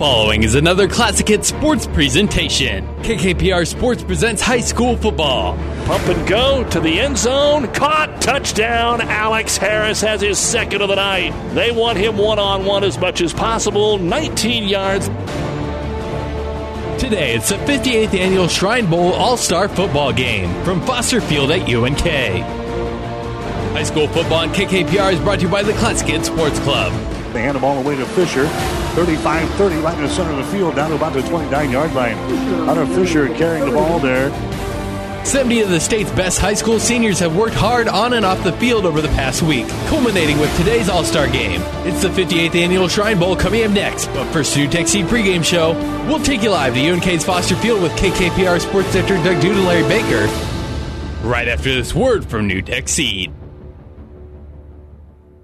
The following is another Classic Hit Sports presentation. KKPR Sports presents high school football. Pump and go to the end zone. Caught. Touchdown. Alex Harris has his second of the night. They want him one on one as much as possible. 19 yards. Today, it's the 58th annual Shrine Bowl All Star Football Game from Foster Field at UNK. High school football on KKPR is brought to you by the Classic Hit Sports Club. They hand the ball away to Fisher. 35-30 right in the center of the field, down to about the 29-yard line. Hunter Fisher carrying the ball there. 70 of the state's best high school seniors have worked hard on and off the field over the past week, culminating with today's All Star game. It's the 58th annual Shrine Bowl coming up next, but first, NuTech Seed pregame show. We'll take you live to UNK's Foster Field with KKPR Sports Director Doug Duda and Larry Baker. Right after this word from NuTech Seed.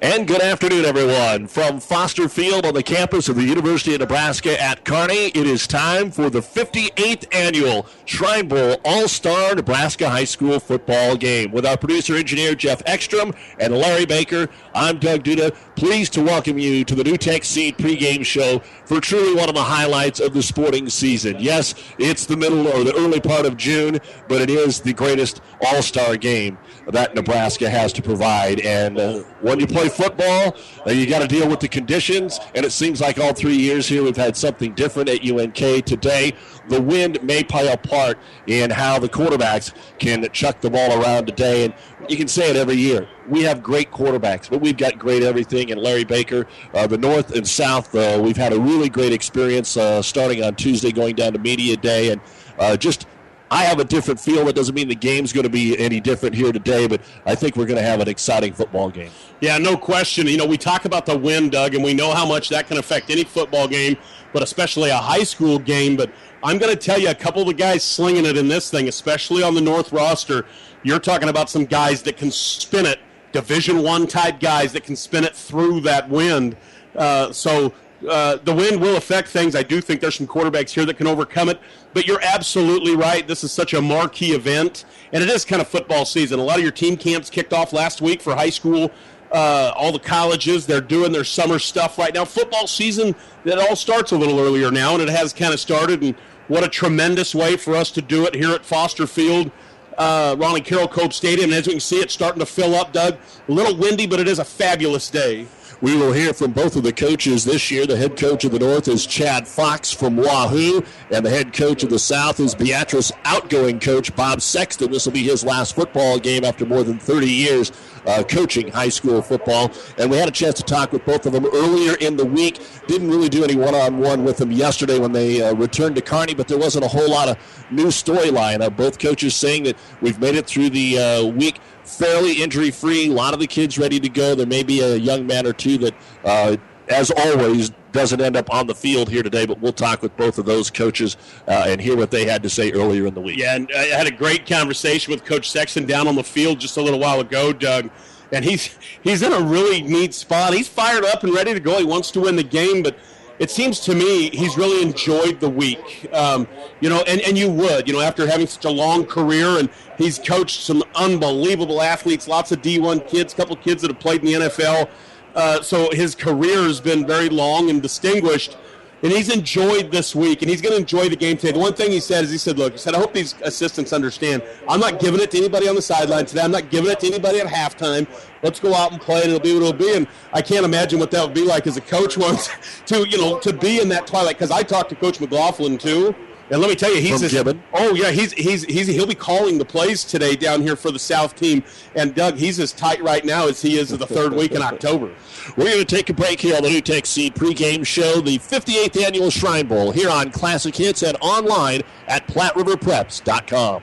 And good afternoon, everyone. From Foster Field on the campus of the University of Nebraska at Kearney, it is time for the 58th annual Shrine Bowl All Star Nebraska High School football game. With our producer engineer Jeff Ekstrom and Larry Baker, I'm Doug Duda. Pleased to welcome you to the NuTech Seed pregame show for truly one of the highlights of the sporting season. Yes, it's the middle or the early part of June, but it is the greatest All Star game that Nebraska has to provide. And uh, when you play football, uh, you got to deal with the conditions. And it seems like all three years here we've had something different at UNK. Today, the wind may play a part in how the quarterbacks can chuck the ball around today. And you can say it every year. We have great quarterbacks, but we've got great everything. And Larry Baker, uh, the North and South, uh, we've had a really great experience uh, starting on Tuesday, going down to Media Day, and uh, just I have a different feel. That doesn't mean the game's going to be any different here today, but I think we're going to have an exciting football game. Yeah, no question. You know, we talk about the wind, Doug, and we know how much that can affect any football game, but especially a high school game. But I'm going to tell you, a couple of the guys slinging it in this thing, especially on the North roster, you're talking about some guys that can spin it, Division One type guys that can spin it through that wind. Uh, so uh, the wind will affect things. I do think there's some quarterbacks here that can overcome it. But you're absolutely right. This is such a marquee event, and it is kind of football season. A lot of your team camps kicked off last week for high school. Uh, all the colleges, they're doing their summer stuff right now. Football season, it all starts a little earlier now, and it has kind of started. And what a tremendous way for us to do it here at Foster Field. Uh, Ronnie Carol Cope Stadium. And as we can see, it's starting to fill up, Doug. A little windy, but it is a fabulous day. We will hear from both of the coaches this year. The head coach of the North is Chad Fox from Wahoo, and the head coach of the South is Beatrice outgoing coach Bob Sexton. This will be his last football game after more than 30 years uh, coaching high school football. And we had a chance to talk with both of them earlier in the week. Didn't really do any one on one with them yesterday when they uh, returned to Kearney, but there wasn't a whole lot of new storyline. Uh, both coaches saying that we've made it through the uh, week fairly injury free. A lot of the kids ready to go. There may be a young man or two that, uh, as always, doesn't end up on the field here today, but we'll talk with both of those coaches uh, and hear what they had to say earlier in the week. Yeah, and I had a great conversation with Coach Sexton down on the field just a little while ago, Doug. And he's he's in a really neat spot. He's fired up and ready to go. He wants to win the game, but it seems to me he's really enjoyed the week. Um, you know, and, and you would, you know, after having such a long career and he's coached some unbelievable athletes, lots of D1 kids, a couple kids that have played in the NFL. Uh, so his career has been very long and distinguished and he's enjoyed this week, and he's going to enjoy the game today. The one thing he said is, he said, "Look, he said, I hope these assistants understand. I'm not giving it to anybody on the sideline today. I'm not giving it to anybody at halftime. Let's go out and play, and it'll be what it'll be." And I can't imagine what that would be like as a coach once to, you know, to be in that twilight. Because I talked to Coach McLaughlin too. And let me tell you, he's Gibbon. oh yeah, he's he's he's he'll be calling the plays today down here for the South team. And Doug, he's as tight right now as he is of the third week in October. We're going to take a break here on the NuTech Seed pregame show, the 58th annual Shrine Bowl, here on Classic Hits and online at PlatteRiverPreps.com.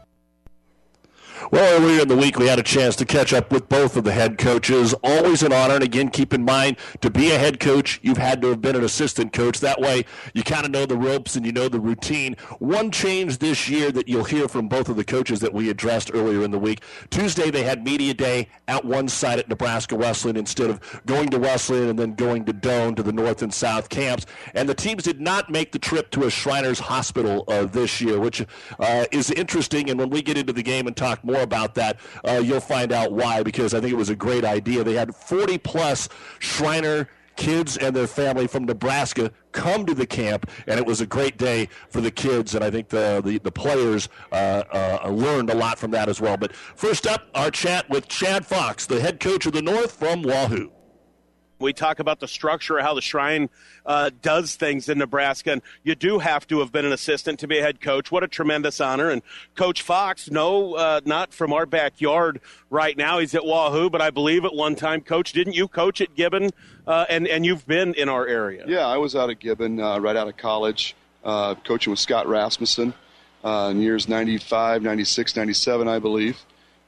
Well, earlier in the week, we had a chance to catch up with both of the head coaches. Always an honor. And again, keep in mind, to be a head coach, you've had to have been an assistant coach. That way, you kind of know the ropes and you know the routine. One change this year that you'll hear from both of the coaches that we addressed earlier in the week Tuesday, they had media day at one site at Nebraska Wesleyan instead of going to Wesleyan and then going to Doane to the north and south camps. And the teams did not make the trip to a Shriners Hospital uh, this year, which uh, is interesting. And when we get into the game and talk more about that, uh, you'll find out why, because I think it was a great idea. They had 40 plus Shriner kids and their family from Nebraska come to the camp, and it was a great day for the kids, and I think the the, the players uh, uh, learned a lot from that as well. But first up, our chat with Chad Fox, the head coach of the North from Wahoo. We talk about the structure, how the Shrine uh, does things in Nebraska, and you do have to have been an assistant to be a head coach. What a tremendous honor! And Coach Fox, no, uh, not from our backyard right now. He's at Wahoo, but I believe at one time, Coach, didn't you coach at Gibbon? Uh, and and you've been in our area. Yeah, I was out of Gibbon uh, right out of college, uh, coaching with Scott Rasmussen uh, in years 95, 96, 97, I believe.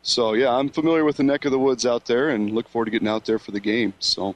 So yeah, I'm familiar with the neck of the woods out there, and look forward to getting out there for the game. So.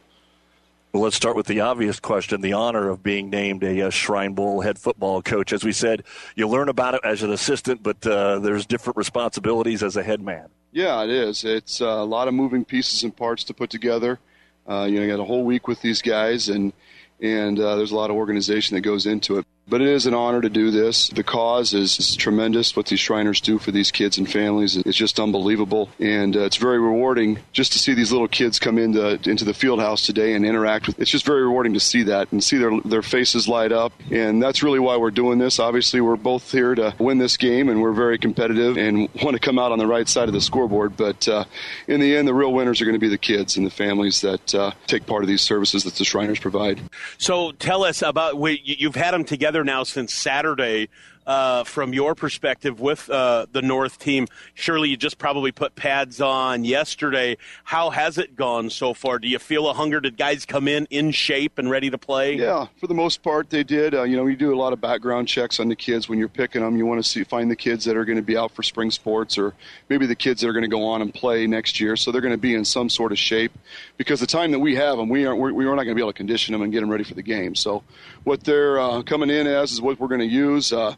Well, let's start with the obvious question the honor of being named a, uh, Shrine Bowl head football coach. As we said, you learn about it as an assistant, but uh, there's different responsibilities as a head man. Yeah, it is. It's uh, a lot of moving pieces and parts to put together. Uh, you know, you got a whole week with these guys, and and uh, there's a lot of organization that goes into it. But it is an honor to do this. The cause is, tremendous. What these Shriners do for these kids and families is just unbelievable, and uh, it's very rewarding just to see these little kids come into into the field house today and interact with. It's just very rewarding to see that and see their their faces light up, and that's really why we're doing this. Obviously, we're both here to win this game, and we're very competitive and want to come out on the right side of the scoreboard. But uh, in the end, the real winners are going to be the kids and the families that uh, take part of these services that the Shriners provide. So tell us about we, you've had them together now since Saturday. Uh, from your perspective with uh, the North team, surely you just probably put pads on yesterday. How has it gone so far? Do you feel a hunger? Did guys come in in shape and ready to play? Yeah, for the most part they did. Uh, you know, you do a lot of background checks on the kids when you're picking them. You want to see find the kids that are going to be out for spring sports, or maybe the kids that are going to go on and play next year. So they're going to be in some sort of shape because the time that we have them, we aren't we're, we're not going to be able to condition them and get them ready for the game. So what they're uh, coming in as is what we're going to use. Uh,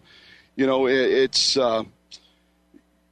you know, it, it's uh,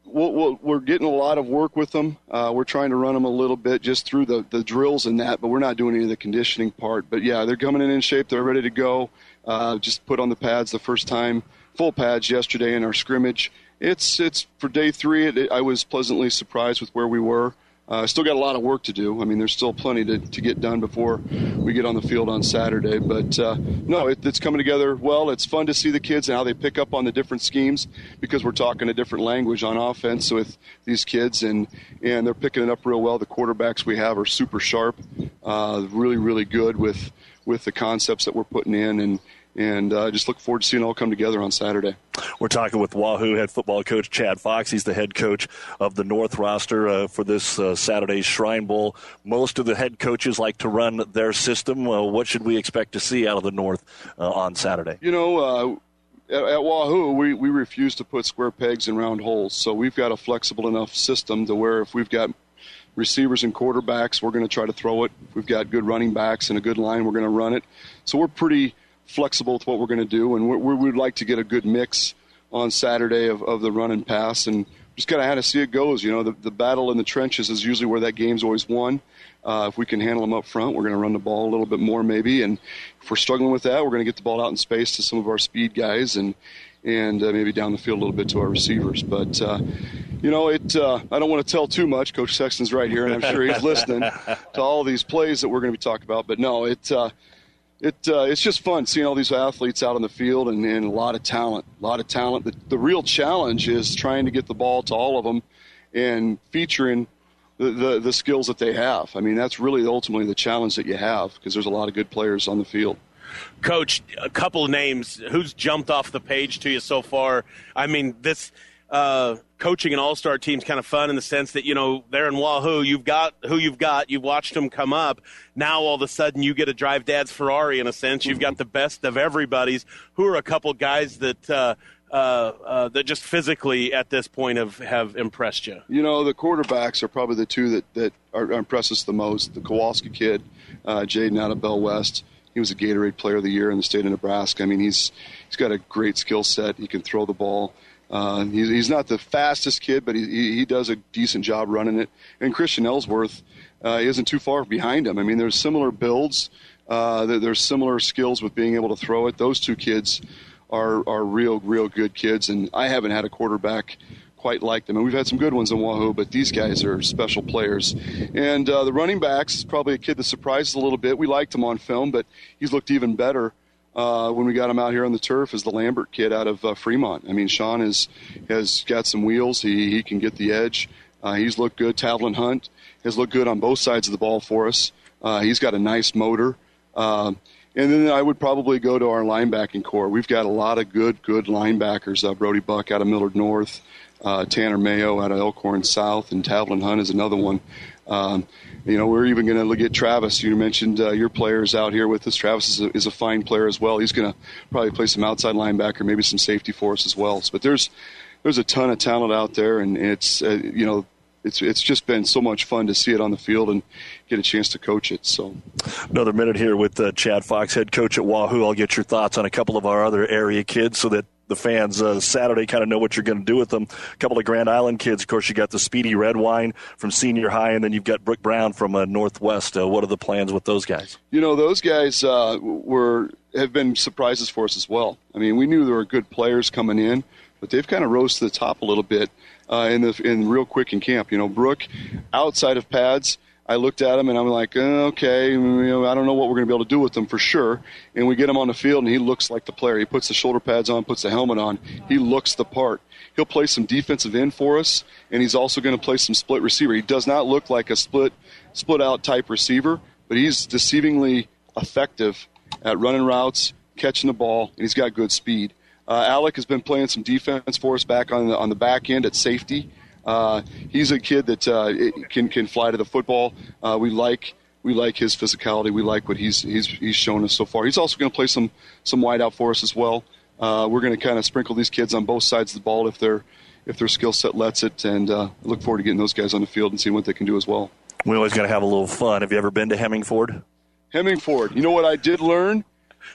we'll, we are getting a lot of work with them. Uh, we're trying to run them a little bit just through the, the drills and that, but we're not doing any of the conditioning part. But yeah, they're coming in in shape. They're ready to go. Uh, just put on the pads the first time, full pads yesterday in our scrimmage. It's it's for day three. It, it, I was pleasantly surprised with where we were. Uh, still got a lot of work to do. I mean, there's still plenty to, to get done before we get on the field on Saturday. But uh, no, it, it's coming together well. It's fun to see the kids and how they pick up on the different schemes because we're talking a different language on offense with these kids, and and they're picking it up real well. The quarterbacks we have are super sharp, uh, really really good with with the concepts that we're putting in, and and uh, just look forward to seeing it all come together on Saturday. We're talking with Wahoo head football coach Chad Fox. He's the head coach of the North roster uh, for this uh, Saturday's Shrine Bowl. Most of the head coaches like to run their system. what should we expect to see out of the North uh, on Saturday? You know, uh, at, at, Wahoo, we, we refuse to put square pegs in round holes. So we've got a flexible enough system to where if we've got receivers and quarterbacks, we're going to try to throw it. If we've got good running backs and a good line, we're going to run it. So we're pretty – flexible with what we're going to do, and we would like to get a good mix on Saturday of, of the run and pass, and just kind of how to see it goes. You know, the, the battle in the trenches is usually where that game's always won. Uh, if we can handle them up front, we're going to run the ball a little bit more, maybe. And if we're struggling with that, we're going to get the ball out in space to some of our speed guys and and uh, maybe down the field a little bit to our receivers. But uh, you know, it. Uh, I don't want to tell too much. Coach Sexton's right here, and I'm sure he's listening to all these plays that we're going to be talking about. But no, it. It uh, it's just fun seeing all these athletes out on the field and, and a lot of talent, a lot of talent. The, the real challenge is trying to get the ball to all of them and featuring the, the, the skills that they have. I mean, that's really ultimately the challenge that you have because there's a lot of good players on the field. Coach, a couple of names. Who's jumped off the page to you so far? I mean, this uh, coaching an all-star team's kind of fun in the sense that you know they're in Wahoo. You've got who you've got. You've watched them come up. Now all of a sudden you get to drive Dad's Ferrari in a sense. You've got the best of everybody's. Who are a couple guys that uh, uh, uh, that just physically at this point have have impressed you? You know, the quarterbacks are probably the two that that are, impress us the most. The Kowalski kid, uh, Jaden out of Bell West. He was a Gatorade Player of the Year in the state of Nebraska. I mean, he's he's got a great skill set. He can throw the ball. Uh, he's, he's not the fastest kid, but he, he does a decent job running it. And Christian Ellsworth uh, isn't too far behind him. I mean, there's similar builds. Uh, there's similar skills with being able to throw it. Those two kids are are real, real good kids. And I haven't had a quarterback quite like them. And we've had some good ones in Wahoo, but these guys are special players. And uh, the running backs is probably a kid that surprised us a little bit. We liked him on film, but he's looked even better uh, when we got him out here on the turf is the Lambert kid out of uh, Fremont. I mean, Sean is, has got some wheels. He, he can get the edge. Uh, he's looked good. Tavlin Hunt has looked good on both sides of the ball for us. Uh, he's got a nice motor. Um, and then I would probably go to our linebacking core. We've got a lot of good, good linebackers. Uh, Brody Buck out of Millard North, uh, Tanner Mayo out of Elkhorn South, and Tavlin Hunt is another one. Um, you know, we're even going to look at Travis. You mentioned uh, your players out here with us. Travis is a, is a fine player as well. He's going to probably play some outside linebacker, maybe some safety for us as well. But there's there's a ton of talent out there, and it's uh, you know it's it's just been so much fun to see it on the field and get a chance to coach it. So, another minute here with uh, Chad Fox, head coach at Wahoo. I'll get your thoughts on a couple of our other area kids, so that the fans uh, Saturday kind of know what you're going to do with them. A couple of Grand Island kids, of course, you got the Speedy Redwine from senior high, and then you've got Brooke Brown from uh, Northwest. Uh, what are the plans with those guys? You know, those guys uh, were have been surprises for us as well. I mean, we knew there were good players coming in, but they've kind of rose to the top a little bit uh, in the in real quick in camp. You know, Brooke, outside of pads I looked at him and I'm like, oh, okay, you know, I don't know what we're going to be able to do with him for sure. And we get him on the field and he looks like the player. He puts the shoulder pads on, puts the helmet on. He looks the part. He'll play some defensive end for us, and he's also going to play some split receiver. He does not look like a split split out type receiver, but he's deceivingly effective at running routes, catching the ball, and he's got good speed. Uh, Alec has been playing some defense for us back on the on the back end at safety. Uh, he's a kid that uh, can can fly to the football. Uh, we like we like his physicality. We like what he's he's he's shown us so far. He's also going to play some some wide out for us as well. Uh, we're going to kind of sprinkle these kids on both sides of the ball if their if their skill set lets it, and uh, look forward to getting those guys on the field and seeing what they can do as well. We always got to have a little fun. Have you ever been to Hemingford? Hemingford. You know what I did learn?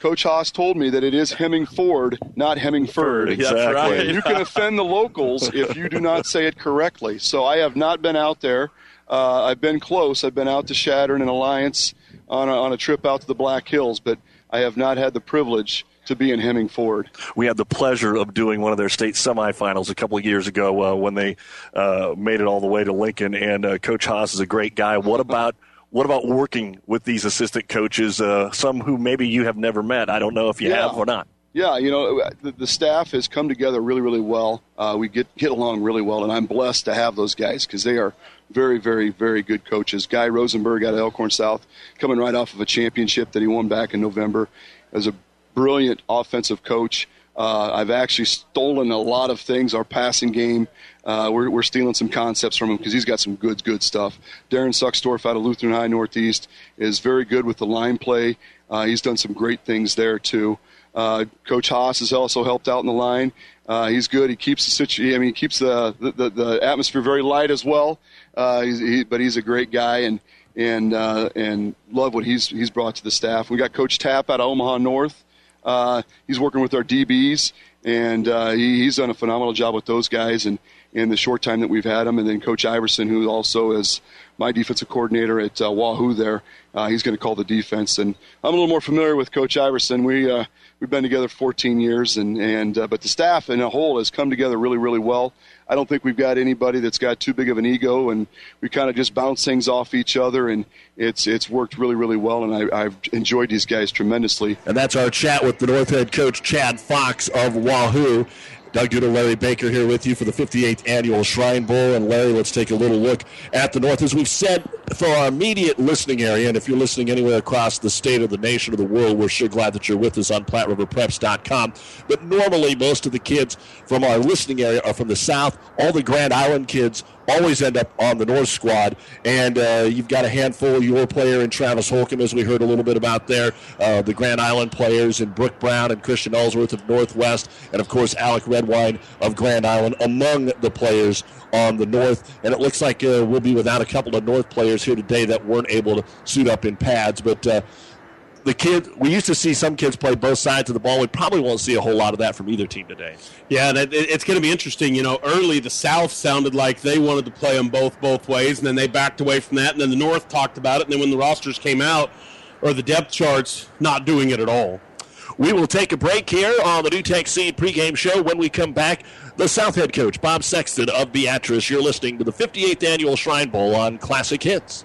Coach Haas told me that it is Hemming Ford, not Hemingford. Exactly. Right. You can offend the locals if you do not say it correctly. So I have not been out there. Uh, I've been close. I've been out to Chadron and Alliance on a, on a trip out to the Black Hills, but I have not had the privilege to be in Hemming Ford. We had the pleasure of doing one of their state semifinals a couple of years ago uh, when they uh, made it all the way to Lincoln. And uh, Coach Haas is a great guy. What about what about working with these assistant coaches, uh, some who maybe you have never met? I don't know if you Yeah. have or not. Yeah, you know, the, the staff has come together really, really well. Uh, we get get along really well, and I'm blessed to have those guys because they are very, very, very good coaches. Guy Rosenberg out of Elkhorn South, coming right off of a championship that he won back in November, as a brilliant offensive coach. Uh, I've actually stolen a lot of things. Our passing game, uh, we're, we're stealing some concepts from him because he's got some good, good stuff. Darren Suckstorf out of Lutheran High Northeast is very good with the line play. Uh, he's done some great things there too. Uh, Coach Haas has also helped out in the line. Uh, he's good. He keeps the situ- I mean, he keeps the, the, the atmosphere very light as well. Uh, he's, he, but he's a great guy and and uh, and love what he's he's brought to the staff. We got Coach Tapp out of Omaha North. Uh, he's working with our DBs, and uh, he, he's done a phenomenal job with those guys. And in the short time that we've had him. And then Coach Iverson, who also is my defensive coordinator at uh, Wahoo there, uh, he's going to call the defense. And I'm a little more familiar with Coach Iverson. We uh, we've been together 14 years, and and uh, but the staff in a whole has come together really really well. I don't think we've got anybody that's got too big of an ego, and we kind of just bounce things off each other, and it's it's worked really really well, and I, I've enjoyed these guys tremendously. And that's our chat with the North Head coach Chad Fox of Wahoo. Doug Duda, Larry Baker here with you for the 58th annual Shrine Bowl. And Larry, let's take a little look at the North. As we've said, for our immediate listening area, and if you're listening anywhere across the state or the nation or the world, we're sure glad that you're with us on PlatteRiverPreps.com. But normally, most of the kids from our listening area are from the South. All the Grand Island kids always end up on the North squad. And uh, you've got a handful of your player in Travis Holcomb, as we heard a little bit about there, uh, the Grand Island players, and Brooke Brown and Christian Ellsworth of Northwest, and of course Alec Redwine of Grand Island among the players on the North. And it looks like uh, we'll be without a couple of North players here today that weren't able to suit up in pads. But uh, the kid, we used to see some kids play both sides of the ball. We probably won't see a whole lot of that from either team today. Yeah, that, it's going to be interesting. You know, early the South sounded like they wanted to play them both both ways, and then they backed away from that, and then the North talked about it, and then when the rosters came out or the depth charts, not doing it at all. We will take a break here on the NuTech Seed pregame show. When we come back, the South head coach, Bob Sexton of Beatrice. You're listening to the 58th Annual Shrine Bowl on Classic Hits.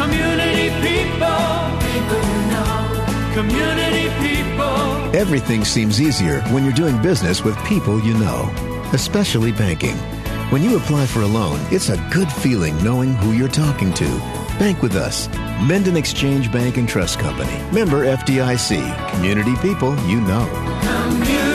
Community people, people know. Community people. Everything seems easier when you're doing business with people you know, especially banking. When you apply for a loan, it's a good feeling knowing who you're talking to. Bank with us. Minden Exchange Bank and Trust Company. Member FDIC. Community people you know. Community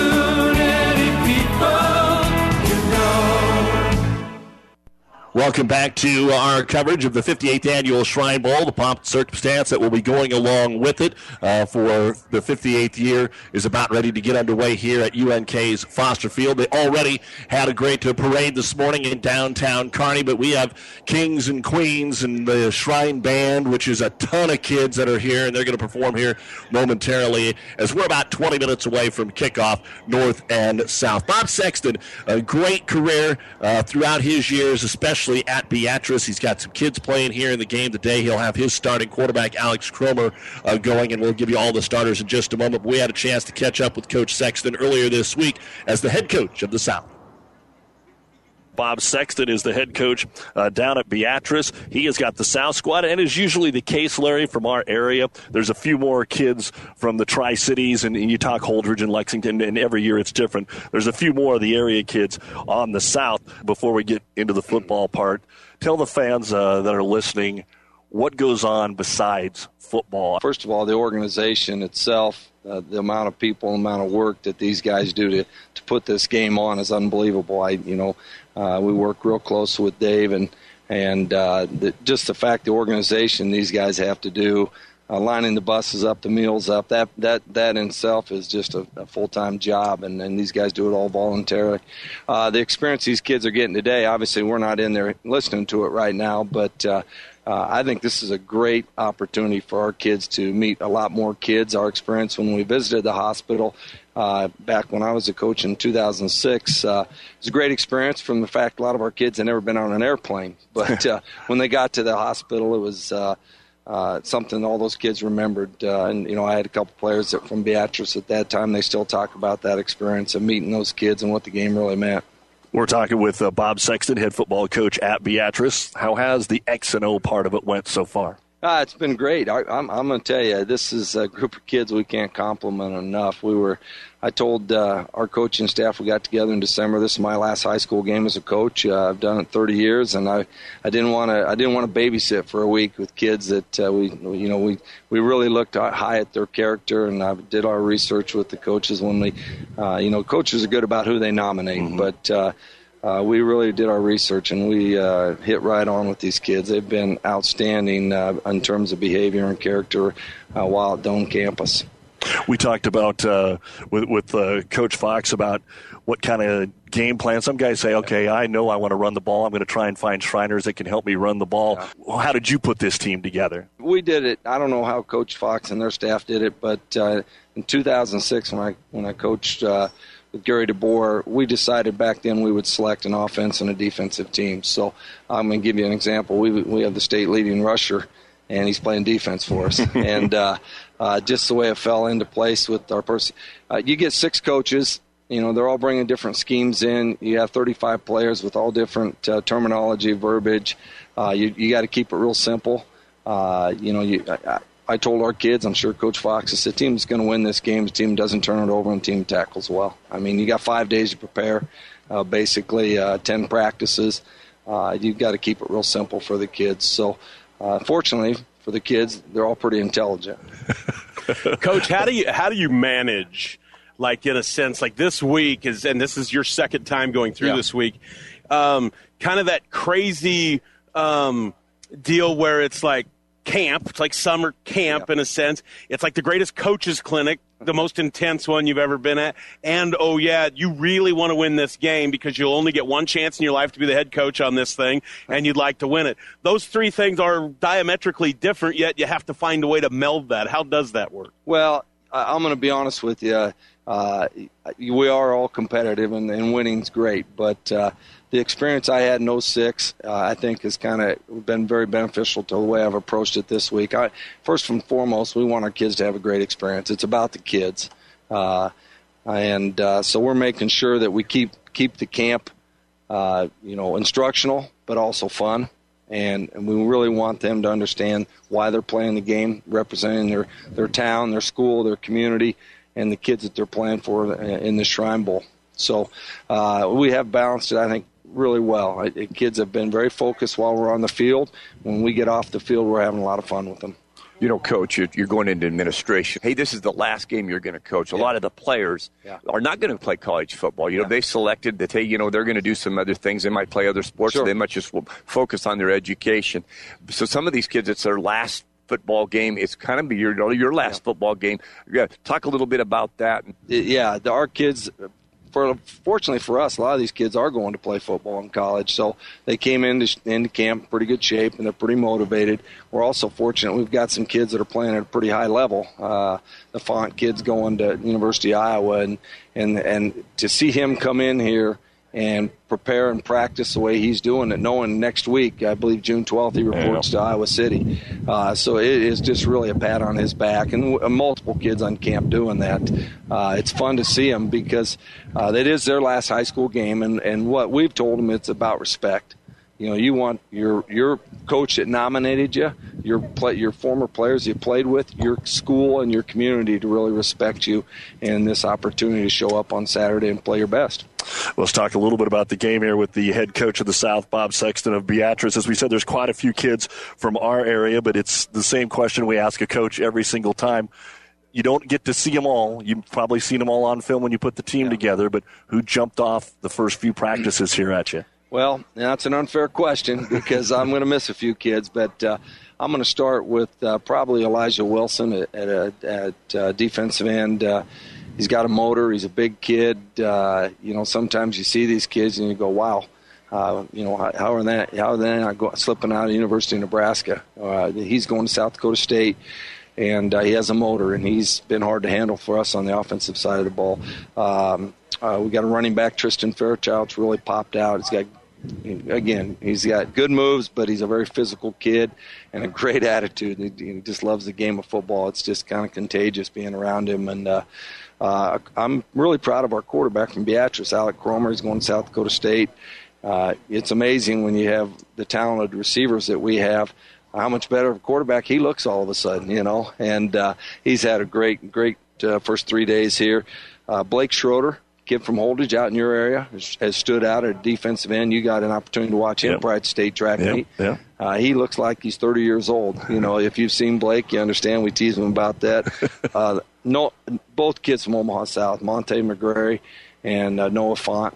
Welcome back to our coverage of the 58th Annual Shrine Bowl. The pomp and circumstance that will be going along with it uh, for the 58th year is about ready to get underway here at UNK's Foster Field. They already had a great uh, parade this morning in downtown Kearney, but we have kings and queens and the Shrine Band, which is a ton of kids that are here, and they're going to perform here momentarily as we're about 20 minutes away from kickoff, north and south. Bob Sexton, a great career uh, throughout his years, especially at Beatrice. He's got some kids playing here in the game today. He'll have his starting quarterback, Alex Cromer, uh, going, and we'll give you all the starters in just a moment. We had a chance to catch up with Coach Sexton earlier this week as the head coach of the South. Bob Sexton is the head coach uh, down at Beatrice. He has got the South squad, and is usually the case, Larry, from our area. There's a few more kids from the Tri Cities, and, and you talk Holdrege and Lexington, and every year it's different. There's a few more of the area kids on the South before we get into the football part. Tell the fans uh, that are listening what goes on besides football. First of all, the organization itself, uh, the amount of people, the amount of work that these guys do to, to put this game on is unbelievable. I, you know, uh, we work real close with Dave, and and uh, the, just the fact the organization these guys have to do, uh, lining the buses up, the meals up, that that that in itself is just a, a full time job, and, and these guys do it all voluntarily. Uh, the experience these kids are getting today, obviously, we're not in there listening to it right now, but. Uh, uh, I think this is a great opportunity for our kids to meet a lot more kids. Our experience when we visited the hospital uh, back when I was a coach in 2006 uh, was a great experience from the fact a lot of our kids had never been on an airplane. But uh, when they got to the hospital, it was uh, uh, something all those kids remembered. Uh, and, you know, I had a couple players that from Beatrice at that time. They still talk about that experience of meeting those kids and what the game really meant. We're talking with uh, Bob Sexton, head football coach at Beatrice. How has the X and O part of it went so far? Ah, it's been great. I, I'm, I'm going to tell you, this is a group of kids we can't compliment enough. We were, I told uh, our coaching staff we got together in December. This is my last high school game as a coach. Uh, I've done it 30 years, and I, I didn't want to, I didn't want to babysit for a week with kids that uh, we, you know, we, we really looked high at their character, and I did our research with the coaches when we, uh, you know, coaches are good about who they nominate, mm-hmm. but. Uh, we really did our research and we uh, hit right on with these kids. They've been outstanding uh, in terms of behavior and character uh, while at Doane campus. We talked about uh, with, with uh, Coach Fox about what kind of game plan. Some guys say, "Okay, I know I want to run the ball. I'm going to try and find Shriners that can help me run the ball." Yeah. How did you put this team together? We did it. I don't know how Coach Fox and their staff did it, but in 2006, when I when I coached with Gary DeBoer, we decided back then we would select an offense and a defensive team. So I'm going to give you an example. We we have the state leading rusher, and he's playing defense for us. and uh, uh, just the way it fell into place with our person, uh, you get six coaches. You know they're all bringing different schemes in. You have 35 players with all different uh, terminology, verbiage. Uh, you you got to keep it real simple. Uh, you know you. I, I told our kids, I'm sure Coach Fox, I said, team's going to win this game. The team doesn't turn it over and the team tackles well. I mean, you got five days to prepare, uh, basically uh, 10 practices. Uh, you've got to keep it real simple for the kids. So, uh, fortunately for the kids, they're all pretty intelligent. Coach, how do you how do you manage, like in a sense, like this week is, and this is your second time going through yeah. this week, um, kind of that crazy um, deal where it's like camp. It's like summer camp in a sense. It's like the greatest coaches clinic, the most intense one you've ever been at. And oh yeah, you really want to win this game because you'll only get one chance in your life to be the head coach on this thing and you'd like to win it. Those three things are diametrically different, yet you have to find a way to meld that. How does that work? Well, I'm going to be honest with you. Uh, we are all competitive and, and winning's great, but uh, the experience I had in 06, uh, I think, has kind of been very beneficial to the way I've approached it this week. I, first and foremost, we want our kids to have a great experience. It's about the kids, uh, and uh, so we're making sure that we keep keep the camp, uh, you know, instructional but also fun. And, and we really want them to understand why they're playing the game, representing their, their town, their school, their community, and the kids that they're playing for in the Shrine Bowl. So uh, we have balanced it, I think, really well. I, kids have been very focused while we're on the field. When we get off the field, we're having a lot of fun with them. You know, coach, you're going into administration. Hey, this is the last game you're going to coach. A yeah. lot of the players yeah. are not going to play college football. You know, yeah. they selected that, hey, you know, they're going to do some other things. They might play other sports. Sure. They might just focus on their education. So some of these kids, it's their last football game. It's kind of your your last football game. Yeah, talk a little bit about that. Yeah, our kids for fortunately for us, a lot of these kids are going to play football in college, so they came into into camp pretty good shape and they're pretty motivated. We're also fortunate we've got some kids that are playing at a pretty high level. Uh, the Fant kids going to University of Iowa, and and and to see him come in here and prepare and practice the way he's doing it, knowing next week, I believe June 12th, he reports yeah. to Iowa City. Uh, so it is just really a pat on his back, and multiple kids on camp doing that. Uh, it's fun to see them because uh, it is their last high school game, and, and what we've told them, it's about respect. You know, you want your your coach that nominated you, your play, your former players you played with, your school and your community to really respect you, and this opportunity to show up on Saturday and play your best. Let's talk a little bit about the game here with the head coach of the South, Bob Sexton of Beatrice. As we said, there's quite a few kids from our area, but it's the same question we ask a coach every single time. You don't get to see them all. You've probably seen them all on film when you put the team yeah. together, but who jumped off the first few practices here at you? Well, that's an unfair question because I'm going to miss a few kids, but uh, I'm going to start with uh, probably Elijah Wilson at, at, at uh, defensive end. Uh, he's got a motor. He's a big kid. Uh, you know, sometimes you see these kids and you go, "Wow." Uh, you know how, how are they? How are they not go, slipping out of University of Nebraska? he's going to South Dakota State and uh, he has a motor, and he's been hard to handle for us on the offensive side of the ball. Um, uh, we got a running back, Tristan Fairchild's really popped out. He's got again, he's got good moves, but he's a very physical kid and a great attitude. He, he just loves the game of football. It's just kind of contagious being around him. And uh, uh, I'm really proud of our quarterback from Beatrice, Alec Cromer. He's going to South Dakota State. Uh, it's amazing when you have the talented receivers that we have. how much better of a quarterback he looks all of a sudden, you know. And uh, he's had a great, great uh, first three days here. Uh, Blake Schroeder, kid from Holdrege out in your area, has, has stood out at defensive end. You got an opportunity to watch him Yep. Pride State track Yep, meet. yeah. Uh, he looks like he's 30 years old. You know, if you've seen Blake, you understand. We tease him about that. Uh, no, both kids from Omaha South, Monte McGrary and uh, Noah Fant,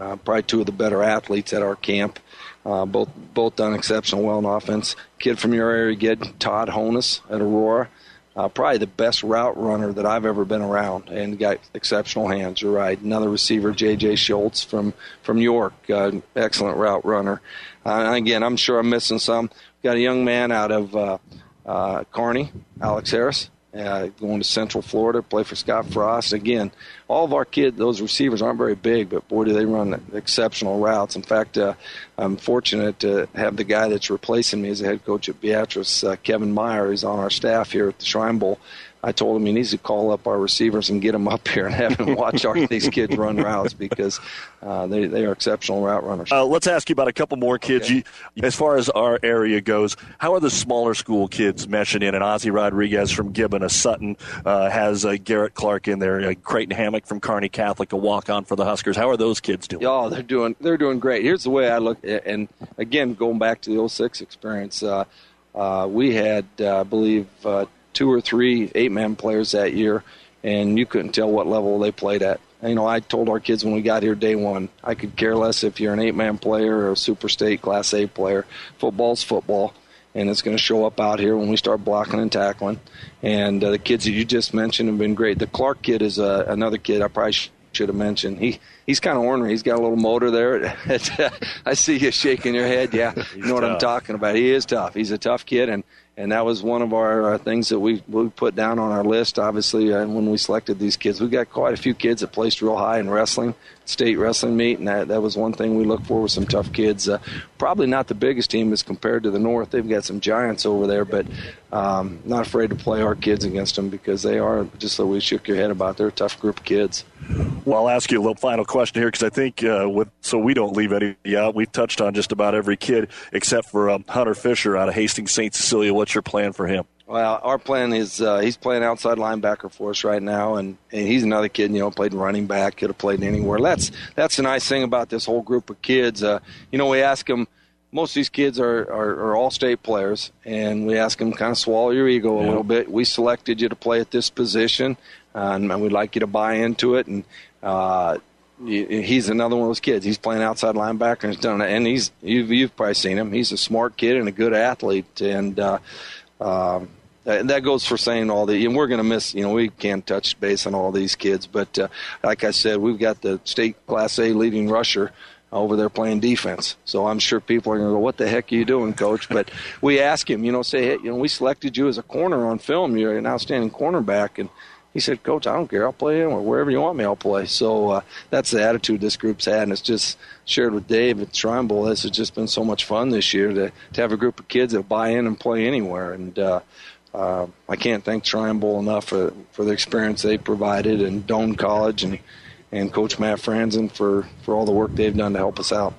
uh, probably two of the better athletes at our camp. Uh, both both done exceptional well in offense. Kid from your area, kid Todd Honus at Aurora, uh, probably the best route runner that I've ever been around, and got exceptional hands. You're right. Another receiver, J.J. Schultz from from York, uh, excellent route runner. Uh, again, I'm sure I'm missing some. Got a young man out of uh, uh, Kearney, Alex Harris, uh, going to Central Florida, play for Scott Frost. Again, all of our kids, those receivers aren't very big, but boy, do they run exceptional routes. In fact, uh, I'm fortunate to have the guy that's replacing me as the head coach at Beatrice, uh, Kevin Meyer, is on our staff here at the Shrine Bowl. I told him he needs to call up our receivers and get them up here and have them watch our, these kids run routes because uh, they, they are exceptional route runners. Uh, let's ask you about a couple more kids. You, as far as our area goes, how are the smaller school kids meshing in? And Ozzy Rodriguez from Gibbon, a Sutton, uh, has uh, Garrett Clark in there, uh, Creighton Hammock from Kearney Catholic, a walk-on for the Huskers. How are those kids doing? Oh, they're doing they're doing great. Here's the way I look, and again, going back to the 06 experience, uh, uh, we had, uh, I believe, uh, two or three eight-man players that year, and you couldn't tell what level they played at. You know, I told our kids when we got here day one, I could care less if you're an eight-man player or a super state Class A player. Football's football and it's going to show up out here when we start blocking and tackling. And uh, the kids that you just mentioned have been great. The Clark kid is uh, another kid I probably sh- should have mentioned. He he's kind of ornery. He's got a little motor there. I see you shaking your head. Yeah, you know what I'm talking about. He is tough. He's a tough kid, and and that was one of our things that we we put down on our list. Obviously, uh, when we selected these kids, we got quite a few kids that placed real high in wrestling, state wrestling meet, and that that was one thing we looked for with some tough kids. Uh, probably not the biggest team as compared to the North. They've got some giants over there, but um, not afraid to play our kids against them because they are just way you shook your head about. They're a tough group of kids. Well, I'll ask you a little final question here because I think uh, with so we don't leave any out. We've touched on just about every kid except for um, Hunter Fisher out of Hastings St. Cecilia. What's your plan for him? Well, our plan is uh, he's playing outside linebacker for us right now, and, and he's another kid. You know, played running back, could have played anywhere. That's that's the nice thing about this whole group of kids. Uh, you know, we ask them. Most of these kids are, are, are all state players, and we ask them kind of swallow your ego a little bit. We selected you to play at this position, uh, and, and we'd like you to buy into it. And uh, he's another one of those kids. He's playing outside linebacker and he's done it. And he's you've, you've probably seen him. He's a smart kid and a good athlete. And uh, um, that, that goes for saying all the. And we're going to miss. You know, we can't touch base on all these kids. But uh, like I said, we've got the state Class A leading rusher over there playing defense. So I'm sure people are going to go, "What the heck are you doing, coach?" But we ask him, you know, say, "Hey, you know, we selected you as a corner on film. You're an outstanding cornerback." And he said, "Coach, I don't care. I'll play anywhere, wherever you want me. I'll play." So uh, that's the attitude this group's had, and it's just shared with Dave at Shrine Bowl. This has just been so much fun this year to to have a group of kids that buy in and play anywhere. And uh, uh, I can't thank Shrine enough for for the experience they provided, and Doane College and and Coach Matt Franzen for for all the work they've done to help us out.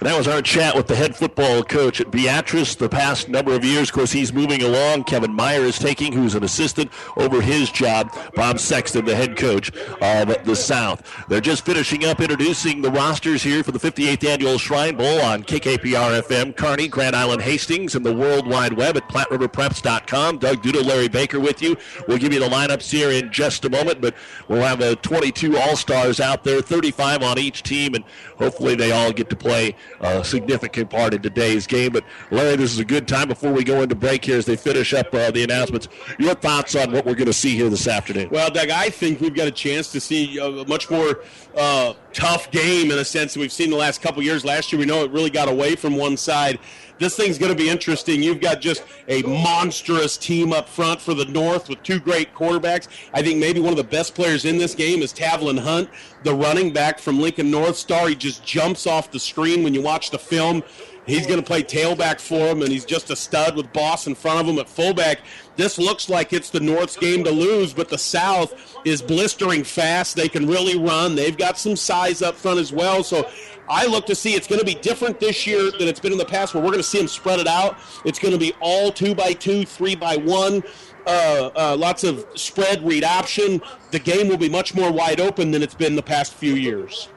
And that was our chat with the head football coach at Beatrice the past number of years. Of course, he's moving along. Kevin Meyer is taking, who's an assistant over his job. Bob Sexton, the head coach of the South. They're just finishing up introducing the rosters here for the 58th annual Shrine Bowl on KKPR FM, Kearney, Grand Island, Hastings, and the World Wide Web at PlatteRiverPreps.com. Doug Duda, Larry Baker with you. We'll give you the lineups here in just a moment, but we'll have uh, 22 All Stars out there, 35 on each team, and hopefully they all get to play a significant part in today's game. But Larry, this is a good time before we go into break here as they finish up uh, the announcements. Your thoughts on what we're going to see here this afternoon? Well, Doug, I think we've got a chance to see a much more uh, tough game in a sense that we've seen the last couple years. Last year, we know it really got away from one side. This thing's going to be interesting. You've got just a monstrous team up front for the North with two great quarterbacks. I think maybe one of the best players in this game is Tavlin Hunt, the running back from Lincoln North Star. He just jumps off the screen when you watch the film. He's going to play tailback for him, and he's just a stud with Boss in front of him at fullback. This looks like it's the North's game to lose, but the South is blistering fast. They can really run. They've got some size up front as well. So I look to see it's going to be different this year than it's been in the past, where we're going to see them spread it out. It's going to be all two by two, three by one. Uh, uh, lots of spread read option. The game will be much more wide open than it's been the past few years.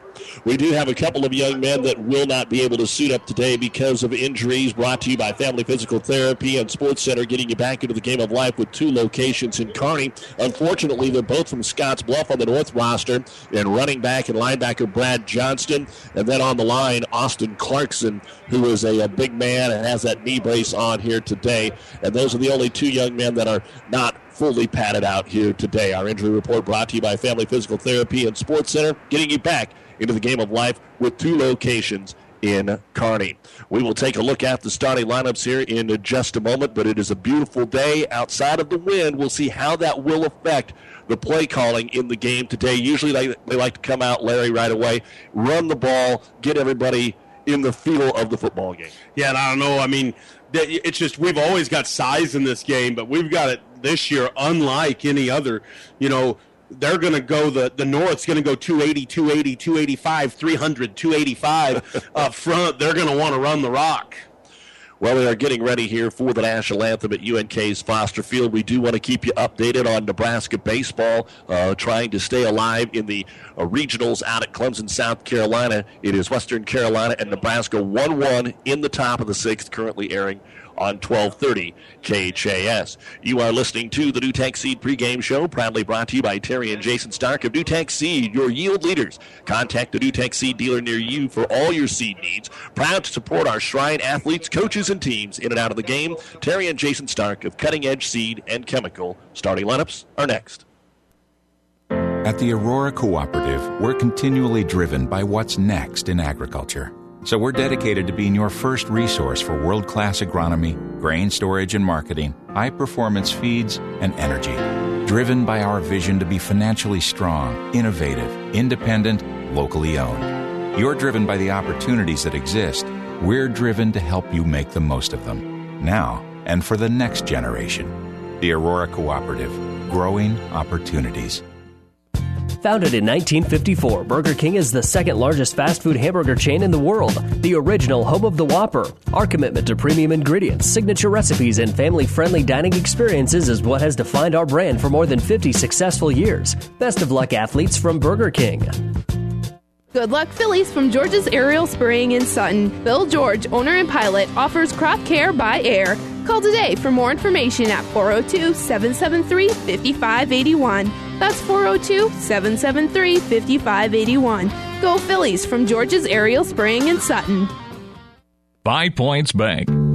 We do have a couple of young men that will not be able to suit up today because of injuries. Brought to you by Family Physical Therapy and Sports Center, getting you back into the game of life with two locations in Kearney. Unfortunately, they're both from Scotts Bluff on the North roster, and running back and linebacker Brad Johnston, and then on the line Austin Clarkson, who is a, a big man and has that knee brace on here today. And those are the only two young men that are not fully padded out here today. Our injury report brought to you by Family Physical Therapy and Sports Center, getting you back into the game of life with two locations in Kearney. We will take a look at the starting lineups here in just a moment, but it is a beautiful day outside of the wind. We'll see how that will affect the play calling in the game today. Usually they, they like to come out, Larry, right away, run the ball, get everybody in the feel of the football game. Yeah, and I don't know. I mean, it's just we've always got size in this game, but we've got it this year unlike any other. You know, they're going to go the the north's going to go 280 280 285 300 285 up front they're going to want to run the rock well, we are getting ready here for the national anthem at UNK's Foster Field. We do want to keep you updated on Nebraska baseball, uh, trying to stay alive in the uh, regionals out at Clemson, South Carolina. It is Western Carolina and Nebraska 1 1 in the top of the sixth, currently airing on 1230 KHAS. You are listening to the NuTech Seed pregame show, proudly brought to you by Terry and Jason Stark of NuTech Seed, your yield leaders. Contact the NuTech Seed dealer near you for all your seed needs. Proud to support our Shrine athletes, coaches, and teams in and out of the game. Terry and Jason Stark of Cutting Edge Seed and Chemical. Starting lineups are next. At the Aurora Cooperative, we're continually driven by what's next in agriculture. So we're dedicated to being your first resource for world class agronomy, grain storage and marketing, high performance feeds, and energy. Driven by our vision to be financially strong, innovative, independent, locally owned. You're driven by the opportunities that exist. We're driven to help you make the most of them. Now and for the next generation. The Aurora Cooperative, growing opportunities. Founded in 1954, Burger King is the second largest fast food hamburger chain in the world, the original home of the Whopper. Our commitment to premium ingredients, signature recipes, and family friendly dining experiences is what has defined our brand for more than 50 successful years. Best of luck, athletes from Burger King. Good luck, Phillies from George's Aerial Spraying in Sutton. Bill George, owner and pilot, offers crop care by air. Call today for more information at 402 773 5581. That's 402 773 5581. Go Phillies from George's Aerial Spraying in Sutton. Five Points Bank.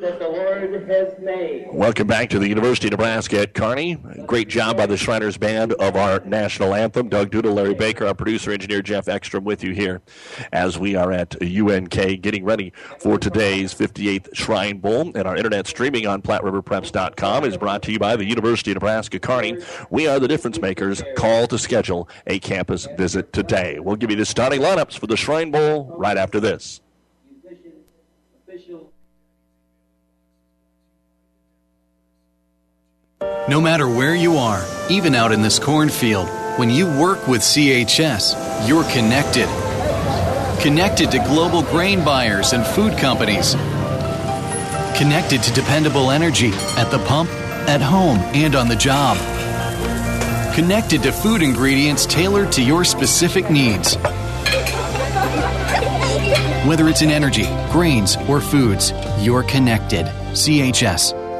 that the Lord has made. Welcome back to the University of Nebraska at Kearney. Great job by the Shriners Band of our national anthem. Doug Duda, Larry Baker, our producer engineer Jeff Ekstrom with you here as we are at UNK getting ready for today's 58th Shrine Bowl. And our internet streaming on PlatteRiverPreps.com is brought to you by the University of Nebraska Kearney. We are the difference makers. Call to schedule a campus visit today. We'll give you the starting lineups for the Shrine Bowl right after this. No matter where you are, even out in this cornfield, when you work with CHS, you're connected. Connected to global grain buyers and food companies. Connected to dependable energy at the pump, at home, and on the job. Connected to food ingredients tailored to your specific needs. Whether it's in energy, grains, or foods, you're connected. CHS,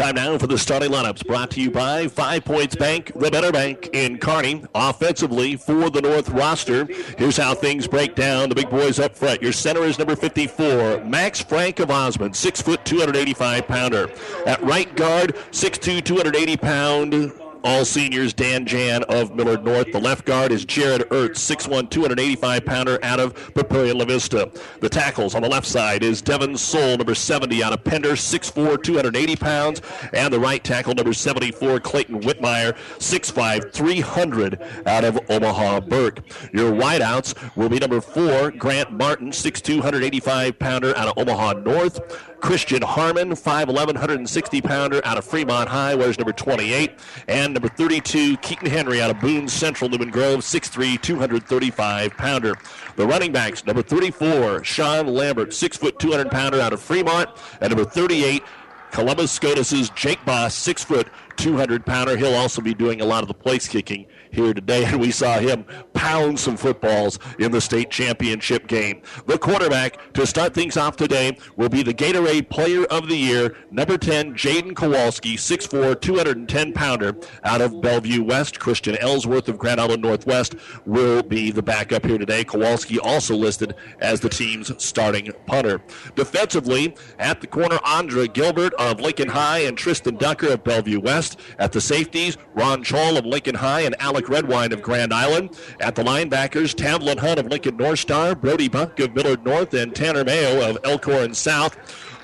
Time now for the starting lineups brought to you by Five Points Bank, the better bank in Kearney. Offensively for the North roster, here's how things break down. The big boys up front. Your center is number 54, Max Frank of Osmond, 6 foot, 285 pounder. At right guard, 6'2, 280 pound all seniors, Dan Jan of Millard North. The left guard is Jared Ertz, 6'1, 285 pounder out of Papillion La Vista. The tackles on the left side is Devin Soul, number 70 out of Pender, 6'4, 280 pounds. And the right tackle, number 74, Clayton Whitmire, 6'5, 300 out of Omaha Burke. Your wideouts will be number 4, Grant Martin, 6'2, 185 pounder out of Omaha North. Christian Harmon, 5'11", 160 pounder out of Fremont High, wears number 28. And number 32, Keaton Henry out of Boone Central, Newman Grove, 6'3", 235 pounder. The running backs, number 34, Sean Lambert, 6 foot 200 pounder out of Fremont. And number 38, Columbus Scotus's Jake Boss, 6 foot 200 pounder. He'll also be doing a lot of the place kicking here today, and we saw him pound some footballs in the state championship game. The quarterback to start things off today will be the Gatorade Player of the Year, number 10, Jaden Kowalski, 6'4, 210 pounder out of Bellevue West. Christian Ellsworth of Grand Island Northwest will be the backup here today. Kowalski also listed as the team's starting punter. Defensively, at the corner, Andre Gilbert of Lincoln High and Tristan Ducker of Bellevue West. At the safeties, Ron Choll of Lincoln High and Alex Redwine of Grand Island. At the linebackers, Tamlin Hunt of Lincoln North Star, Brody Buck of Millard North, and Tanner Mayo of Elkhorn South.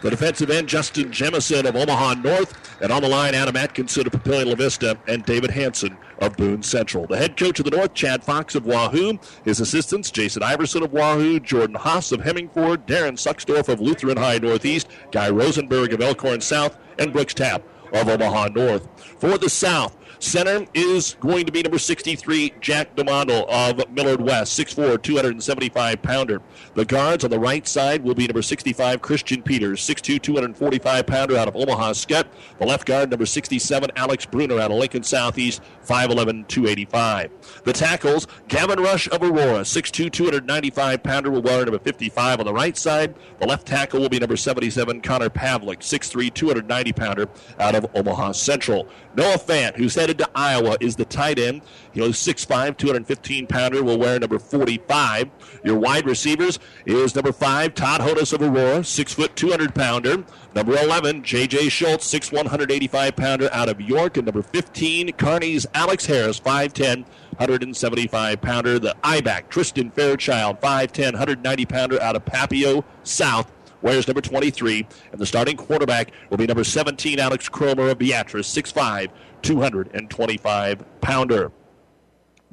The defensive end, Justin Jemison of Omaha North. And on the line, Adam Atkinson of Papillion La Vista and David Hanson of Boone Central. The head coach of the North, Chad Fox of Wahoo. His assistants, Jason Iverson of Wahoo, Jordan Haas of Hemingford, Darren Sucksdorf of Lutheran High Northeast, Guy Rosenberg of Elkhorn South, and Brooks Tapp of Omaha North. For the South, Center is going to be number 63, Jack DeMondo of Millard West, 6'4, 275 pounder. The guards on the right side will be number 65, Christian Peters, 6'2, 245 pounder out of Omaha Skutt. The left guard, number 67, Alex Bruner out of Lincoln Southeast, 5'11, 285. The tackles, Gavin Rush of Aurora, 6'2, 295 pounder, will wear number 55 on the right side. The left tackle will be number 77, Connor Pavlik, 6'3, 290 pounder out of Omaha Central. Noah Fant, who's headed to Iowa, is the tight end. You know, 6'5, 215 pounder, will wear number 45. Your wide receivers is number 5, Todd Hodis of Aurora, 6 foot 200 pounder. Number 11, J.J. Schultz, 6'1, 185 pounder out of York. And number 15, Kearney's Alex Harris, 5'10, 175 pounder. The I-back, Tristan Fairchild, 5'10, 190 pounder out of Papio South wears number 23. And the starting quarterback will be number 17, Alex Cromer of Beatrice, 6'5, 225 pounder.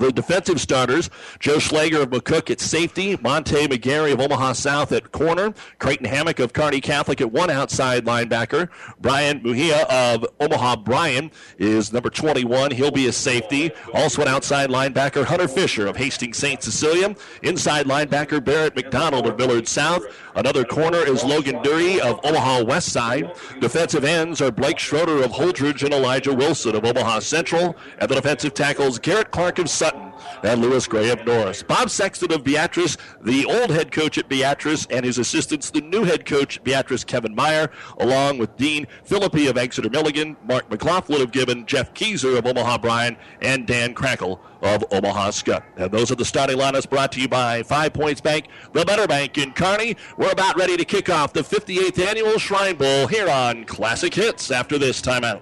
The defensive starters, Joe Schlager of McCook at safety, Monte McGarry of Omaha South at corner, Creighton Hammock of Kearney Catholic at one outside linebacker, Brian Muhia of Omaha Bryan is number 21. He'll be a safety. Also an outside linebacker, Hunter Fisher of Hastings St. Cecilia. Inside linebacker, Barrett McDonald of Millard South. Another corner is Logan Dury of Omaha West Side. Defensive ends are Blake Schroeder of Holdrege and Elijah Wilson of Omaha Central. And the defensive tackles, Garrett Clark of Sutton and Lewis Graham Norris. Bob Sexton of Beatrice, the old head coach at Beatrice, and his assistants, the new head coach, Beatrice Kevin Meyer, along with Dean Philippi of Exeter Milligan, Mark McLaughlin of Gibbon, Jeff Keyser of Omaha Bryan, and Dan Crackle of Omaha Skutt. And those are the starting lineups brought to you by Five Points Bank, the Better Bank in Kearney. We're about ready to kick off the 58th annual Shrine Bowl here on Classic Hits after this timeout.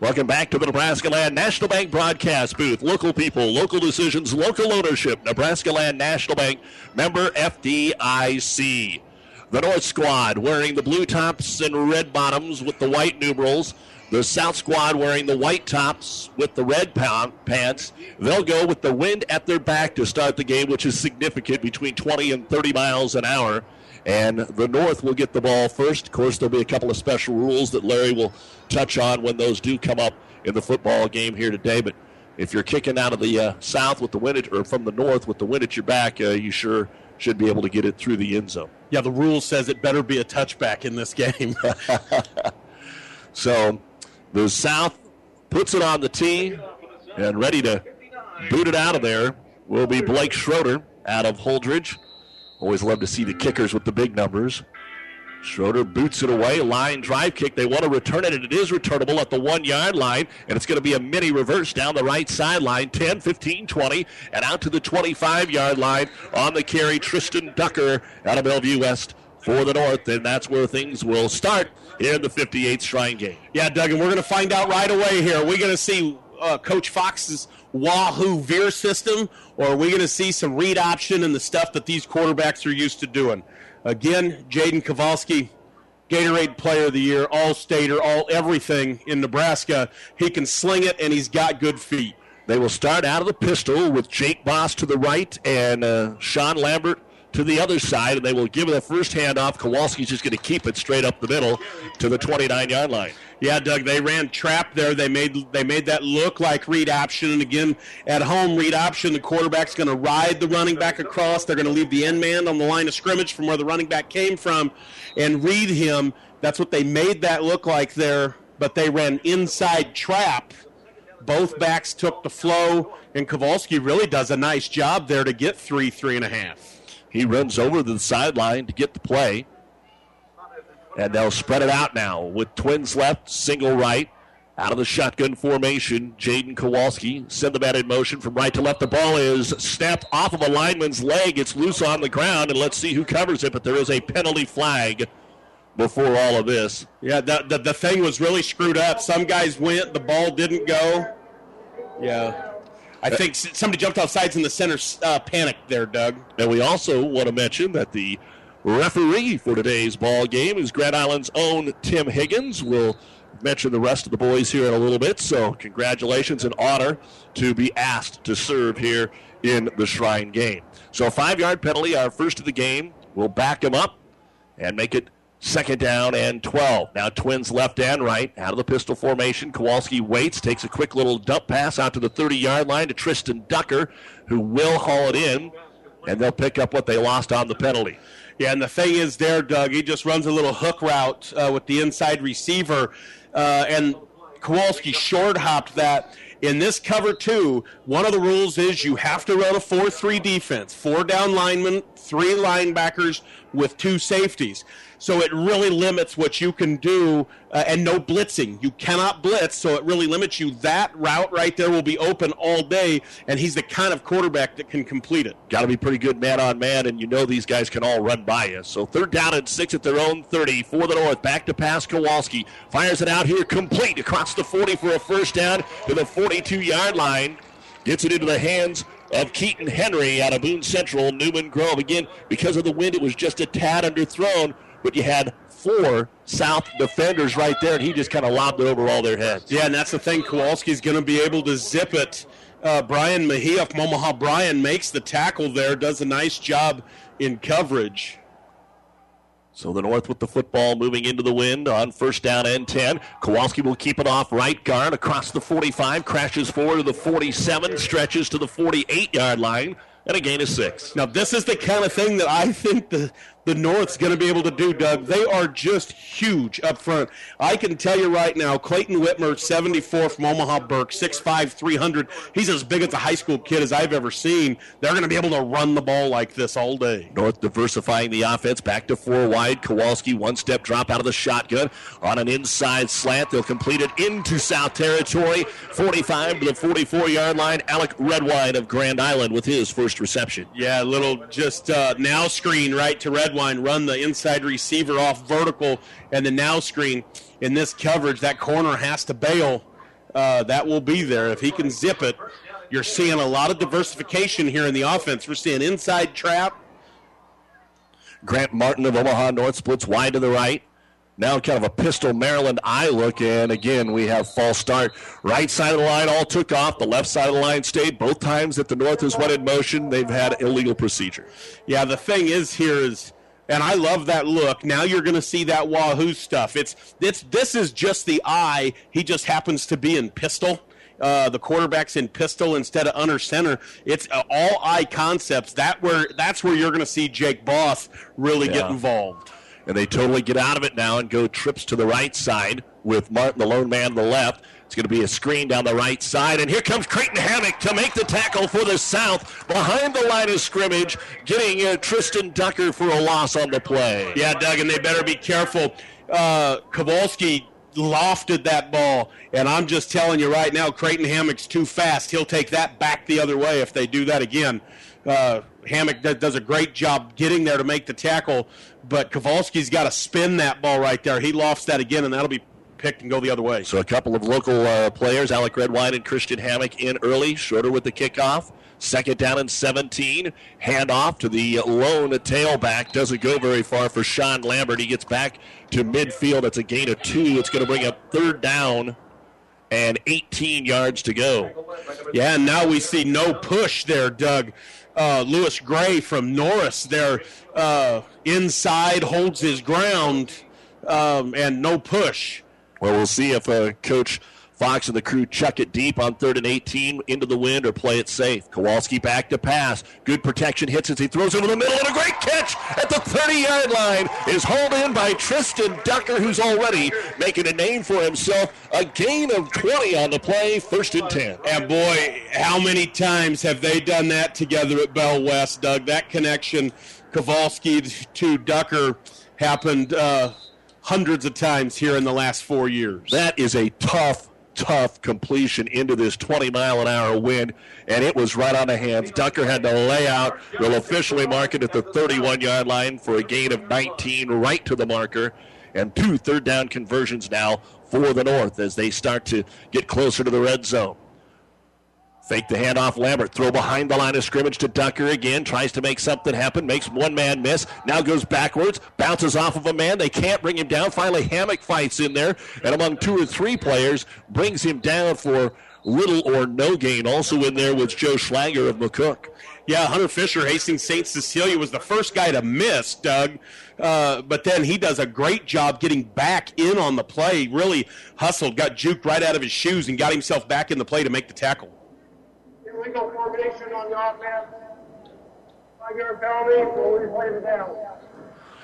Welcome back to the Nebraska Land National Bank broadcast booth. Local people, local decisions, local ownership. Nebraska Land National Bank, member FDIC. The North squad wearing the blue tops and red bottoms with the white numerals. The South squad wearing the white tops with the red pants. They'll go with the wind at their back to start the game, which is significant between 20 and 30 miles an hour. And the North will get the ball first. Of course, there'll be a couple of special rules that Larry will touch on when those do come up in the football game here today. But if you're kicking out of the uh, south with the wind, at, or from the north with the wind at your back, uh, you sure should be able to get it through the end zone. Yeah, the rule says it better be a touchback in this game. so the South puts it on the tee and ready to boot it out of there will be Blake Schroeder out of Holdrege. Always love to see the kickers with the big numbers. Schroeder boots it away, line drive kick. They want to return it, and it is returnable at the one yard line. And it's going to be a mini reverse down the right sideline 10, 15, 20, and out to the 25 yard line on the carry. Tristan Ducker out of Bellevue West for the North, and that's where things will start in the 58th Shrine game. Yeah, Doug, and we're going to find out right away here. We're going to see uh, Coach Fox's Wahoo Veer system, or are we going to see some read option and the stuff that these quarterbacks are used to doing? Again, Jaden Kowalski, Gatorade Player of the Year, All Stater, all everything in Nebraska. He can sling it, and he's got good feet. They will start out of the pistol with Jake Boss to the right and uh, Sean Lambert to the other side, and they will give a first handoff. Kowalski's just going to keep it straight up the middle to the 29 yard line. Yeah, Doug, they ran trap there. They made they made that look like read option. And again, at home, read option, the quarterback's going to ride the running back across. They're going to leave the end man on the line of scrimmage from where the running back came from and read him. That's what they made that look like there, but they ran inside trap. Both backs took the flow, and Kowalski really does a nice job there to get three, three and a half. He runs over the sideline to get the play. And they'll spread it out now with twins left, single right. Out of the shotgun formation, Jaden Kowalski send the bat in motion from right to left. The ball is snapped off of a lineman's leg. It's loose on the ground, and let's see who covers it. But there is a penalty flag before all of this. Yeah, the, the, the thing was really screwed up. Some guys went, the ball didn't go. Yeah. I think somebody jumped off sides in the center uh, panicked there, Doug. And we also want to mention that the referee for today's ball game is Grand Island's own Tim Higgins. We'll mention the rest of the boys here in a little bit. So, congratulations and honor to be asked to serve here in the Shrine game. So, five yard penalty, our first of the game. We'll back him up and make it second down and 12. Now, twins left and right out of the pistol formation. Kowalski waits, takes a quick little dump pass out to the 30 yard line to Tristan Ducker, who will haul it in, and they'll pick up what they lost on the penalty. Yeah, and the thing is, there, Doug, he just runs a little hook route uh, with the inside receiver, uh, and Kowalski short hopped that. In this cover two, one of the rules is you have to run a 4 3 defense. Four down linemen, three linebackers with two safeties. So it really limits what you can do, uh, and no blitzing. You cannot blitz, so it really limits you. That route right there will be open all day, and he's the kind of quarterback that can complete it. Got to be pretty good man on man, and you know these guys can all run by you. So third down and six at their own 30 for the North. Back to pass Kowalski. Fires it out here complete across the 40 for a first down to the 42 yard line. Gets it into the hands of Keaton Henry out of Boone Central, Newman Grove. Again, because of the wind, it was just a tad underthrown but you had four South defenders right there, and he just kind of lobbed it over all their heads. Yeah, and that's the thing. Kowalski's going to be able to zip it. Uh, Brian Mejia from Omaha Bryan makes the tackle there, does a nice job in coverage. So the North with the football moving into the wind on first down and 10. Kowalski will keep it off right guard across the 45, crashes forward to the 47, stretches to the 48 yard line, and a gain of six. Now, this is the kind of thing that I think the the North's going to be able to do, Doug. They are just huge up front. I can tell you right now, Clayton Whitmer, 74 from Omaha Burke, 6'5", 300. He's as big as a high school kid as I've ever seen. They're going to be able to run the ball like this all day. North diversifying the offense, back to four wide. Kowalski, one-step drop out of the shotgun on an inside slant. They'll complete it into South Territory, 45 to the 44-yard line. Alec Redwine of Grand Island with his first reception. Yeah, a little just uh, now screen right to Redwine line, run the inside receiver off vertical, and the now screen. In this coverage, that corner has to bail. Uh, that will be there. If he can zip it, you're seeing a lot of diversification here in the offense. We're seeing inside trap. Grant Martin of Omaha North splits wide to the right. Now kind of a pistol Maryland I look, and again we have false start. Right side of the line all took off. The left side of the line stayed. Both times that the North has went in motion, they've had illegal procedure. Yeah, the thing is here is and I love that look. Now you're going to see that Wahoo stuff. It's it's this is just the I. He just happens to be in pistol. Uh, the quarterback's in pistol instead of under center. It's uh, all I concepts. That where that's where you're going to see Jake Boss really Yeah. get involved. And they totally get out of it now and go trips to the right side with Martin, the lone man, on the left. It's going to be a screen down the right side. And here comes Creighton Hammock to make the tackle for the South behind the line of scrimmage, getting uh, Tristan Ducker for a loss on the play. Yeah, Doug, and they better be careful. Uh, Kowalski lofted that ball, and I'm just telling you right now, Creighton Hammock's too fast. He'll take that back the other way if they do that again. Uh, Hammock does a great job getting there to make the tackle, but Kowalski's got to spin that ball right there. He lofts that again, and that'll be picked and go the other way. So a couple of local uh, players, Alec Redwine and Christian Hammock, in early. Shorter with the kickoff. Second down and 17. Hand off to the lone tailback. Doesn't go very far for Sean Lambert. He gets back to midfield. It's a gain of two. It's going to bring up third down and 18 yards to go. Yeah, and now we see no push there, Doug. Uh, Lewis Gray from Norris there uh, inside holds his ground um, and no push. Well, we'll see if uh, Coach Fox and the crew chuck it deep on third and 18 into the wind or play it safe. Kowalski back to pass. Good protection hits as he throws over the middle, and a great catch at the 30 yard line is hauled in by Tristan Ducker, who's already making a name for himself. A gain of 20 on the play, first and 10. And boy, how many times have they done that together at Bell West, Doug? That connection, Kowalski to Ducker, happened uh, hundreds of times here in the last four years. That is a tough, tough completion into this 20 mile an hour wind, and it was right on the hands. Ducker had to lay out. Will officially mark it at the 31 yard line for a gain of 19 right to the marker, and two third down conversions now for the North as they start to get closer to the red zone. Fake the handoff. Lambert throw behind the line of scrimmage to Ducker again. Tries to make something happen. Makes one man miss. Now goes backwards. Bounces off of a man. They can't bring him down. Finally, Hammock fights in there. And among two or three players, brings him down for little or no gain. Also in there was Joe Schlager of McCook. Yeah, Hunter Fisher, Hastings St. Cecilia, was the first guy to miss, Doug. Uh, but then he does a great job getting back in on the play. Really hustled, got juked right out of his shoes, and got himself back in the play to make the tackle. Illegal formation on the offense. Five-yard penalty, we'll replay the down.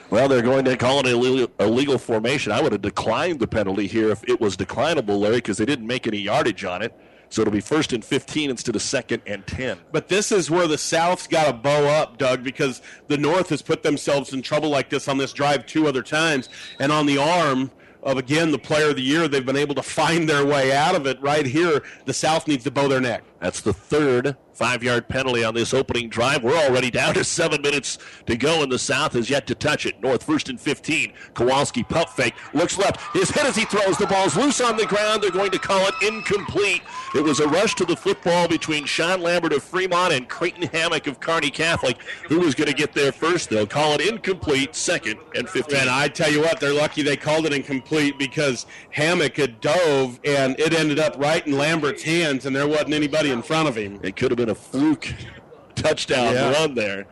Well, they're going to call it a illegal, illegal formation. I would have declined the penalty here if it was declinable, Larry, because they didn't make any yardage on it. So it'll be first and 15 instead of second and 10. But this is where the South's got to bow up, Doug, because the North has put themselves in trouble like this on this drive two other times. And on the arm of, again, the player of the year, they've been able to find their way out of it. Right here, the South needs to bow their neck. That's the third five yard penalty on this opening drive. We're already down to seven minutes to go, and the South has yet to touch it. North first and 15. Kowalski pump fake. Looks left. His hit as he throws. The ball's loose on the ground. They're going to call it incomplete. It was a rush to the football between Sean Lambert of Fremont and Creighton Hammock of Kearney Catholic. Who was going to get there first? They'll call it incomplete, second and 15. And I tell you what, they're lucky they called it incomplete because Hammock had dove and it ended up right in Lambert's hands, and there wasn't anybody in front of him. It could have been a fluke touchdown Yeah. run there.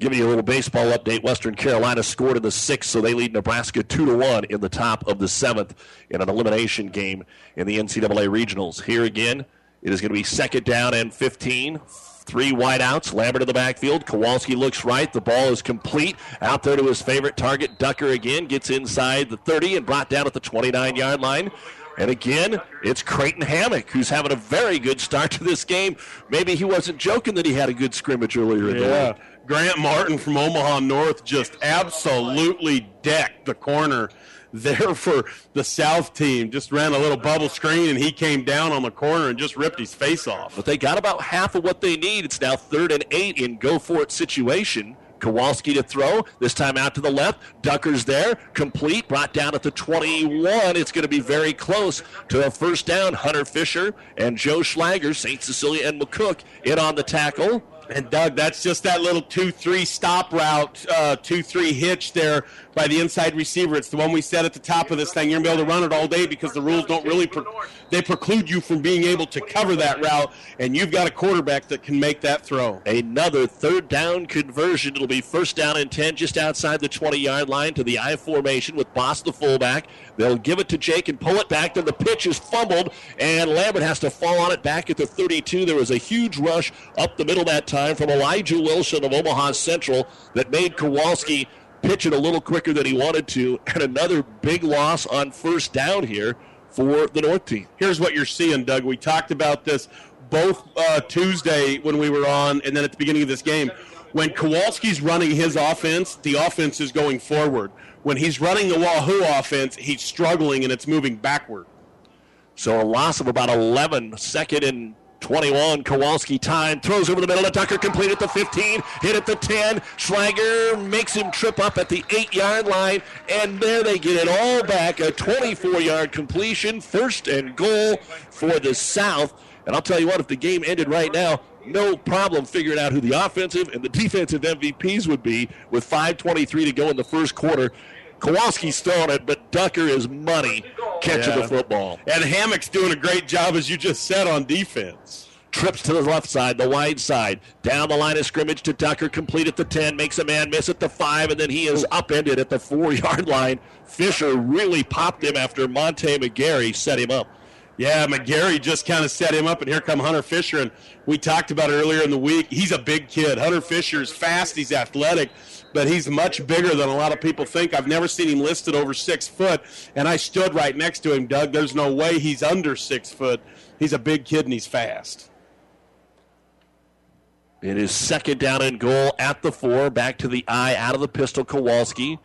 Giving you a little baseball update. Western Carolina scored in the sixth, so they lead Nebraska two to one in the top of the seventh in an elimination game in the NCAA regionals. Here again, it is going to be second down and 15. Three wideouts. Lambert in the backfield. Kowalski looks right. The ball is complete. Out there to his favorite target. Ducker again gets inside the 30 and brought down at the 29 yard line. And again, it's Creighton Hammock who's having a very good start to this game. Maybe he wasn't joking that he had a good scrimmage earlier in the Yeah. week. Grant Martin from Omaha North just absolutely decked the corner there for the South team. Just ran a little bubble screen and he came down on the corner and just ripped his face off. But they got about half of what they need. It's now third and eight in go for it situation. Kowalski to throw, this time out to the left. Ducker's there, complete, brought down at the 21. It's going to be very close to a first down. Hunter Fisher and Joe Schlager, St. Cecilia and McCook in on the tackle. And Doug, that's just that little two-three stop route, uh, two-three hitch there by the inside receiver. It's the one we said at the top of this thing. You're gonna be able to run it all day because the rules don't really pre- they preclude you from being able to cover that route, and you've got a quarterback that can make that throw. Another third down conversion. It'll be first down and ten, just outside the 20-yard line to the I formation with Boss the fullback. They'll give it to Jake and pull it back. Then the pitch is fumbled, and Lambert has to fall on it back at the 32. There was a huge rush up the middle that time from Elijah Wilson of Omaha Central that made Kowalski pitch it a little quicker than he wanted to, and another big loss on first down here for the North team. Here's what you're seeing, Doug. We talked about this both uh, Tuesday when we were on, and then at the beginning of this game. When Kowalski's running his offense, the offense is going forward. When he's running the Wahoo offense, he's struggling and it's moving backward. So a loss of about 11, second and 21. Kowalski time throws over the middle of Ducker, complete at the 15, hit at the 10. Schlager makes him trip up at the 8 yard line, and there they get it all back. A 24 yard completion, first and goal for the South. And I'll tell you what, if the game ended right now, no problem figuring out who the offensive and the defensive MVPs would be with 5.23 to go in the first quarter. Kowalski's throwing it, but Ducker is money catching Yeah. the football. And Hammock's doing a great job, as you just said, on defense. Trips to the left side, the wide side. Down the line of scrimmage to Ducker, complete at the 10, makes a man miss at the 5, and then he is upended at the 4 yard line. Fisher really popped him after Monte McGarry set him up. Yeah, McGarry just kind of set him up, and here come Hunter Fisher. And we talked about it earlier in the week. He's a big kid. Hunter Fisher's fast, he's athletic, but he's much bigger than a lot of people think. I've never seen him listed over six foot, and I stood right next to him, Doug. There's no way he's under six foot. He's a big kid and he's fast. It is second down and goal at the 4, back to the I, out of the pistol, Kowalski.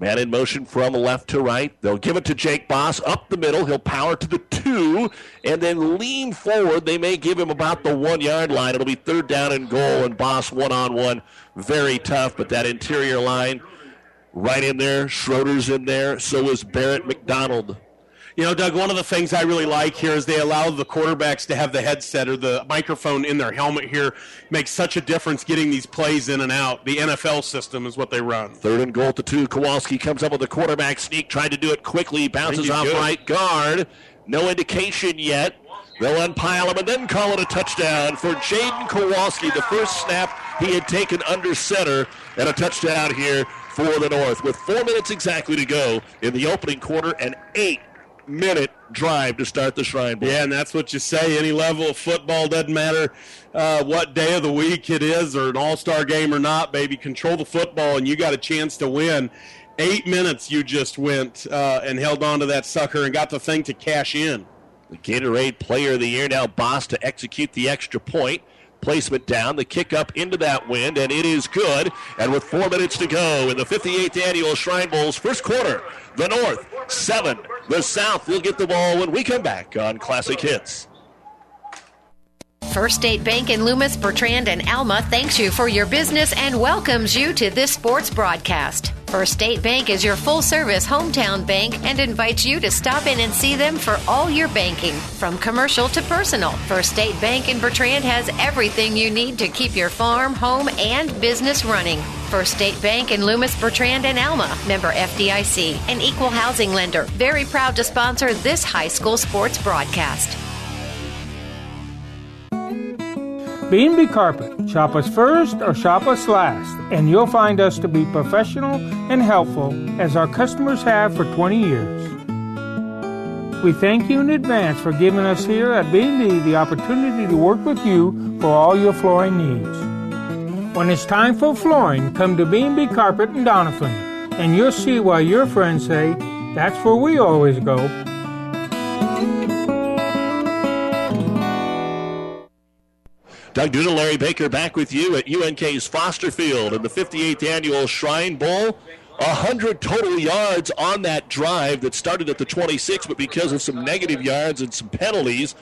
Man in motion from left to right. They'll give it to Jake Boss up the middle. He'll power to the two and then lean forward. They may give him about the one yard line. It'll be third down and goal, and Boss one on one. Very tough, but that interior line right in there. Schroeder's in there. So is Barrett McDonald. You know, Doug, one of the things I really like here is they allow the quarterbacks to have the headset or the microphone in their helmet here. Makes such a difference getting these plays in and out. The NFL system is what they run. Third and goal to two. Kowalski comes up with a quarterback sneak, tried to do it quickly, bounces off good. right guard. No indication yet. They'll unpile him and then call it a touchdown for Jaden Kowalski. The first snap he had taken under center, and a touchdown here for the North. With four minutes exactly to go in the opening quarter, and eight minute drive to start the Shrine Bowl. Yeah, and that's what you say. Any level of football doesn't matter uh, what day of the week it is or an all star game or not, baby. Control the football, and you got a chance to win. Eight minutes you just went uh, and held on to that sucker and got the thing to cash in. The Gatorade Player of the Year now Boss to execute the extra point. Placement down, the kick up into that wind, and it is good. And with four minutes to go in the 58th annual Shrine Bowl's first quarter, the North seven, the South will get the ball when we come back on Classic Hits. First State Bank in Loomis, Bertrand, and Alma thanks you for your business and welcomes you to this sports broadcast. First State Bank is your full service hometown bank and invites you to stop in and see them for all your banking, from commercial to personal. First State Bank in Bertrand has everything you need to keep your farm, home, and business running. First State Bank in Loomis, Bertrand, and Alma, member FDIC, an equal housing lender. Very proud to sponsor this high school sports broadcast. B&B Carpet. Shop us first or shop us last, and you'll find us to be professional and helpful as our customers have for 20 years. We thank you in advance for giving us here at B&B the opportunity to work with you for all your flooring needs. When it's time for flooring, come to B&B Carpet in Doniphan, and you'll see why your friends say, that's where we always go. Doug Duda, Larry Baker back with you at UNK's Foster Field in the 58th annual Shrine Bowl. 100 total yards on that drive that started at the 26, but because of some negative yards and some penalties,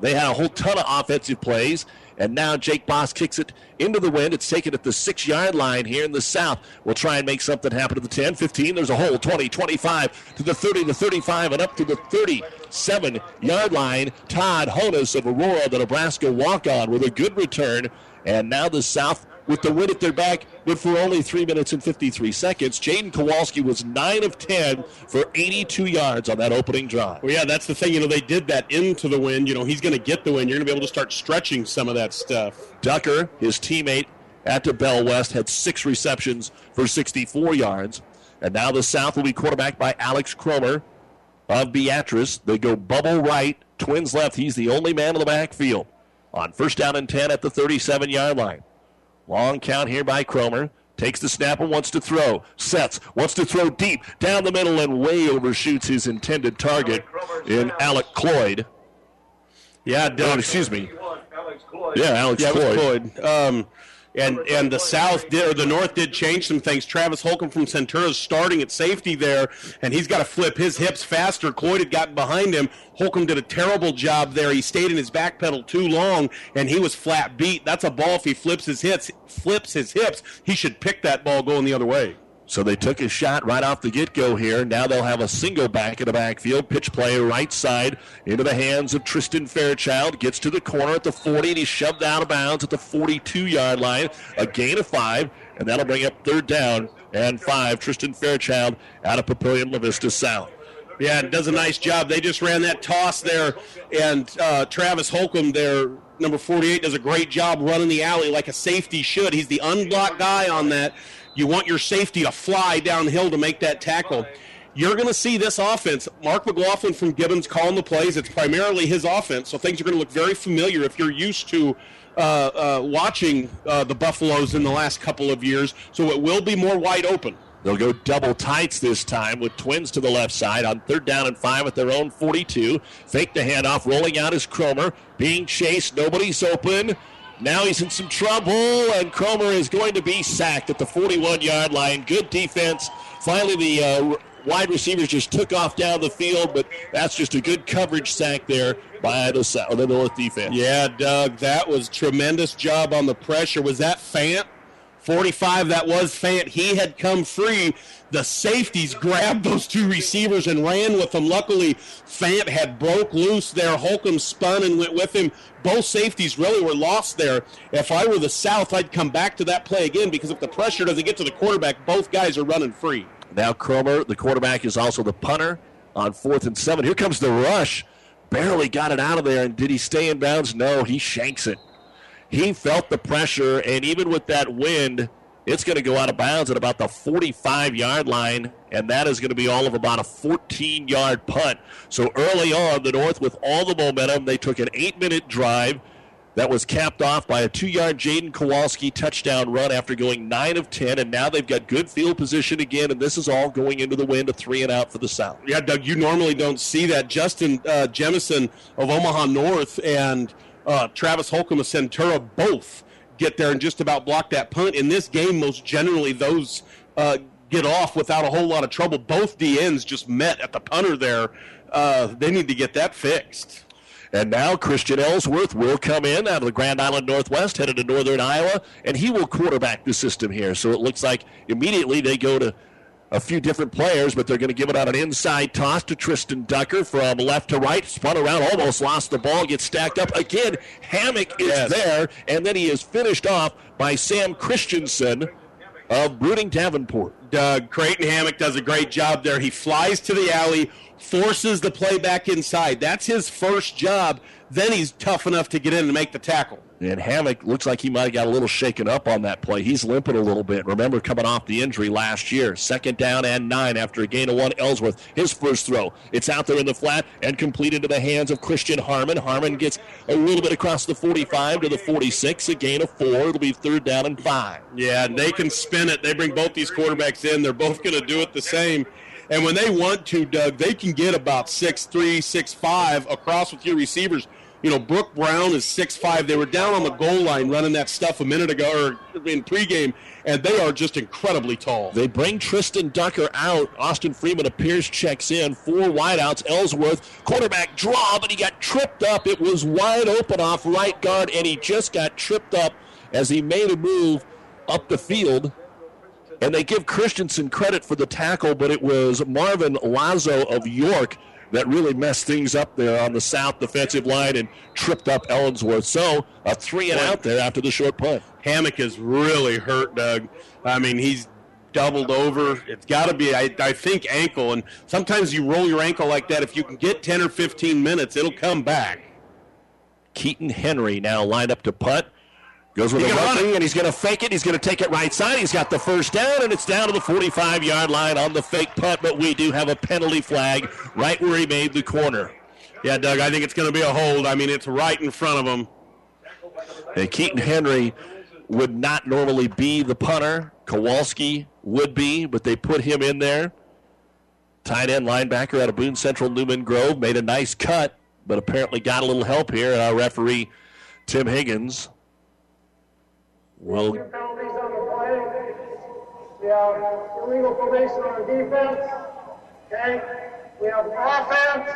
they had a whole ton of offensive plays. And now Jake Boss kicks it into the wind. It's taken at the six yard line here in the south. We'll try and make something happen to the 10, 15. There's a hole, 20, 25 to the 30, the 35, and up to the 37 yard line. Todd Honus of Aurora, the Nebraska walk on, with a good return. And now the South with the win at their back, but for only three minutes and 53 seconds. Jaden Kowalski was 9 of 10 for 82 yards on that opening drive. Well, yeah, that's the thing. You know, they did that into the wind. You know, he's going to get the win. You're going to be able to start stretching some of that stuff. Ducker, his teammate at the Bell West, had six receptions for 64 yards. And now the South will be quarterbacked by Alex Cromer of Beatrice. They go bubble right, twins left. He's the only man in the backfield. On first down and 10 at the 37 yard line. Long count here by Cromer. Takes the snap and wants to throw. Sets, wants to throw deep down the middle and way overshoots his intended target in Alec Cloyd. Yeah, oh, excuse me. Yeah, Alex yeah, Cloyd. Cloyd. Um, and and the South did or the North did change some things. Travis Holcomb from Centura is starting at safety there, and he's got to flip his hips faster. Cloyd had gotten behind him. Holcomb did a terrible job there. He stayed in his back pedal too long, and he was flat beat. That's a ball. If he flips his hips, flips his hips, he should pick that ball going the other way. So they took a shot right off the get go here. Now they'll have a single back in the backfield. Pitch play right side into the hands of Tristan Fairchild. Gets to the corner at the 40 and he's shoved out of bounds at the 42 yard line. A gain of five, and that'll bring up third down and five. Tristan Fairchild out of Papillion La Vista South. Yeah, does a nice job. They just ran that toss there, and uh, Travis Holcomb, their number 48, does a great job running the alley like a safety should. He's the unblocked guy on that. You want your safety to fly downhill to make that tackle. You're going to see this offense. Mark McLaughlin from Gibbons calling the plays. It's primarily his offense, so things are going to look very familiar if you're used to uh, uh, watching uh, the Buffaloes in the last couple of years. So it will be more wide open. They'll go double tights this time with twins to the left side on third down and five at their own 42. Fake the handoff, rolling out is Cromer, being chased. Nobody's open. Now he's in some trouble, and Cromer is going to be sacked at the 41 yard line. Good defense. Finally, the uh, wide receivers just took off down the field, but that's just a good coverage sack there by the, North defense. Yeah, Doug, that was tremendous job on the pressure. Was that Fant? 45, that was Fant. He had come free. The safeties grabbed those two receivers and ran with them. Luckily, Fant had broke loose there. Holcomb spun and went with him. Both safeties really were lost there. If I were the South, I'd come back to that play again because if the pressure doesn't get to the quarterback, both guys are running free. Now Cromer, the quarterback, is also the punter on fourth and seven. Here comes the rush. Barely got it out of there, and did he stay in bounds? No, he shanks it he felt the pressure, and even with that wind, it's going to go out of bounds at about the 45 yard line, and that is going to be all of about a 14 yard punt. So early on, the North, with all the momentum, they took an eight minute drive that was capped off by a two yard Jaden Kowalski touchdown run after going 9 of 10, and now they've got good field position again, and this is all going into the wind, a three and out for the South. Yeah, Doug, you normally don't see that. Justin uh, Jemison of Omaha North and uh, Travis Holcomb of Centura both get there and just about block that punt. In this game, most generally, those uh, get off without a whole lot of trouble. Both DNs just met at the punter there. Uh, they need to get that fixed. And now Christian Ellsworth will come in out of the Grand Island Northwest, headed to Northern Iowa, and he will quarterback the system here. So it looks like immediately they go to a few different players, but they're going to give it out an inside toss to Tristan Ducker from left to right. Spun around, almost lost the ball, gets stacked up. Again, Hammock is yes. there, and then he is finished off by Sam Christensen of Bruning Davenport. Doug Creighton Hammock does a great job there. He flies to the alley, forces the play back inside. That's his first job. Then he's tough enough to get in and make the tackle. And Hammock looks like he might have got a little shaken up on that play. He's limping a little bit. Remember coming off the injury last year. Second down and nine after a gain of one. Ellsworth, his first throw. It's out there in the flat and completed to the hands of Christian Harmon. Harmon gets a little bit across the 45 to the 46. A gain of four. It'll be third down and five. Yeah, they can spin it. They bring both these quarterbacks in. They're both going to do it the same. And when they want to, Doug, they can get about six three, six five across with your receivers you know, Brooke Brown is six five. They were down on the goal line running that stuff a minute ago or in pregame, and they are just incredibly tall. They bring Tristan Ducker out. Austin Freeman appears, checks in. Four wideouts. Ellsworth, quarterback draw, but he got tripped up. It was wide open off right guard, and he just got tripped up as he made a move up the field. And they give Christensen credit for the tackle, but it was Marvin Lazo of York that really messed things up there on the south defensive line and tripped up Ellsworth. So a three and out there after the short punt. Hammock is really hurt, Doug. I mean, he's doubled over. It's got to be, I, I think, ankle. And sometimes you roll your ankle like that. If you can get 10 or 15 minutes, it'll come back. Keaton Henry now lined up to punt. Goes with He a run and he's going to fake it. He's going to take it right side. He's got the first down, and it's down to the 45 yard line on the fake punt, but we do have a penalty flag right where he made the corner. Yeah, Doug, I think it's going to be a hold. I mean, it's right in front of him. And Keaton Henry would not normally be the punter. Kowalski would be, but they put him in there. Tight end linebacker out of Boone Central Newman Grove made a nice cut, but apparently got a little help here. And our referee, Tim Higgins, will Penalties on the play. We have illegal formation on defense. Okay? We have offense,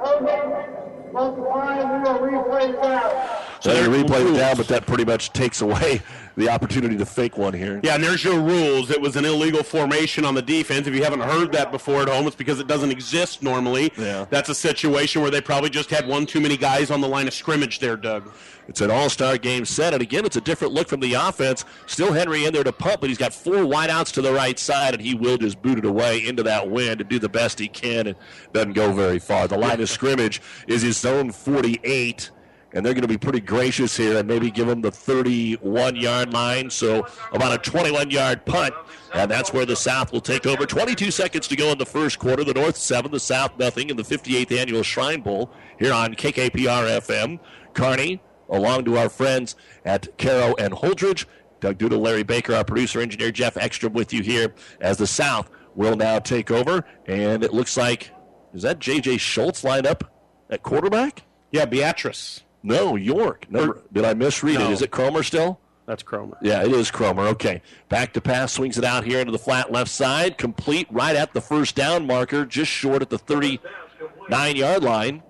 holding, multiplying, we will replay that. So they replay it down, but that pretty much takes away the opportunity to fake one here. Yeah, and there's your rules. It was an illegal formation on the defense. If you haven't heard that before at home, it's because it doesn't exist normally. Yeah. That's a situation where they probably just had one too many guys on the line of scrimmage there, Doug. It's an all-star game set, and again, it's a different look from the offense. Still Henry in there to pump, but he's got four wideouts to the right side, and he will just boot it away into that wind and do the best he can, and doesn't go very far. The line of scrimmage is his own 48, and they're going to be pretty gracious here and maybe give them the 31-yard line, so about a 21-yard punt, and that's where the South will take over. 22 seconds to go in the first quarter. The North seven, the South nothing in the 58th annual Shrine Bowl here on KKPR FM. Kearney along to our friends at Cairo and Holdrege. Doug Duda, Larry Baker, our producer engineer Jeff Ekstrom with you here as the South will now take over. And it looks like, is that J.J. Schultz lined up at quarterback? Yeah, Beatrice. No, York. Number, did I misread No. it? Is it Cromer still? That's Cromer. Yeah, it is Cromer. Okay. Back to pass, swings it out here into the flat left side. Complete right at the first down marker, just short at the 39 yard line.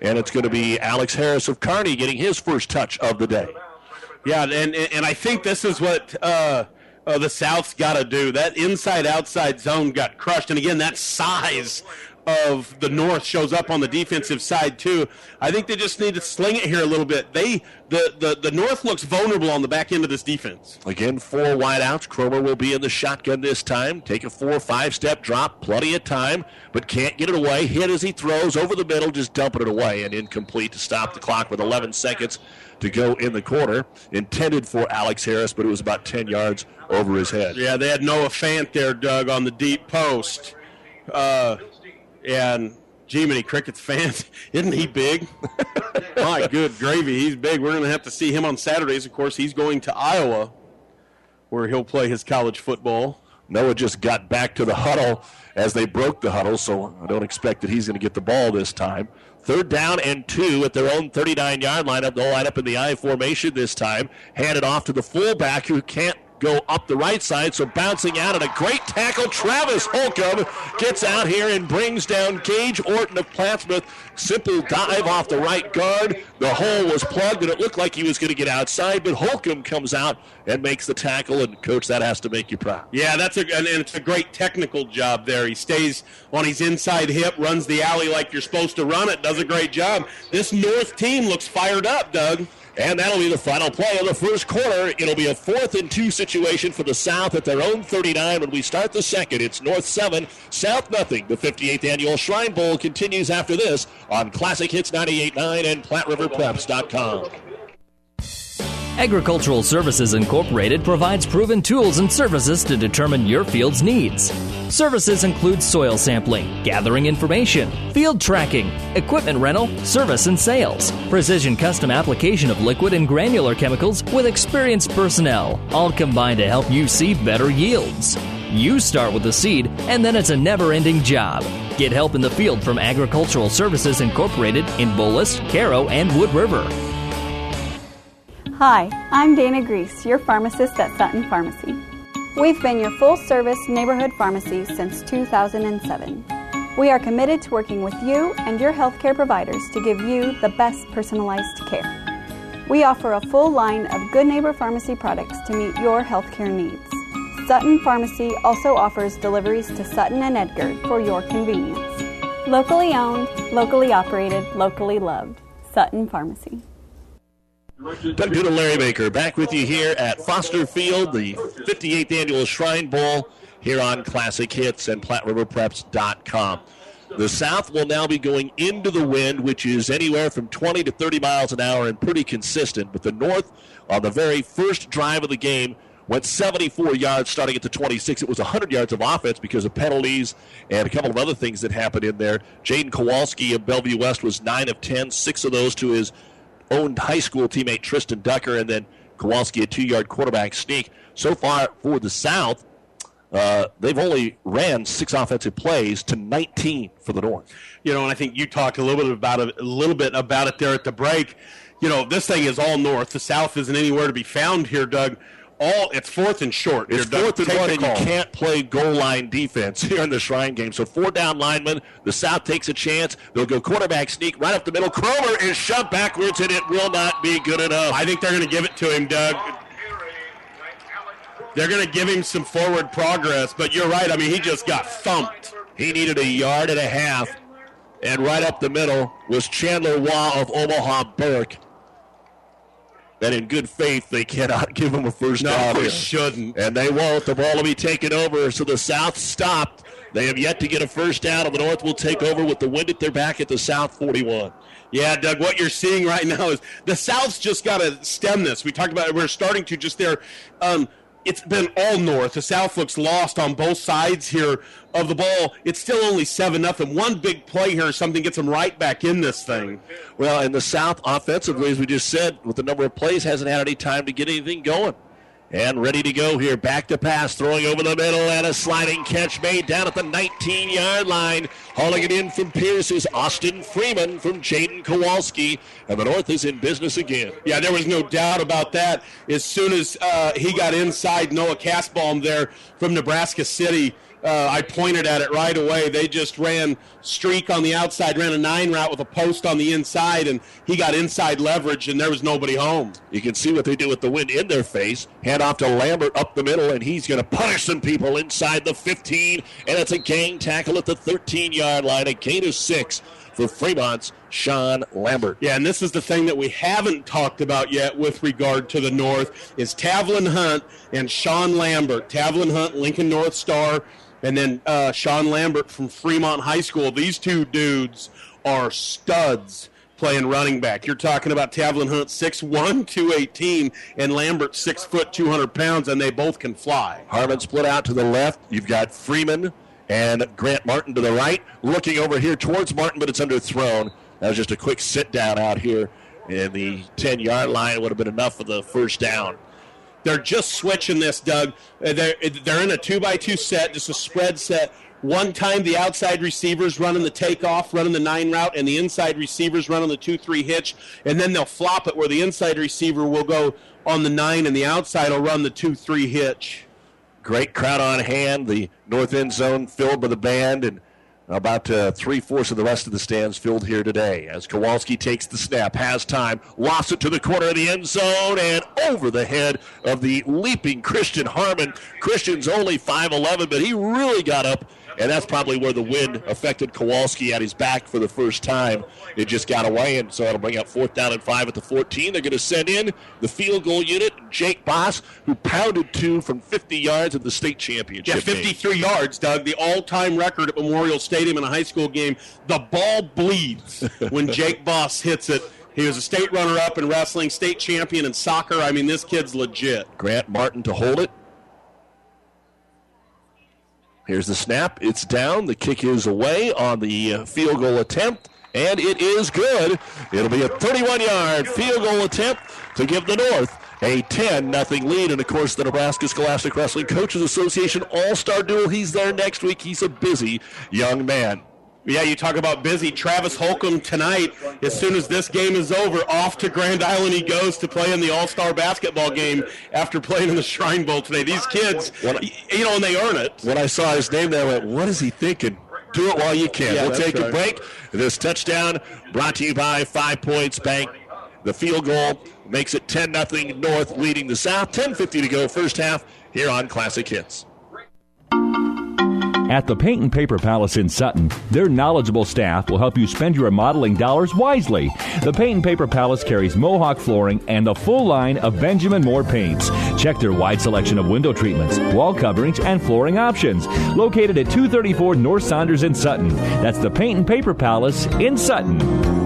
And it's going to be Alex Harris of Kearney getting his first touch of the day. Yeah, and and, and I think this is what uh, uh, the South's got to do. That inside outside zone got crushed, and again, that size of the North shows up on the defensive side too. I think they just need to sling it here a little bit. They the the, the North looks vulnerable on the back end of this defense. Again, four wideouts. Cromer will be in the shotgun this time. Take a four, five step drop, plenty of time, but can't get it away. Hit as he throws over the middle, just dumping it away and incomplete to stop the clock with 11 seconds to go in the quarter. Intended for Alex Harris, but it was about 10 yards over his head. Yeah, they had Noah Fant there, Doug, on the deep post. Uh, and Jiminy Cricket's fans, isn't he big? My good gravy, he's big. We're going to have to see him on Saturdays. Of course, he's going to Iowa, where he'll play his college football. Noah just got back to the huddle as they broke the huddle, so I don't expect that he's going to get the ball this time. Third down and two at their own 39 yard lineup. They'll line up in the I formation this time. Hand it off to the fullback who can't go up the right side, so bouncing out and a great tackle. Travis Holcomb gets out here and brings down Gage Orton of Plattsmouth. Simple dive off the right guard. The hole was plugged and it looked like he was going to get outside, but Holcomb comes out and makes the tackle. And coach, that has to make you proud. Yeah, that's a and it's a great technical job there. He stays on his inside hip, runs the alley like you're supposed to run it, does a great job. This North team looks fired up, Doug. And that'll be the final play of the first quarter. It'll be a fourth and two situation for the South at their own 39 when we start the second. It's North 7, South nothing. The 58th annual Shrine Bowl continues after this on Classic Hits 98.9 and PlatteRiverPreps.com. Agricultural Services Incorporated provides proven tools and services to determine your field's needs. Services include soil sampling, gathering information, field tracking, equipment rental, service and sales, precision custom application of liquid and granular chemicals with experienced personnel, all combined to help you see better yields. You start with the seed, and then it's a never ending job. Get help in the field from Agricultural Services Incorporated in Bolus, Cairo, and Wood River. Hi, I'm Dana Grease, your pharmacist at Sutton Pharmacy. We've been your full service neighborhood pharmacy since 2007. We are committed to working with you and your healthcare providers to give you the best personalized care. We offer a full line of Good Neighbor Pharmacy products to meet your healthcare needs. Sutton Pharmacy also offers deliveries to Sutton and Edgar for your convenience. Locally owned, locally operated, locally loved. Sutton Pharmacy. Duda, Larry Baker, back with you here at Foster Field, the 58th annual Shrine Bowl here on Classic Hits and PlatteRiverPreps.com. The south will now be going into the wind, which is anywhere from 20 to 30 miles an hour and pretty consistent. But the north, on the very first drive of the game, went 74 yards starting at the 26. It was 100 yards of offense because of penalties and a couple of other things that happened in there. Jaden Kowalski of Bellevue West was 9 of 10, six of those to his own high school teammate Tristan Ducker, and then Kowalski a two yard quarterback sneak. So far for the South, uh, they've only ran six offensive plays to 19 for the North. You know, and I think you talked a little bit about it, a little bit about it there at the break. You know, this thing is all North. The South isn't anywhere to be found here, Doug all it's fourth and short. It's You're fourth and one, and you can't play goal line defense here in the Shrine game. So four down linemen. The South takes a chance. They'll go quarterback sneak right up the middle. Cromer is shoved backwards, and it will not be good enough. I think they're going to give it to him, Doug. They're going to give him some forward progress, but you're right. I mean, he just got thumped. He needed a yard and a half, and right up the middle was Chandler Waugh of Omaha Burke that in good faith they cannot give them a first no, down. No, they shouldn't. And they won't. The ball will be taken over. So the South stopped. They have yet to get a first down, and the North will take over with the wind at their back at the South 41. Yeah, Doug, what you're seeing right now is the South's just got to stem this. We talked about it. We're starting to just there. Um, it's been all north. The South looks lost on both sides here of the ball. It's still only seven nothing. One big play here, something gets them right back in this thing. Well, in the South, offensively, as we just said, with the number of plays, hasn't had any time to get anything going and ready to go here. Back to pass, throwing over the middle, and a sliding catch made down at the 19 yard line. Hauling it in from Pierce is Austin Freeman from Jaden Kowalski, and the North is in business again. Yeah, there was no doubt about that. As soon as uh, he got inside Noah Castbaum there from Nebraska City, uh, I pointed at it right away. They just ran streak on the outside, ran a nine route with a post on the inside, and he got inside leverage, and there was nobody home. You can see what they do with the wind in their face. Hand off to Lambert up the middle, and he's going to punish some people inside the 15, and it's a gang tackle at the 13 yard line. A gain of six for Fremont's Sean Lambert. Yeah, and this is the thing that we haven't talked about yet with regard to the North is Tavlin Hunt and Sean Lambert. Tavlin Hunt, Lincoln North Star and then uh, Sean Lambert from Fremont High School. These two dudes are studs playing running back. You're talking about Tavlin Hunt 6'1", 218, and Lambert 6 foot 200 pounds, and they both can fly. Harmon split out to the left. You've got Freeman and Grant Martin to the right. Looking over here towards Martin, but it's underthrown. That was just a quick sit down out here in the 10 yard line. Would have been enough for the first down. They're just switching this, Doug. Uh, they're, they're in a two by two set, just a spread set. One time the outside receivers running the takeoff, running the nine route, and the inside receivers running the two three hitch, and then they'll flop it where the inside receiver will go on the nine and the outside will run the two three hitch. Great crowd on hand. The north end zone filled by the band and about uh, three fourths of the rest of the stands filled here today as Kowalski takes the snap, has time, lost it to the corner of the end zone, and over the head of the leaping Christian Harmon. Christian's only 5'11, but he really got up and that's probably where the wind affected Kowalski at his back for the first time. It just got away, and so it'll bring up fourth down and five at the 14. They're going to send in the field goal unit, Jake Boss, who pounded two from 50 yards at the state championship. Yeah, 53 game. yards, Doug, the all-time record at Memorial Stadium in a high school game. The ball bleeds when Jake Boss hits it. He was a state runner-up in wrestling, state champion in soccer. I mean, this kid's legit. Grant Martin to hold it. Here's the snap. It's down. The kick is away on the uh, field goal attempt, and it is good. It'll be a 31 yard field goal attempt to give the North a 10 nothing lead. And of course, the Nebraska Scholastic Wrestling Coaches Association All Star Duel. He's there next week. He's a busy young man. Yeah, you talk about busy. Travis Holcomb tonight, as soon as this game is over, off to Grand Island he goes to play in the All Star basketball game after playing in the Shrine Bowl today. These kids, you know, and they earn it. When I saw his name there, I went, what is he thinking? Do it while you can. Yeah, we'll take right. a break. This touchdown brought to you by Five Points Bank. The field goal makes it 10 0 North leading the South. 10.50 to go first half here on Classic Hits. At the Paint and Paper Palace in Sutton, their knowledgeable staff will help you spend your remodeling dollars wisely. The Paint and Paper Palace carries Mohawk flooring and a full line of Benjamin Moore paints. Check their wide selection of window treatments, wall coverings, and flooring options. Located at 234 North Saunders in Sutton. That's the Paint and Paper Palace in Sutton.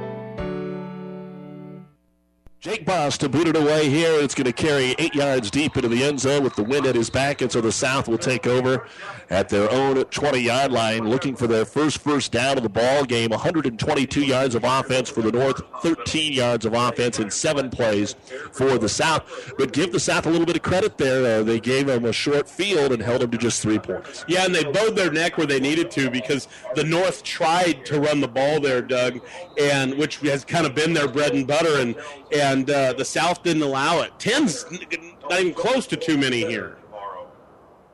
Jake Boss to boot it away here. It's going to carry eight yards deep into the end zone with the wind at his back, and so the South will take over at their own 20-yard line, looking for their first first down of the ball game. 122 yards of offense for the North, 13 yards of offense in seven plays for the South. But give the South a little bit of credit there. Uh, they gave them a short field and held them to just three points. Yeah, and they bowed their neck where they needed to because the North tried to run the ball there, Doug, and which has kind of been their bread and butter, and and and uh, the South didn't allow it. Ten's not even close to too many here.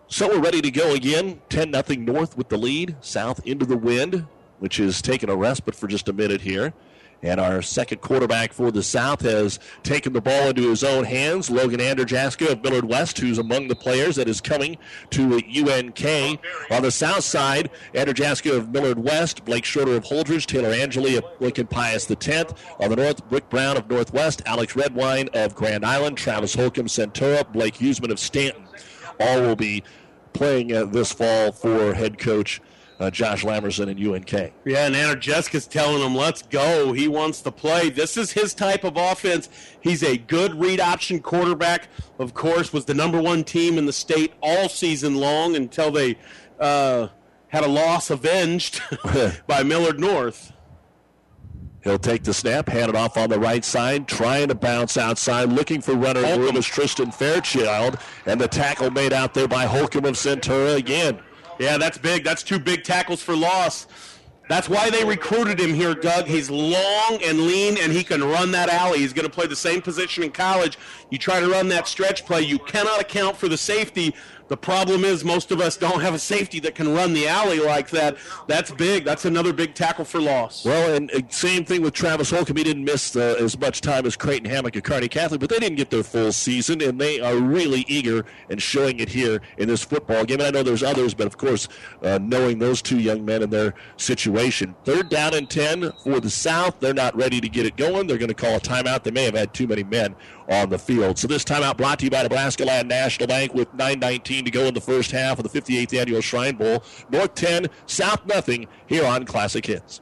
So we're ready to go again. 10 nothing North with the lead. South into the wind, which is taking a respite for just a minute here. And our second quarterback for the South has taken the ball into his own hands. Logan Anderjaska of Millard West, who's among the players that is coming to UNK. On the South side, Anderjaska of Millard West, Blake Schroeder of Holdrege, Taylor Angeli of Lincoln Pius X. On the North, Brick Brown of Northwest, Alex Redwine of Grand Island, Travis Holcomb Centura, Blake Huseman of Stanton. All will be playing uh, this fall for head coach uh, Josh Lamberson and UNK. Yeah, and Anna Jessica's telling him, let's go. He wants to play. This is his type of offense. He's a good read option quarterback. Of course, was the number one team in the state all season long until they uh, had a loss avenged by Millard North. He'll take the snap, hand it off on the right side, trying to bounce outside, looking for runner room is Tristan Fairchild, and the tackle made out there by Holcomb of Centura again. Yeah, that's big. That's two big tackles for loss. That's why they recruited him here, Doug. He's long and lean, and he can run that alley. He's going to play the same position in college. You try to run that stretch play, you cannot account for the safety the problem is most of us don't have a safety that can run the alley like that. That's big. That's another big tackle for loss. Well, and uh, same thing with Travis Holcomb. He didn't miss uh, as much time as Creighton Hammock at Kearney Catholic, but they didn't get their full season, and they are really eager and showing it here in this football game. And I know there's others, but of course, uh, knowing those two young men and their situation. Third down and 10 for the South. They're not ready to get it going. They're going to call a timeout. They may have had too many men on the field. So this timeout brought to you by Nebraska Land National Bank with 9.19 to go in the first half of the 58th Annual Shrine Bowl. North 10, South nothing here on Classic Hits.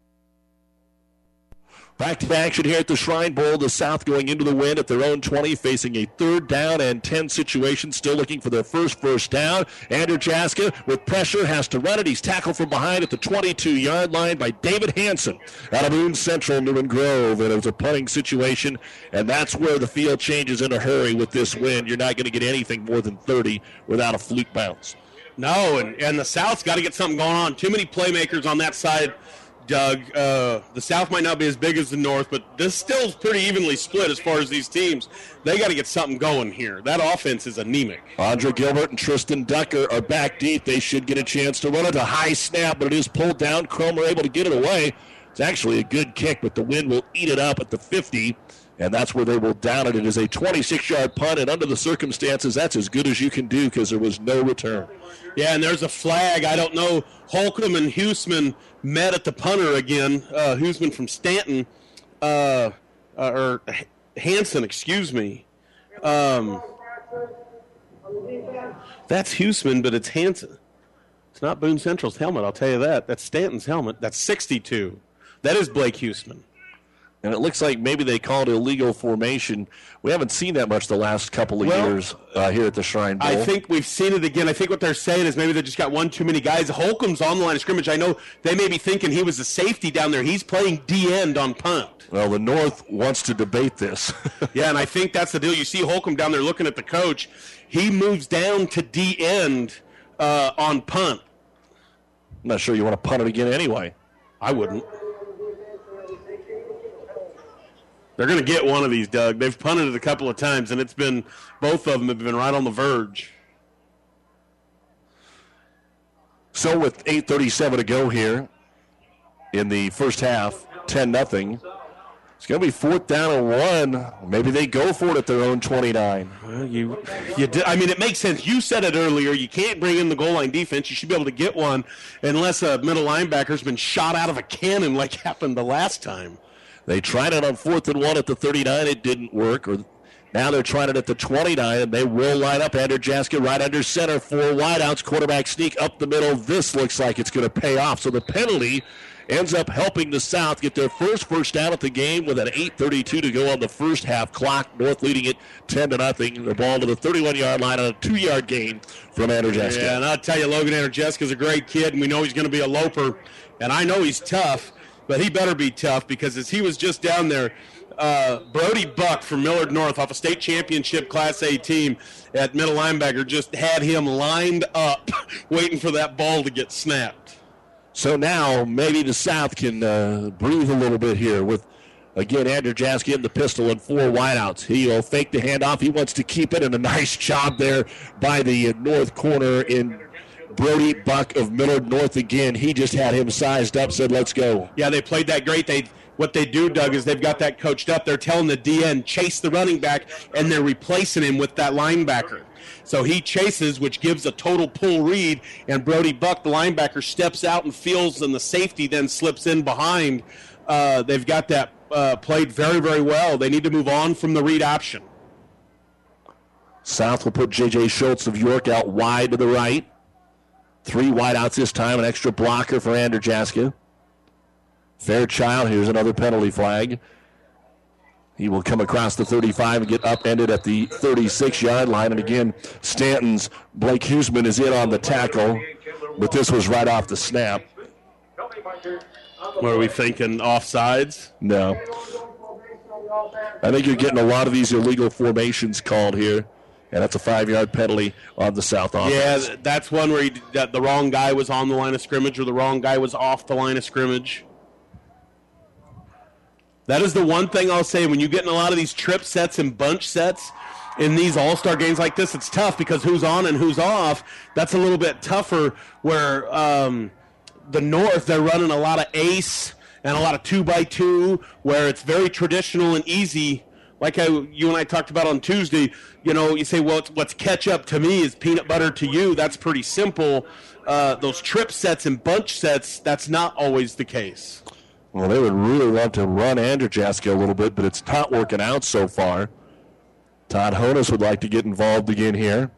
Back to action here at the Shrine Bowl. The South going into the wind at their own 20, facing a third down and 10 situation, still looking for their first first down. Anderjaska, with pressure, has to run it. He's tackled from behind at the 22 yard line by David Hanson out of Boone Central, Newman Grove. And it was a punting situation, and that's where the field changes in a hurry with this wind. You're not going to get anything more than 30 without a fluke bounce. No, and, and the South's got to get something going on. Too many playmakers on that side Doug. Uh, the South might not be as big as the North, but this still is pretty evenly split as far as these teams. They got to get something going here. That offense is anemic. Andre Gilbert and Tristan Ducker are back deep. They should get a chance to run it. A high snap, but it is pulled down. Cromer able to get it away. It's actually a good kick, but the wind will eat it up at the 50 and that's where they will down it. It is a 26 yard punt, and under the circumstances, that's as good as you can do because there was no return. Yeah, and there's a flag. I don't know. Holcomb and Huseman met at the punter again. Uh, Huseman from Stanton, uh, uh, or Hanson, excuse me. Um, that's Huseman, but it's Hanson. It's not Boone Central's helmet, I'll tell you that. That's Stanton's helmet. That's 62. That is Blake Huseman and it looks like maybe they called illegal formation. We haven't seen that much the last couple of well, years uh, here at the Shrine Bowl. I think we've seen it again. I think what they're saying is maybe they just got one too many guys. Holcomb's on the line of scrimmage. I know they may be thinking he was a safety down there. He's playing D end on punt. Well, the North wants to debate this. yeah, and I think that's the deal. You see Holcomb down there looking at the coach. He moves down to D end uh, on punt. I'm not sure you want to punt it again anyway. I wouldn't. They're going to get one of these, Doug. They've punted it a couple of times, and it's been both of them have been right on the verge. So with 8:37 to go here in the first half, 10 nothing. It's going to be fourth down and one. Maybe they go for it at their own 29. Well, you, you did, I mean, it makes sense. You said it earlier. You can't bring in the goal line defense. You should be able to get one unless a middle linebacker's been shot out of a cannon like happened the last time. They tried it on fourth and one at the 39. It didn't work. Or now they're trying it at the 29, and they will line up. Andrew Jaska right under center. Four wideouts. Quarterback sneak up the middle. This looks like it's going to pay off. So the penalty ends up helping the South get their first first down at the game with an 8:32 to go on the first half clock. North leading it 10 to nothing. The ball to the 31-yard line on a two-yard gain from Andrew Jaska. Yeah, and I'll tell you, Logan Andrew is a great kid, and we know he's going to be a loper, and I know he's tough but he better be tough because as he was just down there, uh, Brody Buck from Millard North off a state championship Class A team at middle linebacker just had him lined up waiting for that ball to get snapped. So now maybe the South can uh, breathe a little bit here with, again, Andrew Jaski in the pistol and four wideouts. He'll fake the handoff. He wants to keep it, and a nice job there by the north corner in Brody Buck of Millard North again. He just had him sized up, said, let's go. Yeah, they played that great. They what they do, Doug, is they've got that coached up. They're telling the DN chase the running back, and they're replacing him with that linebacker. So he chases, which gives a total pull read, and Brody Buck, the linebacker, steps out and feels, and the safety then slips in behind. Uh, they've got that uh, played very, very well. They need to move on from the read option. South will put J.J. Schultz of York out wide to the right. Three wideouts this time, an extra blocker for Andrew Jaska. Fairchild, here's another penalty flag. He will come across the 35 and get upended at the 36 yard line. And again, Stanton's Blake Huseman is in on the tackle, but this was right off the snap. Are we thinking? Offsides? No. I think you're getting a lot of these illegal formations called here and that's a five yard penalty on the South offense. Yeah, that's one where he, that the wrong guy was on the line of scrimmage or the wrong guy was off the line of scrimmage. That is the one thing I'll say when you get in a lot of these trip sets and bunch sets in these all star games like this, it's tough because who's on and who's off. That's a little bit tougher where um, the North, they're running a lot of ace and a lot of two by two where it's very traditional and easy like I, you and I talked about on Tuesday, you know, you say, well, what's catch up to me is peanut butter to you. That's pretty simple. Uh, those trip sets and bunch sets, that's not always the case. Well, they would really love to run Andrew Jaska a little bit, but it's not working out so far. Todd Honus would like to get involved again here.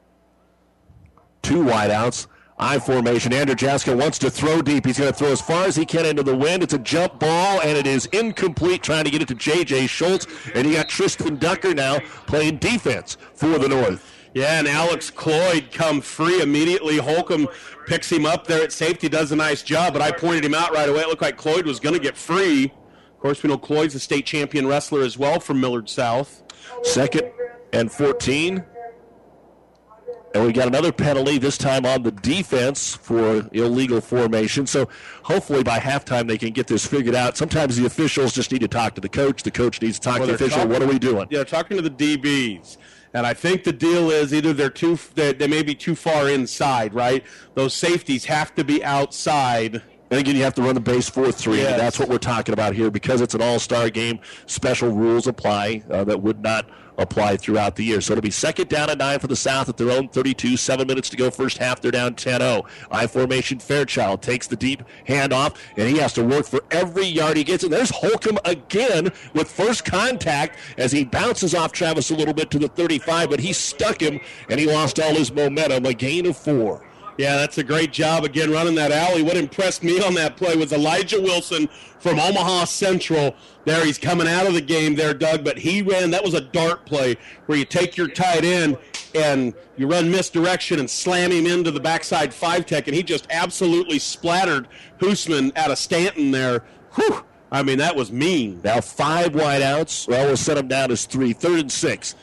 Two wideouts. I formation. Andrew Jaska wants to throw deep. He's going to throw as far as he can into the wind. It's a jump ball, and it is incomplete, trying to get it to J.J. Schultz. And you got Tristan Ducker now playing defense for the North. Yeah, and Alex Cloyd come free immediately. Holcomb picks him up there at safety, does a nice job, but I pointed him out right away. It looked like Cloyd was going to get free. Of course, we know Cloyd's a state champion wrestler as well from Millard South. Second and 14. And we got another penalty, this time on the defense for illegal formation. So hopefully by halftime they can get this figured out. Sometimes the officials just need to talk to the coach. The coach needs to talk Well, to the official. talking- what are we doing? Yeah, talking to the DBs. And I think the deal is either they're too they, they may be too far inside, right? Those safeties have to be outside. And again, you have to run the base 4 3. Yes. That's what we're talking about here. Because it's an all star game, special rules apply uh, that would not apply throughout the year. So it'll be second down and nine for the South at their own 32. Seven minutes to go, first half. They're down 10 0. I formation Fairchild takes the deep handoff, and he has to work for every yard he gets. And there's Holcomb again with first contact as he bounces off Travis a little bit to the 35, but he stuck him, and he lost all his momentum. A gain of four. Yeah, that's a great job again running that alley. What impressed me on that play was Elijah Wilson from Omaha Central. There, he's coming out of the game there, Doug, but he ran. That was a dart play where you take your tight end and you run misdirection and slam him into the backside five tech, and he just absolutely splattered Huseman out of Stanton there. Whew! I mean, that was mean. Now five wideouts. Well, we'll set him down as three. Third and six.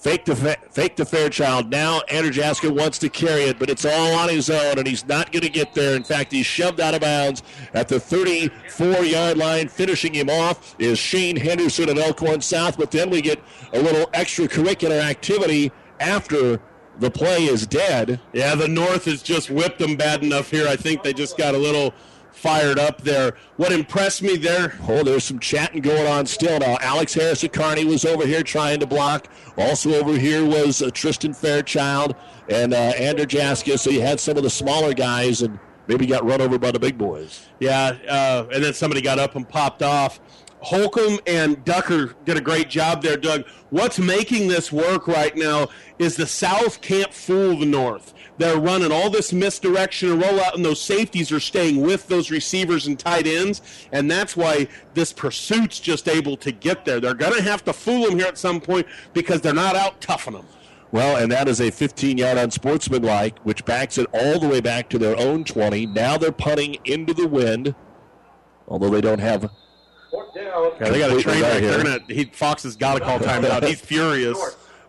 Fake to, fa- fake to Fairchild. Now Andrew Jaska wants to carry it, but it's all on his own, and he's not going to get there. In fact, he's shoved out of bounds at the 34 yard line. Finishing him off is Shane Henderson of Elkhorn South, but then we get a little extracurricular activity after the play is dead. Yeah, the North has just whipped them bad enough here. I think they just got a little fired up there. What impressed me there? Oh, there's some chatting going on still now. Alex Harris of Kearney was over here trying to block. Also over here was uh, Tristan Fairchild and uh, Andrew Jaska. So you had some of the smaller guys and maybe got run over by the big boys. Yeah, uh, and then somebody got up and popped off. Holcomb and Ducker did a great job there, Doug. What's making this work right now is the South can't fool the North. They're running all this misdirection and rollout, and those safeties are staying with those receivers and tight ends, and that's why this pursuit's just able to get there. They're going to have to fool them here at some point because they're not out toughing them. Well, and that is a 15 yard unsportsmanlike, which backs it all the way back to their own 20. Now they're punting into the wind, although they don't have. Yeah, they got a Completely train right here. Gonna. He, Fox has got to call timeout. He's furious.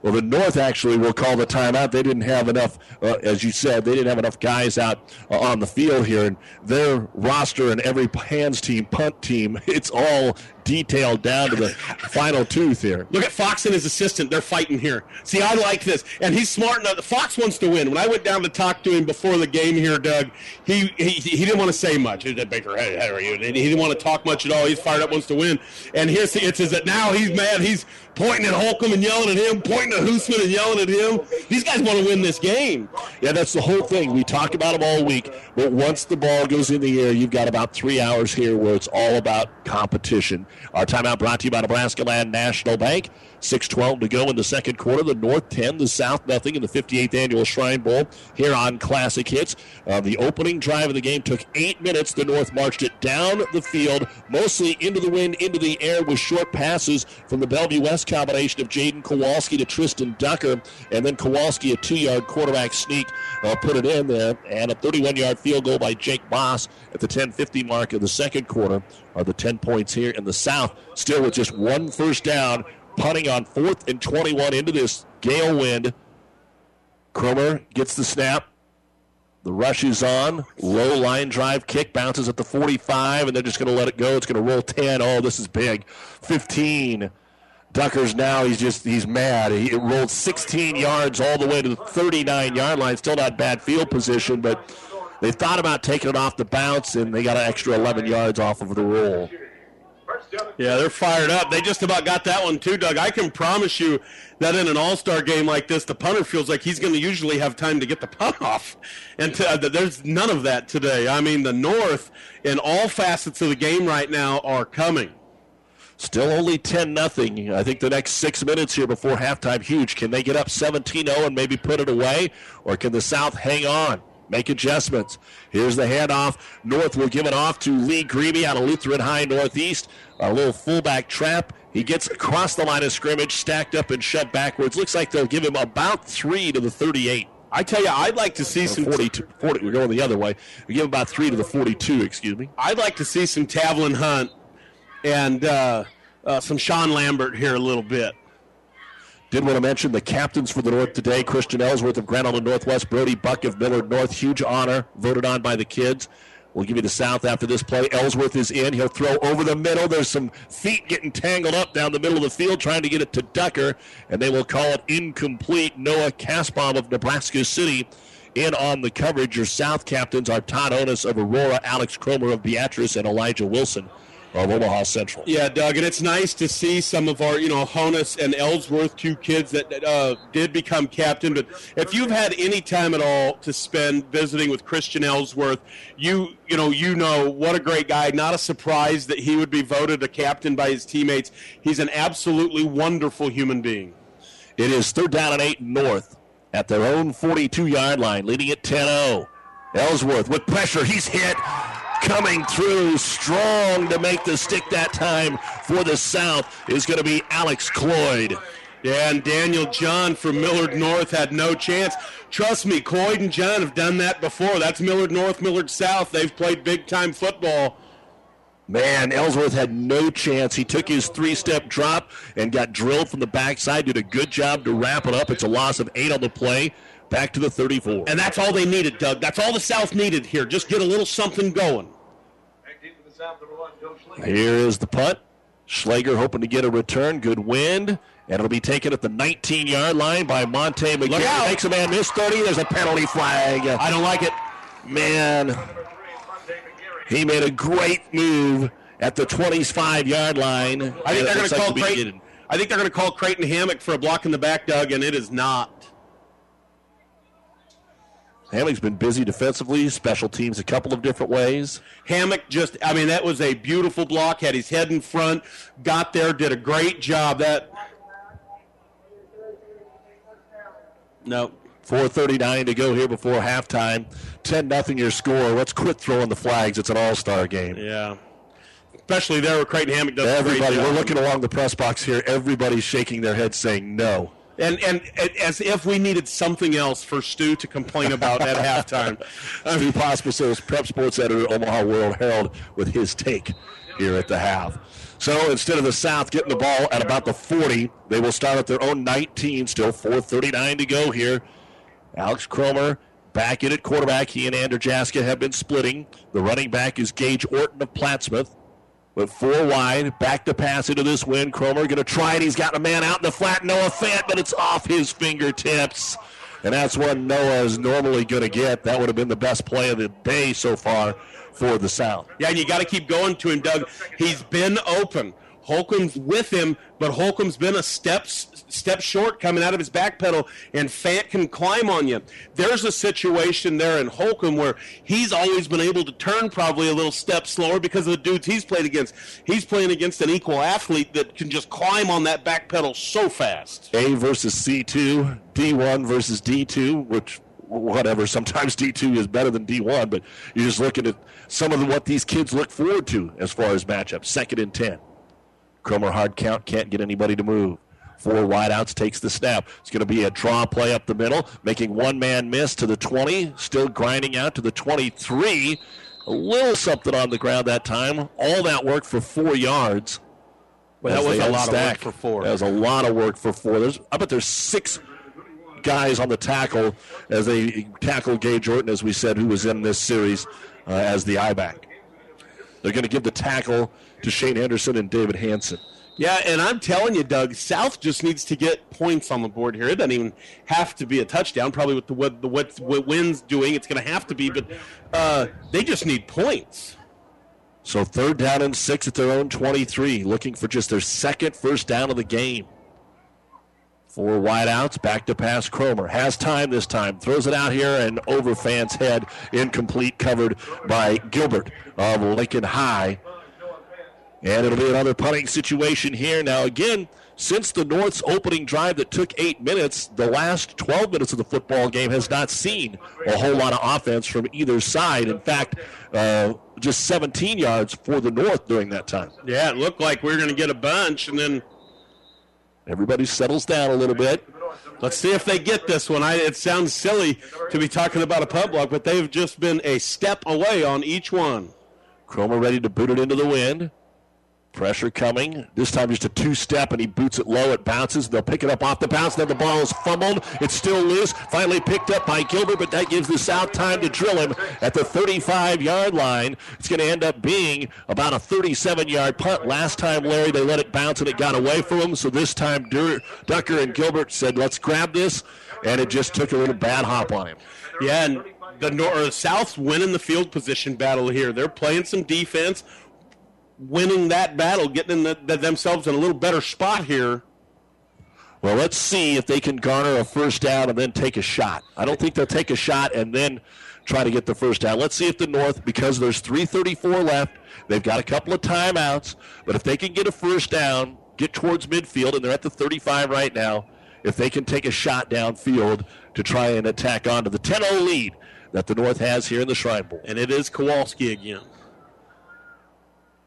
Well, the North actually will call the timeout. They didn't have enough, uh, as you said, they didn't have enough guys out uh, on the field here. And their roster and every hands team, punt team, it's all detailed down to the final tooth here. Look at Fox and his assistant. They're fighting here. See, I like this. And he's smart enough. Fox wants to win. When I went down to talk to him before the game here, Doug, he he, he didn't want to say much. He Baker, hey, how are you? He didn't want to talk much at all. He's fired up, wants to win. And here's the, it says that now he's mad. He's pointing at Holcomb and yelling at him, pointing at Huseman and yelling at him. These guys want to win this game. Yeah, that's the whole thing. We talk about them all week, but once the ball goes in the air, you've got about three hours here where it's all about competition. Our timeout brought to you by Nebraska Land National Bank. 6.12 to go in the second quarter. The North 10, the South nothing in the 58th Annual Shrine Bowl here on Classic Hits. Uh, the opening drive of the game took eight minutes. The North marched it down the field, mostly into the wind, into the air with short passes from the Bellevue West combination of Jaden Kowalski to Tristan Ducker, and then Kowalski, a two-yard quarterback sneak, uh, put it in there, and a 31-yard field goal by Jake Boss at the 10:50 mark of the second quarter are the 10 points here in the South. Still with just one first down, punting on fourth and 21 into this gale wind. Cromer gets the snap. The rush is on. Low line drive kick bounces at the 45, and they're just going to let it go. It's going to roll 10. Oh, this is big. 15. Ducker's now, he's just, he's mad. He it rolled 16 yards all the way to the 39 yard line. Still not bad field position, but they thought about taking it off the bounce, and they got an extra 11 yards off of the roll. Yeah, they're fired up. They just about got that one too, Doug. I can promise you that in an all-star game like this, the punter feels like he's going to usually have time to get the punt off, and to, uh, there's none of that today. I mean, the North in all facets of the game right now are coming. Still only 10 nothing. I think the next six minutes here before halftime, huge. Can they get up 17 0 and maybe put it away? Or can the South hang on? Make adjustments. Here's the handoff. North will give it off to Lee Greeby out of Lutheran High Northeast. A little fullback trap. He gets across the line of scrimmage, stacked up and shoved backwards. Looks like they'll give him about three to the 38. I tell you, I'd like to see Or some 42. 40, we're going the other way. We give him about three to the 42, excuse me. I'd like to see some Tavlin Hunt and uh, uh, some Sean Lambert here a little bit. Did want to mention the captains for the North today Christian Ellsworth of Grand Island Northwest, Brody Buck of Millard North. Huge honor, voted on by the kids. We'll give you the South after this play. Ellsworth is in. He'll throw over the middle. There's some feet getting tangled up down the middle of the field trying to get it to Ducker, and they will call it incomplete. Noah Casbaum of Nebraska City in on the coverage. Your South captains are Todd Onus of Aurora, Alex Cromer of Beatrice, and Elijah Wilson of Omaha Central. Yeah, Doug, and it's nice to see some of our, you know, Honus and Ellsworth, two kids that uh, did become captain. But if you've had any time at all to spend visiting with Christian Ellsworth, you, you know, you know what a great guy. Not a surprise that he would be voted a captain by his teammates. He's an absolutely wonderful human being. It is third down and eight north at their own 42 yard line, leading at 10 0. Ellsworth with pressure. He's hit coming through strong to make the stick that time for the South is going to be Alex Cloyd. And Daniel John from Millard North had no chance. Trust me, Cloyd and John have done that before. That's Millard North, Millard South. They've played big time football. Man, Ellsworth had no chance. He took his three step drop and got drilled from the backside. Did a good job to wrap it up. It's a loss of eight on the play. Back to the 34. And that's all they needed, Doug. That's all the South needed here. Just get a little something going. Here is the punt. Schlager hoping to get a return. Good wind. And it'll be taken at the 19 yard line by Monte McGarry. Makes a man miss 30. There's a penalty flag. I don't like it. Man, he made a great move at the 25 yard line. I think they're going to call Creighton. I think they're going to call Creighton Hammock for a block in the back, Doug, and it is not. Hammock's been busy defensively, special teams a couple of different ways. Hammock just, I mean, that was a beautiful block, had his head in front, got there, did a great job. That. No. 4.39 to go here before halftime. 10 nothing your score. Let's quit throwing the flags. It's an all star game. Yeah. Especially there where Creighton Hammock does Everybody, we're looking along the press box here. Everybody's shaking their head saying no. And, and, and as if we needed something else for Stu to complain about at halftime. Stu Pospisil, prep sports editor at Omaha World Herald, with his take here at the half. So instead of the South getting the ball at about the 40, they will start at their own 19. Still 4:39 to go here. Alex Cromer back in at quarterback. He and Andrew Jaska have been splitting. The running back is Gage Orton of Plattsmouth. With four wide, back to pass into this wind. Cromer going to try it. He's got a man out in the flat. Noah Fant, but it's off his fingertips. And that's what Noah is normally going to get. That would have been the best play of the day so far for the South. Yeah, and you got to keep going to him, Doug. He's been open. Holcomb's with him, but Holcomb's been a step step short coming out of his back pedal, and Fant can climb on you. There's a situation there in Holcomb where he's always been able to turn probably a little step slower because of the dudes he's played against. He's playing against an equal athlete that can just climb on that back pedal so fast. A versus C2, D1 versus D2, which whatever. Sometimes D2 is better than D1, but you're just looking at some of what these kids look forward to as far as matchups. Second and 10. Cromer hard count, can't get anybody to move. Four wideouts takes the snap. It's going to be a draw play up the middle, making one man miss to the 20, still grinding out to the 23. A little something on the ground that time. All that work for four yards. Well, that was a lot stack. of work for four. That was a lot of work for four. There's, I bet there's six guys on the tackle as they tackle Gage Orton, as we said, who was in this series uh, as the I back. They're going to give the tackle to Shane Henderson and David Hanson. Yeah, and I'm telling you, Doug, South just needs to get points on the board here. It doesn't even have to be a touchdown. Probably with the what the what, what wins doing, it's going to have to be. But uh, they just need points. So third down and six at their own 23, looking for just their second first down of the game. Four wideouts, back to pass. Cromer has time this time, throws it out here and over Fant's head, incomplete, covered by Gilbert of Lincoln High. And it'll be another punting situation here. Now, again, since the North's opening drive that took eight minutes, the last 12 minutes of the football game has not seen a whole lot of offense from either side. In fact, uh, just 17 yards for the North during that time. Yeah, it looked like we were going to get a bunch, and then everybody settles down a little bit. Let's see if they get this one. I, it sounds silly to be talking about a punt block, but they've just been a step away on each one. Cromer ready to boot it into the wind. Pressure coming. This time just a two step, and he boots it low. It bounces. They'll pick it up off the bounce. Then the ball is fumbled. It's still loose. Finally picked up by Gilbert, but that gives the South time to drill him at the 35 yard line. It's going to end up being about a 37 yard punt. Last time, Larry, they let it bounce and it got away from him. So this time, Ducker and Gilbert said, let's grab this. And it just took a little bad hop on him. Yeah, and the North South's winning the field position battle here. They're playing some defense, winning that battle, getting the, the, themselves in a little better spot here. Well, let's see if they can garner a first down and then take a shot. I don't think they'll take a shot and then try to get the first down. Let's see if the North, because there's 3:34 left, they've got a couple of timeouts. But if they can get a first down, get towards midfield, and they're at the 35 right now, if they can take a shot downfield to try and attack onto the 10-0 lead that the North has here in the Shrine Bowl. And it is Kowalski again.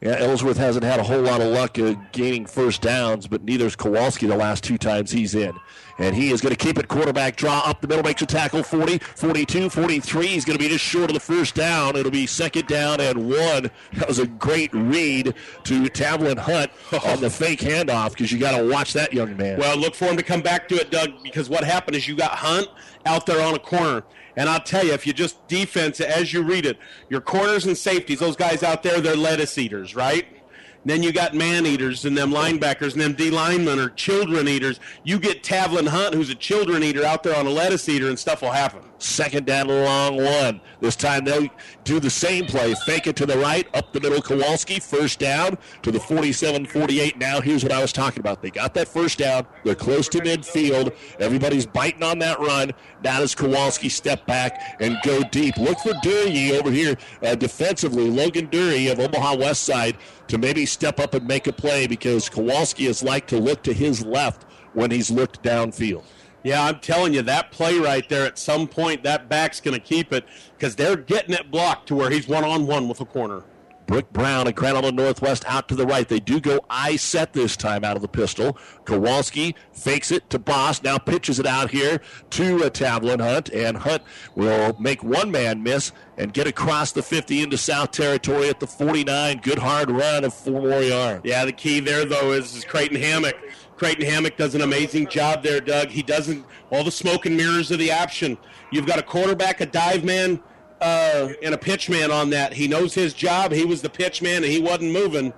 Yeah, Ellsworth hasn't had a whole lot of luck uh, gaining first downs, but neither's Kowalski the last two times he's in. And he is going to keep it quarterback draw up the middle, makes a tackle 40, 42, 43. He's going to be just short of the first down. It'll be second down and one. That was a great read to Tavlin Hunt on the fake handoff because you got to watch that young man. Well, look for him to come back to it, Doug, because what happened is you got Hunt out there on a corner. And I'll tell you, if you just defense as you read it, your corners and safeties, those guys out there, they're lettuce eaters, right? Then you got man eaters and them linebackers and them D linemen are children eaters. You get Tavlin Hunt, who's a children eater, out there on a lettuce eater, and stuff will happen. Second down, long one. This time they'll do the same play. Fake it to the right, up the middle. Kowalski, first down to the 47 48. Now, here's what I was talking about. They got that first down. They're close to midfield. Everybody's biting on that run. Now does Kowalski step back and go deep. Look for Dury over here uh, defensively. Logan Dury of Omaha West Side to maybe step up and make a play because Kowalski is like to look to his left when he's looked downfield. Yeah, I'm telling you, that play right there, at some point, that back's going to keep it because they're getting it blocked to where he's one on one with a corner. Brooke Brown and Crandall Northwest out to the right. They do go I set this time out of the pistol. Kowalski fakes it to Boss. Now pitches it out here to a Tavlin Hunt, and Hunt will make one man miss and get across the 50 into South Territory at the 49. Good hard run of four more yards. Yeah, the key there though is, is Creighton Hammock. Creighton Hammock does an amazing job there, Doug. He doesn't all the smoke and mirrors of the option. You've got a quarterback, a dive man, uh, and a pitch man on that. He knows his job. He was the pitch man, and he wasn't moving.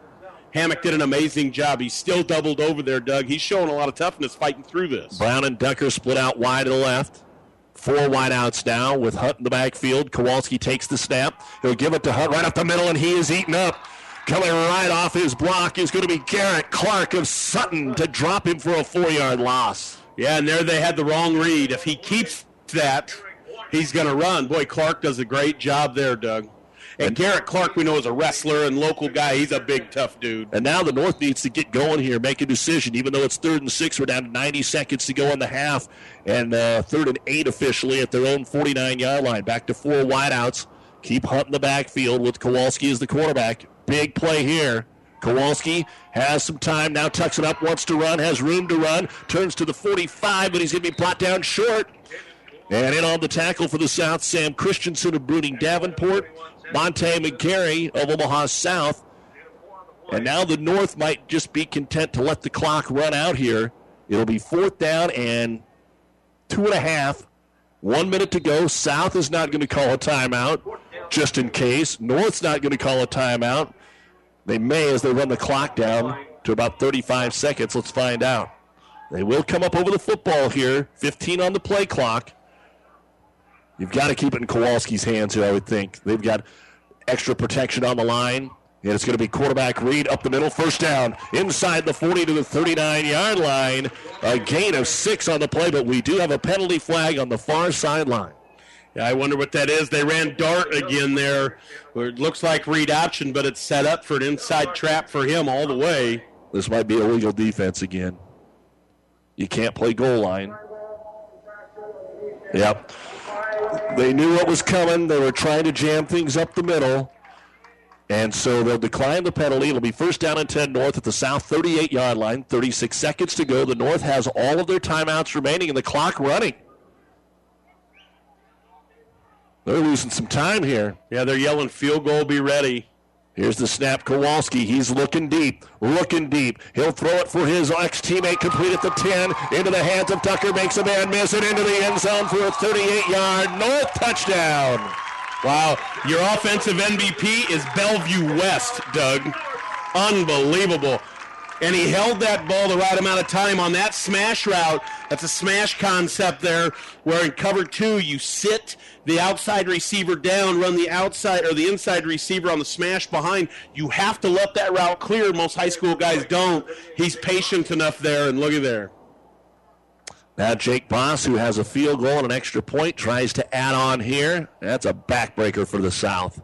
Hammock did an amazing job. He's still doubled over there, Doug. He's showing a lot of toughness fighting through this. Brown and Ducker split out wide to the left. Four wideouts now with Hunt in the backfield. Kowalski takes the snap. He'll give it to Hunt right up the middle, and he is eaten up. Coming right off his block is going to be Garrett Clark of Sutton to drop him for a four yard loss. Yeah, and there they had the wrong read. If he keeps that, he's going to run. Boy, Clark does a great job there, Doug. And Garrett Clark, we know, is a wrestler and local guy. He's a big, tough dude. And now the North needs to get going here, make a decision. Even though it's third and six, we're down to 90 seconds to go in the half, and uh, third and eight officially at their own 49 yard line. Back to four wideouts. Keep hunting the backfield with Kowalski as the quarterback. Big play here. Kowalski has some time now, tucks it up, wants to run, has room to run, turns to the 45, but he's going to be brought down short. And in on the tackle for the South, Sam Christensen of Bruning Davenport, Monte McGarry of Omaha South. And now the North might just be content to let the clock run out here. It'll be fourth down and two and a half. One minute to go. South is not going to call a timeout just in case. North's not going to call a timeout. They may as they run the clock down to about 35 seconds. Let's find out. They will come up over the football here. 15 on the play clock. You've got to keep it in Kowalski's hands here, I would think. They've got extra protection on the line. And it's going to be quarterback Reed up the middle, first down, inside the 40 to the 39 yard line. A gain of six on the play, but we do have a penalty flag on the far sideline. Yeah, I wonder what that is. They ran dart again there. It looks like read option, but it's set up for an inside trap for him all the way. This might be illegal defense again. You can't play goal line. Yep. They knew what was coming. They were trying to jam things up the middle. And so they'll decline the penalty. It'll be first down and 10 North at the South 38 yard line. 36 seconds to go. The North has all of their timeouts remaining and the clock running. They're losing some time here. Yeah, they're yelling field goal, be ready. Here's the snap. Kowalski. He's looking deep, looking deep. He'll throw it for his ex teammate, complete at the 10, into the hands of Tucker, makes a man miss it into the end zone for a 38 yard North touchdown. Wow, your offensive MVP is Bellevue West, Doug. Unbelievable. And he held that ball the right amount of time on that smash route. That's a smash concept there, where in cover two, you sit the outside receiver down, run the outside or the inside receiver on the smash behind. You have to let that route clear. Most high school guys don't. He's patient enough there, and look at there. Now Jake Boss, who has a field goal and an extra point, tries to add on here. That's a backbreaker for the South.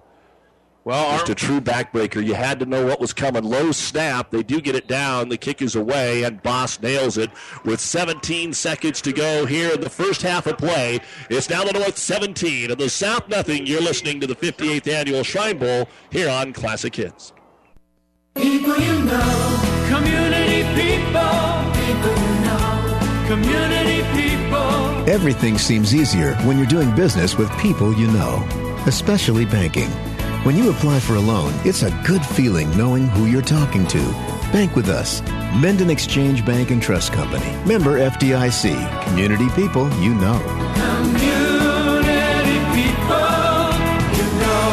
Well, just a true backbreaker. You had to know what was coming. Low snap. They do get it down. The kick is away, and Boss nails it with 17 seconds to go here in the first half of play. It's now the North 17 and the South nothing. You're listening to the 58th annual Shrine Bowl here on Classic Hits. People you know, community people, people you know, community people. Everything seems easier when you're doing business with people you know, especially banking. When you apply for a loan, it's a good feeling knowing who you're talking to. Bank with us. Minden Exchange Bank and Trust Company. Member FDIC. Community people you know. Community people you know.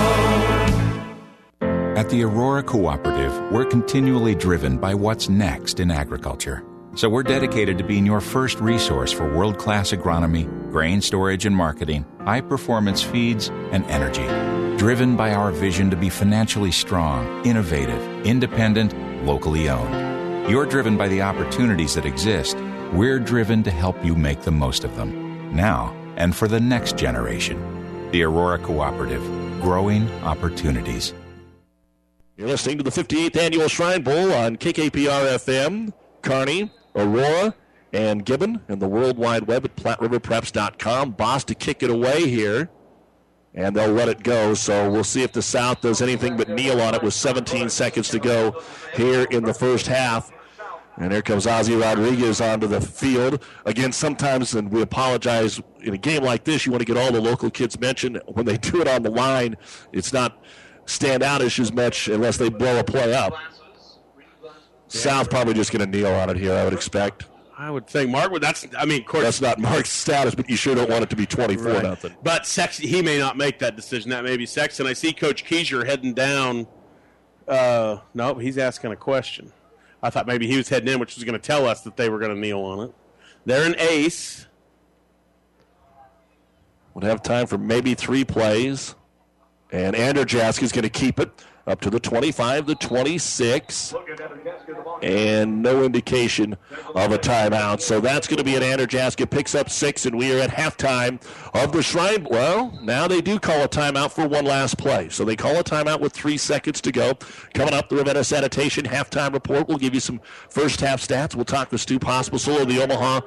At the Aurora Cooperative, we're continually driven by what's next in agriculture. So we're dedicated to being your first resource for world class agronomy, grain storage and marketing, high performance feeds, and energy driven by our vision to be financially strong, innovative, independent, locally owned. You're driven by the opportunities that exist. We're driven to help you make the most of them, now and for the next generation. The Aurora Cooperative, growing opportunities. You're listening to the 58th Annual Shrine Bowl on KKPR FM, Kearney, Aurora, and Gibbon, and the World Wide Web at PlatteRiverPreps.com. Boss to kick it away here and they'll let it go. So we'll see if the South does anything but kneel on it with 17 seconds to go here in the first half. And here comes Ozzy Rodriguez onto the field. Again, sometimes, and we apologize, in a game like this, you want to get all the local kids mentioned. When they do it on the line, it's not stand out as much unless they blow a play up. South probably just going to kneel on it here, I would expect. I would think Mark would. That's I mean, of course, that's not Mark's status, but you sure don't want it to be twenty four right. nothing. But Sexton, he may not make that decision. That may be Sexton. I see Coach Keiser heading down. Uh, no, he's asking a question. I thought maybe he was heading in, which was going to tell us that they were going to kneel on it. They're an ace. We'll have time for maybe three plays, and Andrzejewski is going to keep it up to the 25, the 26, and no indication of a timeout. So that's going to be an Andrzejewski picks up six, and we are at halftime of the Shrine. Well, now they do call a timeout for one last play. So they call a timeout with three seconds to go. Coming up, the Ravenna Sanitation halftime report. We'll give you some first half stats. We'll talk with Stu Pospisil of the Omaha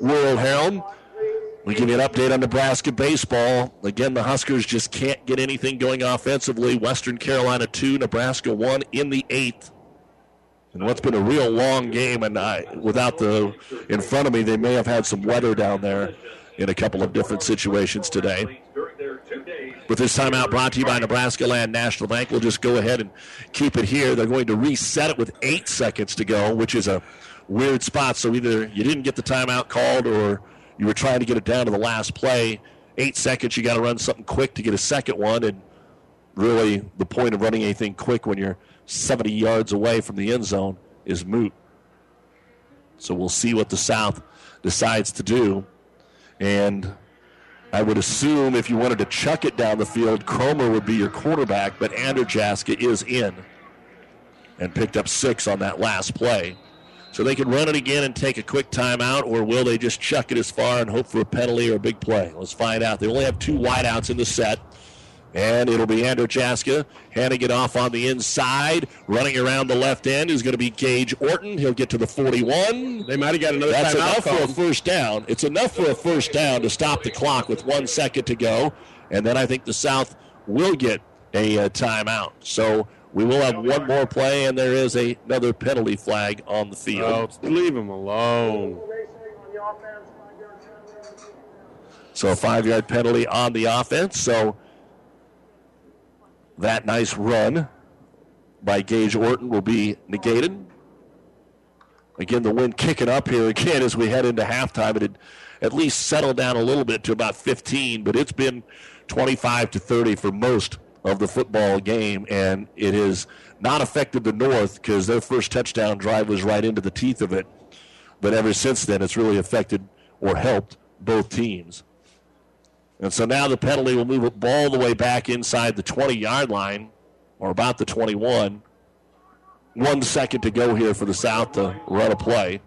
World Herald. We give you an update on Nebraska baseball. Again, the Huskers just can't get anything going offensively. Western Carolina 2, Nebraska 1 in the eighth. And what's been a real long game, and I, without the in front of me, they may have had some weather down there in a couple of different situations today. With this timeout brought to you by Nebraska Land National Bank, we'll just go ahead and keep it here. They're going to reset it with eight seconds to go, which is a weird spot. So either you didn't get the timeout called or you were trying to get it down to the last play. Eight seconds, you got to run something quick to get a second one. And really, the point of running anything quick when you're 70 yards away from the end zone is moot. So we'll see what the South decides to do. And I would assume if you wanted to chuck it down the field, Cromer would be your quarterback, but Andrzejewski is in and picked up six on that last play. So they can run it again and take a quick timeout, or will they just chuck it as far and hope for a penalty or a big play? Let's find out. They only have two wideouts in the set. And it'll be Andrzejewski handing it off on the inside. Running around the left end is going to be Gage Orton. He'll get to the 41. They might have got another That's enough for a first down. It's enough for a first down to stop the clock with one second to go. And then I think the South will get a, a uh, timeout. So we will have one more play, and there is a, another penalty flag on the field. Oh, leave him alone. So a five yard penalty on the offense. So that nice run by Gage Orton will be negated. Again, the wind kicking up here again as we head into halftime. It had at least settled down a little bit to about 15, but it's been 25 to 30 for most of the football game, and it has not affected the North because their first touchdown drive was right into the teeth of it. But ever since then, it's really affected or helped both teams. And so now the penalty will move the ball the way back inside the 20 yard line, or about the 21. One second to go here for the South to run a play.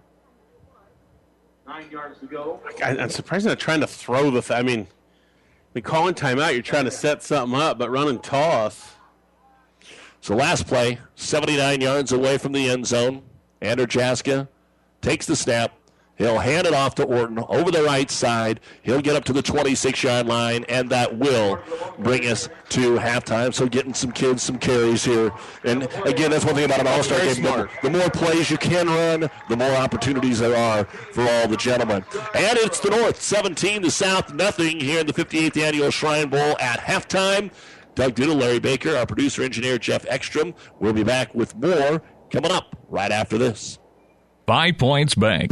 Nine yards to go. I, I'm surprised they're trying to throw the. Th- I mean, I mean, calling timeout, you're trying to set something up, but running toss. So last play, 79 yards away from the end zone. Andrzejewski takes the snap, He'll hand it off to Orton over the right side. He'll get up to the 26 yard line, and that will bring us to halftime. So, getting some kids some carries here. And again, that's one thing about an all star game. The, the more plays you can run, the more opportunities there are for all the gentlemen. And it's the North 17, the South nothing here in the 58th annual Shrine Bowl at halftime. Doug Duda, Larry Baker, our producer engineer Jeff Ekstrom. We'll be back with more coming up right after this. Five Points Bank.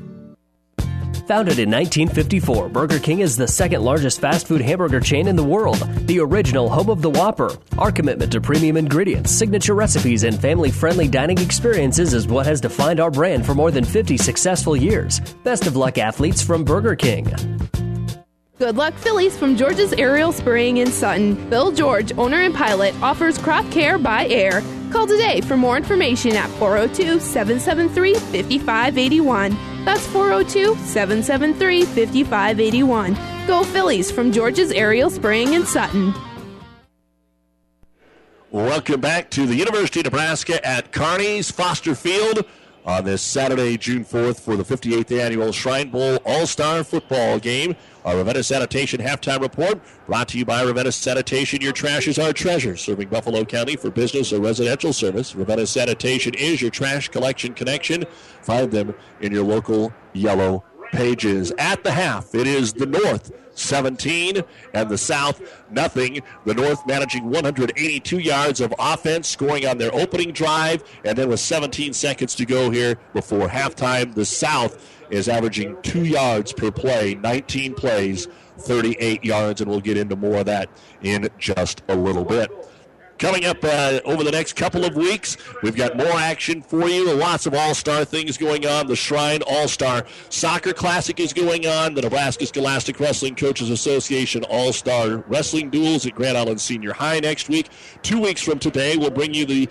Founded in 1954, Burger King is the second largest fast food hamburger chain in the world, the original home of the Whopper. Our commitment to premium ingredients, signature recipes, and family friendly dining experiences is what has defined our brand for more than 50 successful years. Best of luck, athletes from Burger King. Good Luck Phillies from George's Aerial Spraying in Sutton. Bill George, owner and pilot, offers crop care by air. Call today for more information at 402 773 5581. That's 402 773 5581. Go Phillies from George's Aerial Spraying in Sutton. Welcome back to the University of Nebraska at Kearney's Foster Field on this Saturday, June 4th, for the 58th annual Shrine Bowl All Star Football Game. Our Ravenna Sanitation halftime report brought to you by Ravenna Sanitation. Your trash is our treasure. Serving Buffalo County for business or residential service. Ravenna Sanitation is your trash collection connection. Find them in your local yellow pages. At the half, it is the North 17 and the South nothing. The North managing 182 yards of offense, scoring on their opening drive, and then with 17 seconds to go here before halftime, the South is averaging two yards per play, 19 plays, 38 yards, and we'll get into more of that in just a little bit. Coming up uh, over the next couple of weeks, we've got more action for you. Lots of all star things going on. The Shrine All Star Soccer Classic is going on. The Nebraska Scholastic Wrestling Coaches Association All Star Wrestling Duels at Grand Island Senior High next week. Two weeks from today, we'll bring you the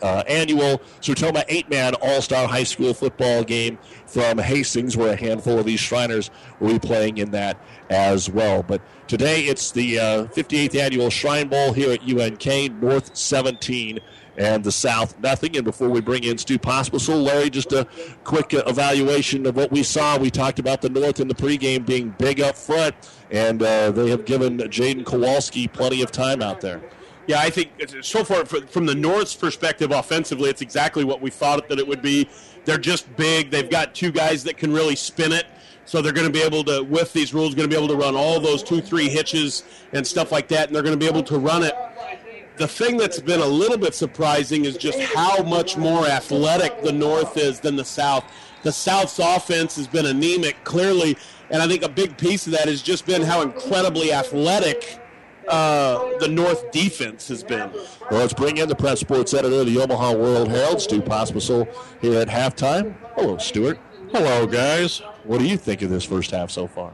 uh, annual Sertoma eight man All Star High School football game from Hastings, where a handful of these Shriners will be playing in that as well. But today it's the uh, 58th annual Shrine Bowl here at UNK, North 17 and the South nothing. And before we bring in Stu Pospisil, Larry, just a quick uh, evaluation of what we saw. We talked about the North in the pregame being big up front, and uh, they have given Jaden Kowalski plenty of time out there. Yeah, I think so far from the North's perspective offensively, it's exactly what we thought that it would be. They're just big. They've got two guys that can really spin it. So they're going to be able to, with these rules, going to be able to run all those two, three hitches and stuff like that, and they're going to be able to run it. The thing that's been a little bit surprising is just how much more athletic the North is than the South. The South's offense has been anemic, clearly, and I think a big piece of that has just been how incredibly athletic uh, the North defense has been. Well, let's bring in the press sports editor of the Omaha World Herald, Stu Pospisil, here at halftime. Hello, Stuart. Hello, guys. What do you think of this first half so far?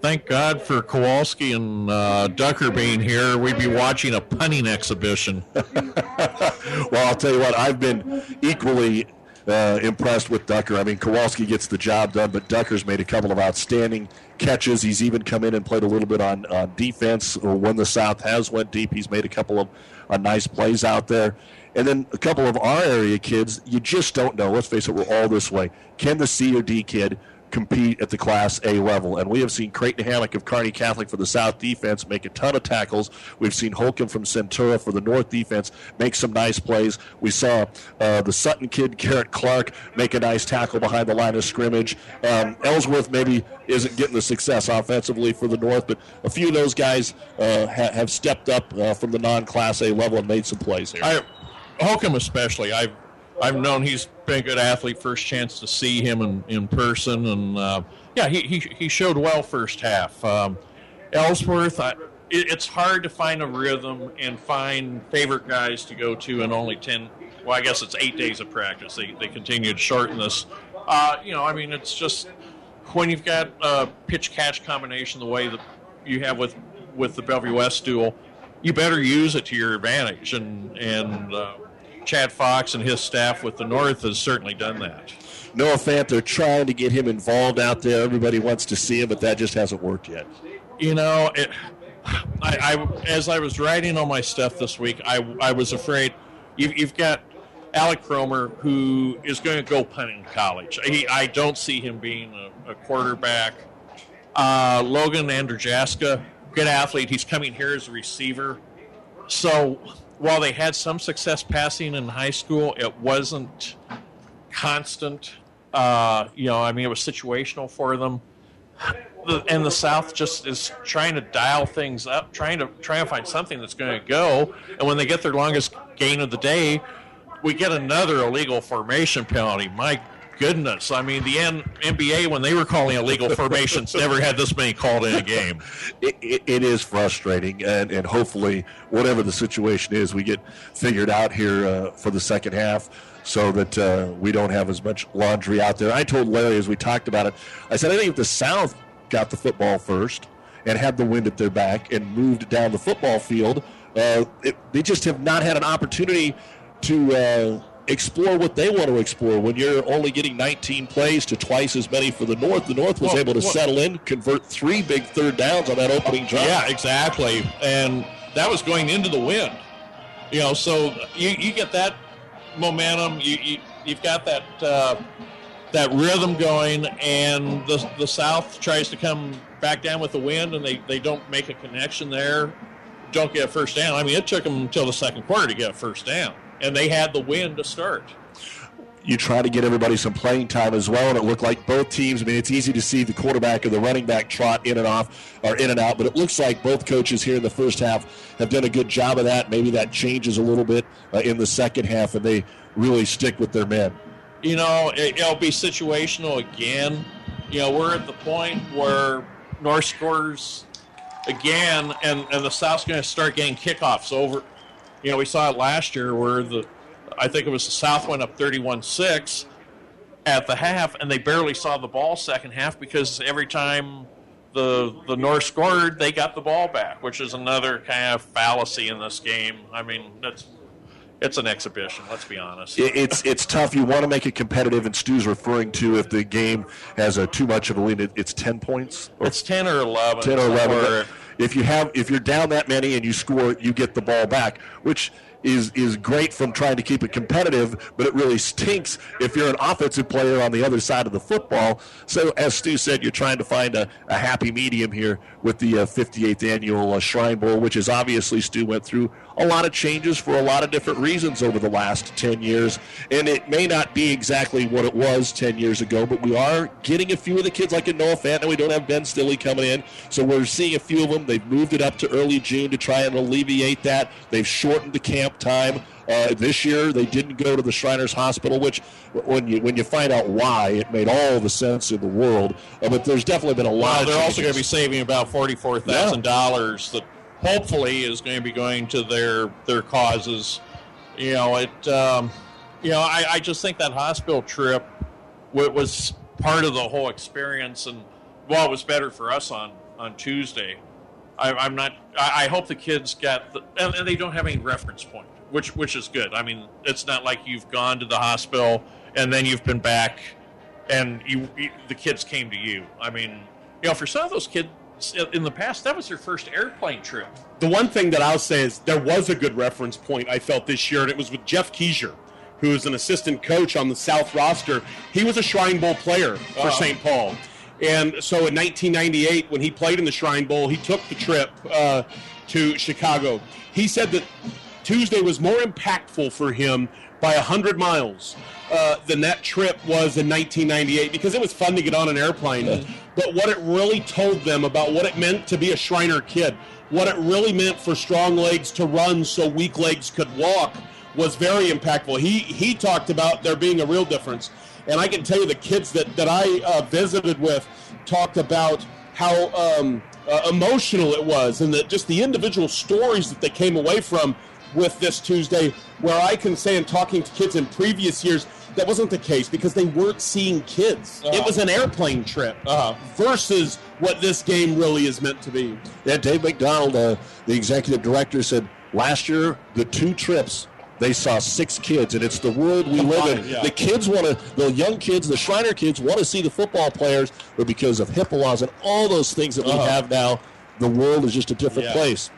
Thank God for Kowalski and uh, Ducker being here. We'd be watching a punning exhibition. well, I'll tell you what, I've been equally uh, impressed with Ducker. I mean, Kowalski gets the job done, but Ducker's made a couple of outstanding catches. He's even come in and played a little bit on, defense. When the South has went deep, he's made a couple of uh, nice plays out there. And then a couple of our area kids, you just don't know. Let's face it, we're all this way. Can the C or D kid compete at the Class A level. And we have seen Creighton Hammock of Kearney Catholic for the South defense make a ton of tackles. We've seen Holcomb from Centura for the North defense make some nice plays. We saw uh, the Sutton kid, Garrett Clark, make a nice tackle behind the line of scrimmage. Um, Ellsworth maybe isn't getting the success offensively for the North, but a few of those guys uh, ha- have stepped up uh, from the non Class A level and made some plays here. I, Holcomb especially, I've I've known he's been a good athlete. First chance to see him in, in person, and uh, yeah, he, he he showed well first half. Um, Ellsworth, I, it, it's hard to find a rhythm and find favorite guys to go to in only ten. Well, I guess it's eight days of practice. They they continue to shorten this. Uh, you know, I mean, it's just when you've got a pitch catch combination the way that you have with with the Bellevue West duel, you better use it to your advantage and and. Uh, Chad Fox and his staff with the North has certainly done that. Noah Fant, they're trying to get him involved out there. Everybody wants to see him, but that just hasn't worked yet. You know, it, I, I, as I was writing all my stuff this week, I, I was afraid you've, you've got Alec Cromer, who is going to go punting college. He, I don't see him being a, a quarterback. Uh, Logan Andrzejewski, good athlete. He's coming here as a receiver. So while they had some success passing in high school, it wasn't constant. Uh, you know, I mean, it was situational for them. The, and the South just is trying to dial things up, trying to try and find something that's going to go. And when they get their longest gain of the day, we get another illegal formation penalty. My goodness. I mean, the N- NBA, when they were calling illegal formations, never had this many called in a game. It, it, it is frustrating, and, and hopefully, whatever the situation is, we get figured out here uh, for the second half so that uh, we don't have as much laundry out there. I told Larry as we talked about it, I said, I think if the South got the football first and had the wind at their back and moved down the football field, uh, it, they just have not had an opportunity to uh, explore what they want to explore. When you're only getting 19 plays to twice as many for the North, the North was Well, able to well- settle in, convert three big third downs on that opening drive. Yeah, exactly. And that was going into the wind. You know, so you, you get that momentum. You, you you've got that uh, that rhythm going, and the the South tries to come back down with the wind, and they, they don't make a connection there. Don't get a first down. I mean, it took them until the second quarter to get a first down, and they had the wind to start. you try to get everybody some playing time as well, and it looked like both teams. I mean, it's easy to see the quarterback and the running back trot in and off or in and out, but it looks like both coaches here in the first half have done a good job of that. Maybe that changes a little bit uh, in the second half, and they really stick with their men. you know, it, it'll be situational again. You know, we're at the point where North scores again, and, and the South's going to start getting kickoffs over. You know, we saw it last year where the, I think it was the South went up 31 6 at the half, and they barely saw the ball second half because every time the the North scored, they got the ball back, which is another kind of fallacy in this game. I mean, that's it's an exhibition. Let's be honest. It's it's tough. You want to make it competitive, and Stu's referring to if the game has a too much of a lead, it- it's ten points. Or It's ten or eleven. 10 or 11. If you have, if you're down that many and you score, you get the ball back, which is is great from trying to keep it competitive. But it really stinks if you're an offensive player on the other side of the football. So as Stu said, you're trying to find a, a happy medium here with the uh, 58th annual uh, Shrine Bowl, which is obviously Stu went through a lot of changes for a lot of different reasons over the last 10 years. And it may not be exactly what it was 10 years ago, but we are getting a few of the kids like a Noah Fant. And we don't have Ben Stille coming in. So we're seeing a few of them. They've moved it up to early June to try and alleviate that. They've shortened the camp time. Uh, this year, they didn't go to the Shriners Hospital, which, when you when you find out why, it made all the sense in the world. Uh, but there's definitely been a lot. Well, of they're also going to be saving about forty-four thousand dollars that hopefully is going to be going to their their causes. You know, it. Um, you know, I, I just think that hospital trip was part of the whole experience, and well, it was better for us on on Tuesday. I, I'm not. I, I hope the kids get, the, and, and they don't have any reference point, which which is good. I mean, it's not like you've gone to the hospital and then you've been back, and you, you the kids came to you. I mean, you know, for some of those kids, in the past, that was their first airplane trip. The one thing that I'll say is there was a good reference point I felt this year, and it was with Jeff Keisher, who is an assistant coach on the South roster. He was a Shrine Bowl player for Uh-huh. St. Paul. And so in 1998, when he played in the Shrine Bowl, he took the trip uh, to Chicago. He said that Tuesday was more impactful for him by 100 miles uh, than that trip was in 1998 because it was fun to get on an airplane. But what it really told them about what it meant to be a Shriner kid, what it really meant for strong legs to run so weak legs could walk, was very impactful. He he talked about there being a real difference, and I can tell you the kids that that I uh, visited with talked about how um, uh, emotional it was, and that just the individual stories that they came away from with this Tuesday. Where I can say, in talking to kids in previous years, that wasn't the case because they weren't seeing kids. It was an airplane trip versus what this game really is meant to be. Yeah, Dave McDonald, uh, the executive director, said last year the two trips they saw six kids, and it's the world we live in. Yeah. The kids want to, the young kids, the Shriner kids want to see the football players, but because of HIPAA laws and all those things that we Uh-huh. have now, the world is just a different Yeah. place.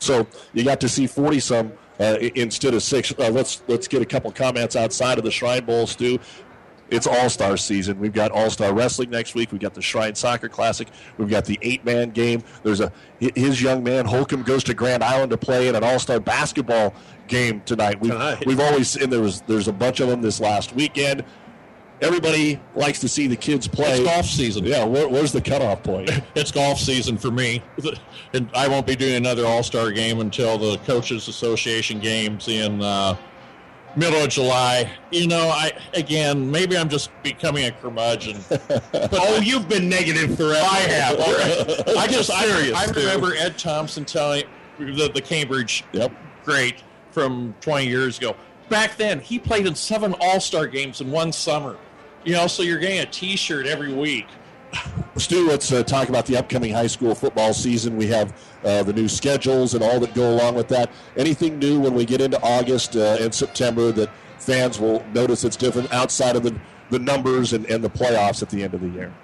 So you got to see forty some uh, instead of six. Uh, let's let's get a couple comments outside of the Shrine Bowl, Stu. It's All Star season. We've got All Star Wrestling next week. We've got the Shrine Soccer Classic. We've got the eight man game. There's a his young man Holcomb goes to Grand Island to play in an All Star basketball game tonight. We've, Tonight. we've always and there was there's a bunch of them this last weekend. Everybody likes to see the kids play. It's golf season. Yeah, where, where's the cutoff point? it's golf season for me, and I won't be doing another All Star game until the Coaches Association games in uh, middle of July. You know, I again maybe I'm just becoming a curmudgeon. But oh, you've been negative forever. I have. All right. I just I, Serious, I dude. remember Ed Thompson telling the, the Cambridge yep. great from 20 years ago. Back then, he played in seven All Star games in one summer. You know, so you're getting a T-shirt every week. Stu, let's uh, talk about the upcoming high school football season. We have uh, the new schedules and all that go along with that. Anything new when we get into August uh, and September that fans will notice it's different outside of the, the numbers and, and the playoffs at the end of the year?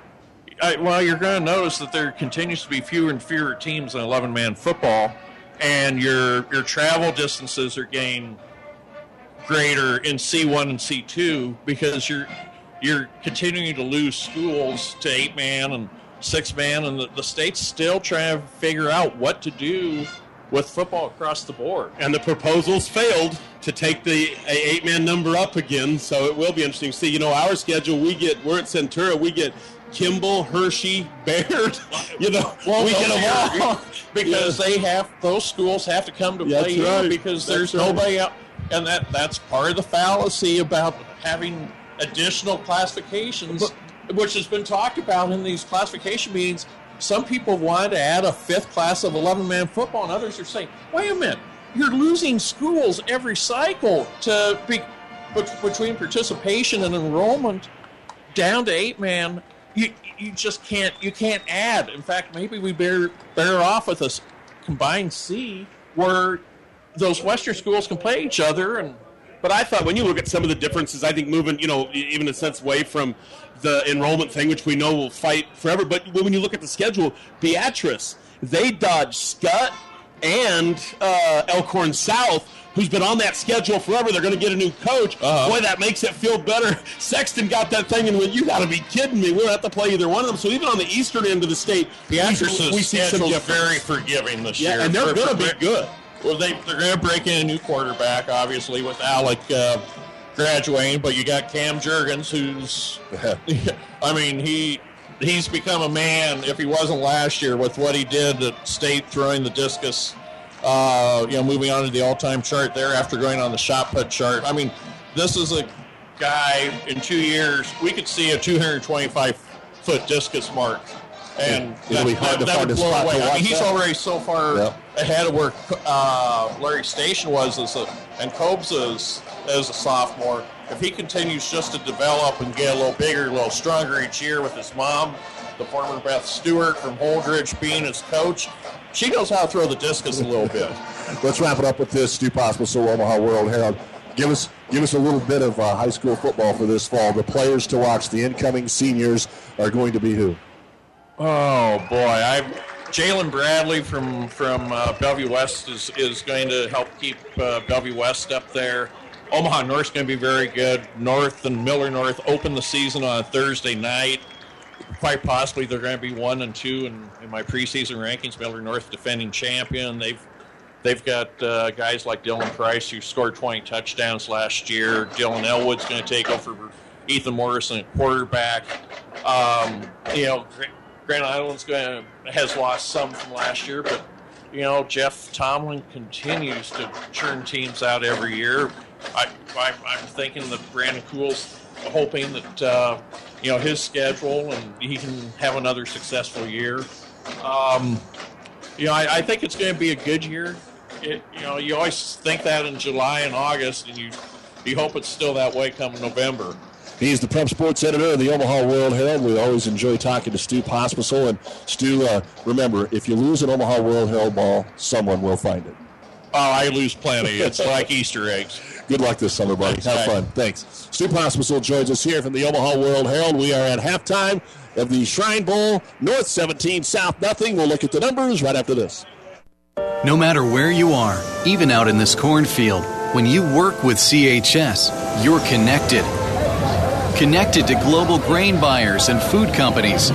I, well, you're going to notice that there continues to be fewer and fewer teams in 11 man football, and your your travel distances are getting greater in C1 and C2 because you're you're continuing to lose schools to eight man and six man, and the, the state's still trying to figure out what to do with football across the board. And the proposals failed to take the a eight man number up again, so it will be interesting to see. You know, our schedule, we get, we're at Centura, we get Kimball, Hershey, Baird, you know, Well, we get them all. because they have those schools have to come to That's play right. because That's there's right. nobody out, and that that's part of the fallacy about having additional classifications, which has been talked about in these classification meetings. Some people want to add a fifth class of 11 man football, and others are saying, wait a minute, you're losing schools every cycle to be, between participation and enrollment down to eight man. You, you just can't you can't add. In fact, maybe we better better off with a combined C where those Western schools can play each other and But I thought when you look at some of the differences, I think moving, you know, even a sense away from the enrollment thing, which we know will fight forever. But when you look at the schedule, Beatrice, they dodge Scott and uh, Elkhorn South, who's been on that schedule forever. They're going to get a new coach. Boy, that makes it feel better. Sexton got that thing and went, "You got to be kidding me! We don't have to play either one of them." So even on the eastern end of the state, Beatrice's we, we see some difference. very forgiving this Yeah, year. and they're gonna be good. Well, they they're going to break in a new quarterback, obviously, with Alec uh, graduating. But you got Cam Jurgens, who's, I mean, he he's become a man. If he wasn't last year with what he did at state throwing the discus, uh, you know, moving on to the all-time chart there after going on the shot put chart. I mean, this is a guy in two years we could see a 225 foot discus mark. And It'll be hard to that find would a blow spot to away. I mean, he's that. already so far ahead of where uh, Larry Station was as a, and Cobes is as a sophomore. If he continues just to develop and get a little bigger, a little stronger each year with his mom, the former Beth Stewart from Holdrege being his coach, she knows how to throw the discus a little bit. Let's wrap it up with this. Stu Pospisil, so Omaha World Herald. Give us give us a little bit of uh, high school football for this fall. The players to watch, the incoming seniors are going to be who? Oh boy, I Jalen Bradley from from uh, Bellevue West is, is going to help keep uh, Bellevue West up there. Omaha North's going to be very good. North and Miller North open the season on a Thursday night. Quite possibly they're going to be one and two in, in my preseason rankings. Miller North defending champion. They've they've got uh, guys like Dylan Price who scored 20 touchdowns last year. Dylan Elwood's going to take over Ethan Morrison at quarterback. Um, you know, Grand Island's going has lost some from last year, but you know Jeff Tomlin continues to churn teams out every year. I, I, am thinking that Brandon Cool's hoping that uh, you know his schedule and he can have another successful year. Um, you know, I, I, think it's going to be a good year. It, you know, you always think that in July and August, and you you hope it's still that way come November. He's the prep sports editor of the Omaha World Herald. We always enjoy talking to Stu Pospisil. And Stu, uh, remember, if you lose an Omaha World Herald ball, someone will find it. Oh, I lose plenty. It's like Easter eggs. Good luck this summer, buddy. Have fun. Thanks. Stu Pospisil joins us here from the Omaha World Herald. We are at halftime of the Shrine Bowl. North 17, South nothing. We'll look at the numbers right after this. No matter where you are, even out in this cornfield, when you work with CHS, you're connected Connected to global grain buyers and food companies.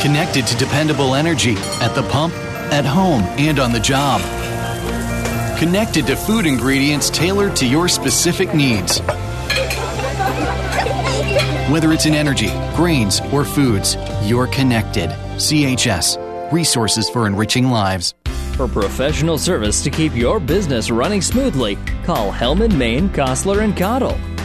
Connected to dependable energy at the pump, at home, and on the job. Connected to food ingredients tailored to your specific needs. Whether it's in energy, grains, or foods, you're connected. CHS, resources for enriching lives. For professional service to keep your business running smoothly, call Hellman, Maine, Kostler, and Cottle.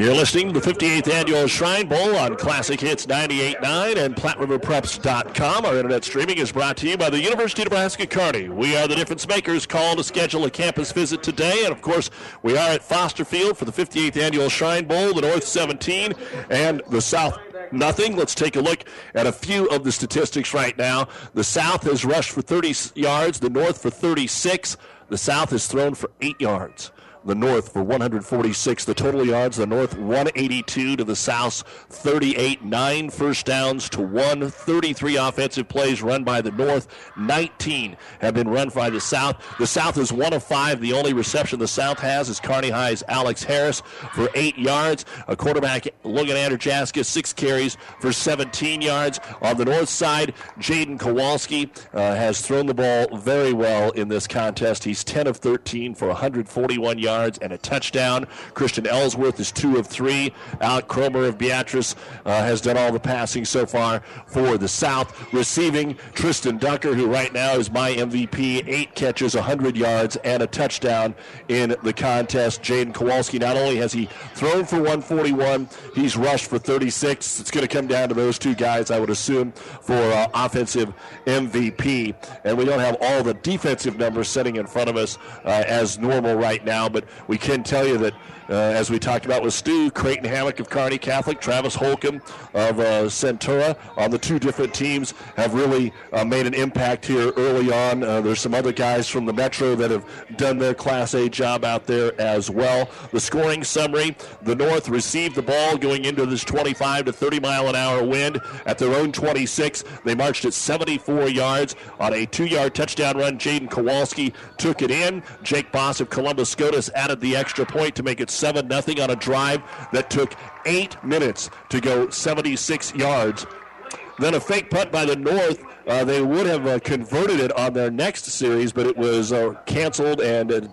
You're listening to the 58th Annual Shrine Bowl on Classic Hits 98.9 and PlatteRiverPreps.com. Our internet streaming is brought to you by the University of Nebraska Kearney. We are the difference makers. Call to schedule a campus visit today. And of course, we are at Foster Field for the 58th Annual Shrine Bowl, the North 17 and the South nothing. Let's take a look at a few of the statistics right now. The South has rushed for 30 yards, the North for 36. The South has thrown for 8 yards the North for 146. The total yards, the North 182 to the South 38. Nine first downs to one. 33 offensive plays run by the North. 19 have been run by the South. The South is one of five. The only reception the South has is Kearney High's Alex Harris for eight yards. A quarterback, Logan Andrzejewski, six carries for 17 yards. On the North side, Jaden Kowalski uh, has thrown the ball very well in this contest. He's 10 of 13 for 141 yards yards and a touchdown. Christian Ellsworth is two of three. Alec Cromer of Beatrice uh, has done all the passing so far for the South. Receiving Tristan Ducker, who right now is my MVP, eight catches, 100 yards, and a touchdown in the contest. Jaden Kowalski, not only has he thrown for 141, he's rushed for 36. It's going to come down to those two guys, I would assume, for uh, offensive MVP. And we don't have all the defensive numbers sitting in front of us uh, as normal right now, but but we can tell you that uh, as we talked about with Stu, Creighton Hammock of Kearney Catholic, Travis Holcomb of uh, Centura on the two different teams have really uh, made an impact here early on. Uh, there's some other guys from the Metro that have done their Class A job out there as well. The scoring summary the North received the ball going into this 25 to 30 mile an hour wind at their own 26. They marched at 74 yards on a two yard touchdown run. Jaden Kowalski took it in. Jake Boss of Columbus SCOTUS added the extra point to make it 7 0 on a drive that took eight minutes to go 76 yards. Then a fake punt by the North. Uh, they would have uh, converted it on their next series, but it was uh, canceled and